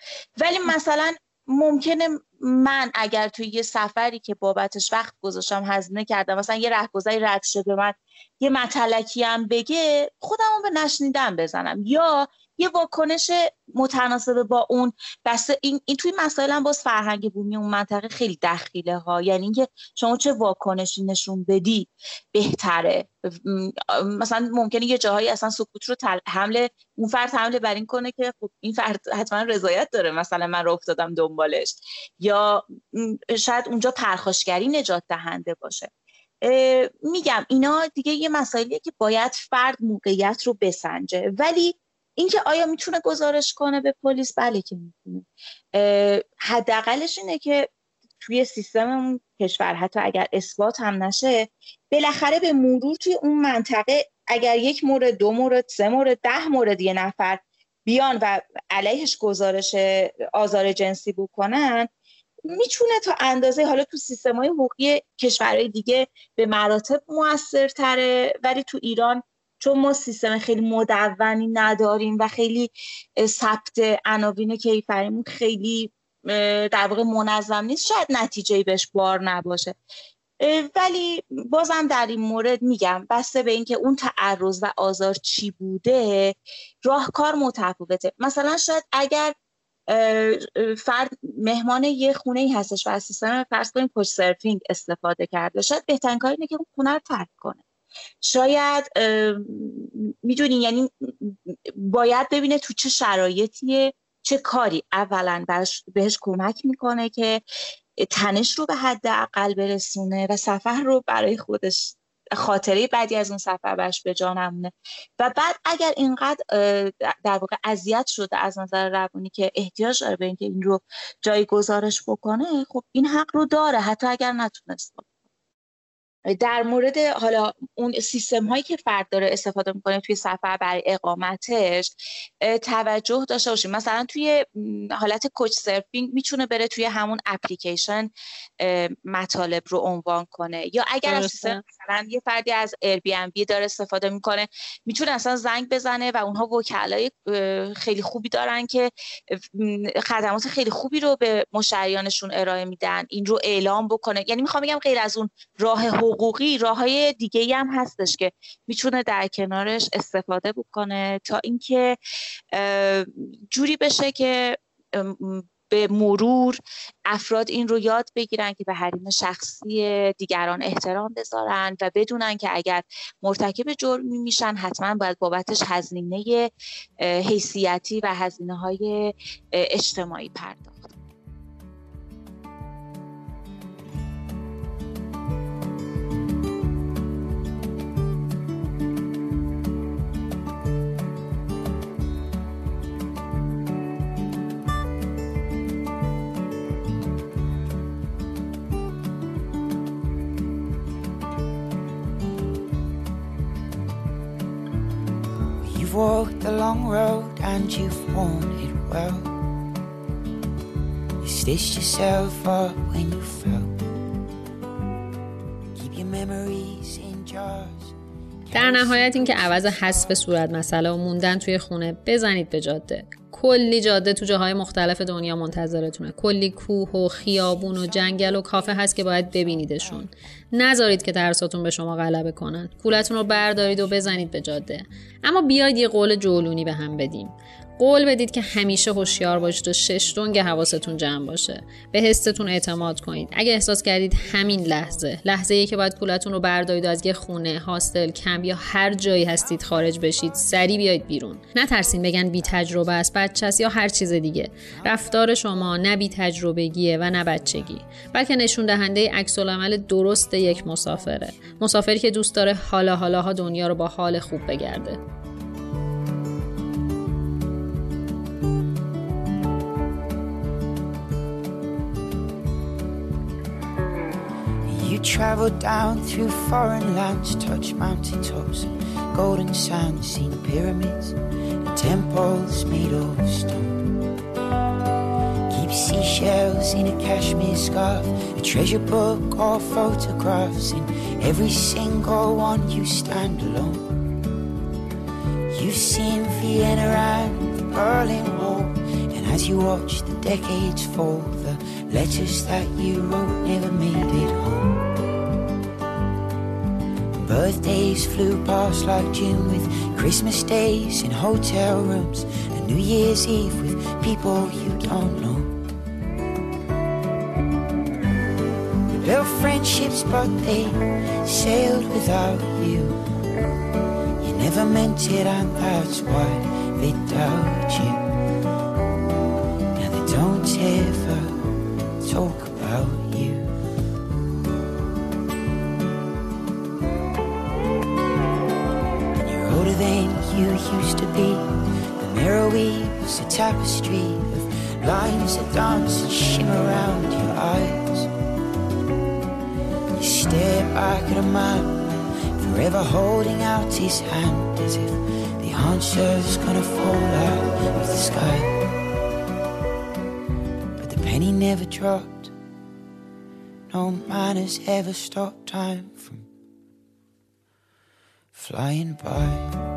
ولی مثلا ممکنه من اگر توی یه سفری که بابتش وقت گذاشتم هزینه کردم مثلا یه رهگذری رد شده من یه متلکی هم بگه خودم به نشنیدم بزنم. یا یه واکنش متناسب با اون بس این, این توی مسائل هم باز فرهنگ بومی اون منطقه خیلی دخیله ها. یعنی اینکه شما چه واکنشی نشون بدی بهتره. مثلا ممکنه یه جاهایی اصلا سکوت رو تل... حمله اون فرد حمله بر این کنه که خب این فرد حتما رضایت داره. مثلا من رو افتادم دنبالش. یا شاید اونجا پرخاشگری نجات دهنده باشه. میگم اینا دیگه یه مسائلیه که باید فرد موقعیت رو بسنجه. ولی اینکه آیا می‌تونه گزارش کنه به پلیس؟ بله که می‌تونه. حداقلش اینه که توی سیستم کشور حتی اگر اثبات هم نشه بالاخره به مرور توی اون منطقه اگر یک مورد دو مورد سه مورد ده مورد یه نفر بیان و علیهش گزارش آزار جنسی بکنن می‌تونه تا اندازه حالا تو سیستم های حقوقی کشورهای دیگه به مراتب موثرتره ولی تو ایران چون ما سیستم خیلی مدونی نداریم و خیلی ثبت عناوین کیفریمون خیلی در واقع منظم نیست. شاید نتیجه بهش بار نباشه. ولی بازم در این مورد میگم بسته به اینکه اون تعرض و آزار چی بوده راهکار متفاوته. مثلا شاید اگر فرد مهمان یه خونه ای هستش و از سیستم فرض کنیم پشت سرفینگ استفاده کرده شاید بهترین کار اینه که اون خونه رو ترک کنه. شاید می‌دونین یعنی باید ببینه تو چه شرایطیه چه کاری اولا بهش کمک می‌کنه که تنش رو به حد اقل برسونه و سفر رو برای خودش خاطره بعدی از اون سفر برش به و بعد اگر اینقدر در واقع اذیت شده از نظر روانی که احتیاج داره به اینکه این رو جایی گزارش بکنه خب این حق رو داره حتی اگر نتونست در مورد حالا اون سیستم هایی که فرد داره استفاده می‌کنه توی سفر برای اقامتش توجه داشته باشیم. مثلا توی حالت Couchsurfing می‌تونه بره توی همون اپلیکیشن مطالب رو عنوان کنه. یا اگر از سیستم مثلا یه فردی از Airbnb داره استفاده می‌کنه می‌تونه اصلا زنگ بزنه و اونها وکلای خیلی خوبی دارن که خدمات خیلی خوبی رو به مشتریانشون ارائه میدن این رو اعلام بکنه. یعنی می‌خوام بگم غیر از اون راه حقوقی راه های دیگه هم هستش که می‌تونه در کنارش استفاده بکنه تا اینکه جوری بشه که به مرور افراد این رو یاد بگیرن که به حریم شخصی دیگران احترام بذارن و بدونن که اگر مرتکب جرمی میشن حتما باید بابتش هزینه حیثیتی و هزینه های اجتماعی پرداخت. Walked the long road and you've worn it well. You stitched yourself up when you fell. Keep your memories. در نهایت اینکه عوض حذف صورت مسئله و موندن توی خونه بزنید به جاده. کلی جاده تو جاهای مختلف دنیا منتظرتونه. کلی کوه و خیابون و جنگل و کافه هست که باید ببینیدشون. نذارید که ترساتون به شما غلبه کنن. پولتون رو بردارید و بزنید به جاده. اما بیاید یه قول جولونی به هم بدیم. قول بدید که همیشه هوشیار باشید و شش دنگ حواستون جمع باشه. به حستون اعتماد کنید. اگه احساس کردید همین لحظه لحظه ای که باید پولتون رو بردارید از یه خونه هاستل کم یا هر جایی هستید خارج بشید سری بیاید بیرون. نترسین بگن بی تجربه است بچه یا هر چیز دیگه. رفتار شما نه بی تجربگیه و نه بچگی. بلکه نشون دهنده عکس العمل درست یک مسافره. مسافری که دوست داره حالا حالاها دنیا رو با حال خوب بگرده. You travel down through foreign lands, touch mountain tops, golden sands, seen pyramids and temples made of stone. Keep seashells in a cashmere scarf, a treasure book or photographs. In every single one, you stand alone. You've seen Vienna and the Berlin Wall, and as you watch the decades fall, the letters that you wrote never made it home. Birthdays flew past like June with Christmas days in hotel rooms and New Year's Eve with people you don't know. Built friendships, but they sailed without you. You never meant it, and that's why they doubt you. Now they don't ever you used to be. The mirror weaves a tapestry of lines that dance and shimmer around your eyes. You stare back at a man forever holding out his hand as if the answer's gonna fall out of the sky. But the penny never dropped. No man has ever stopped time from flying by.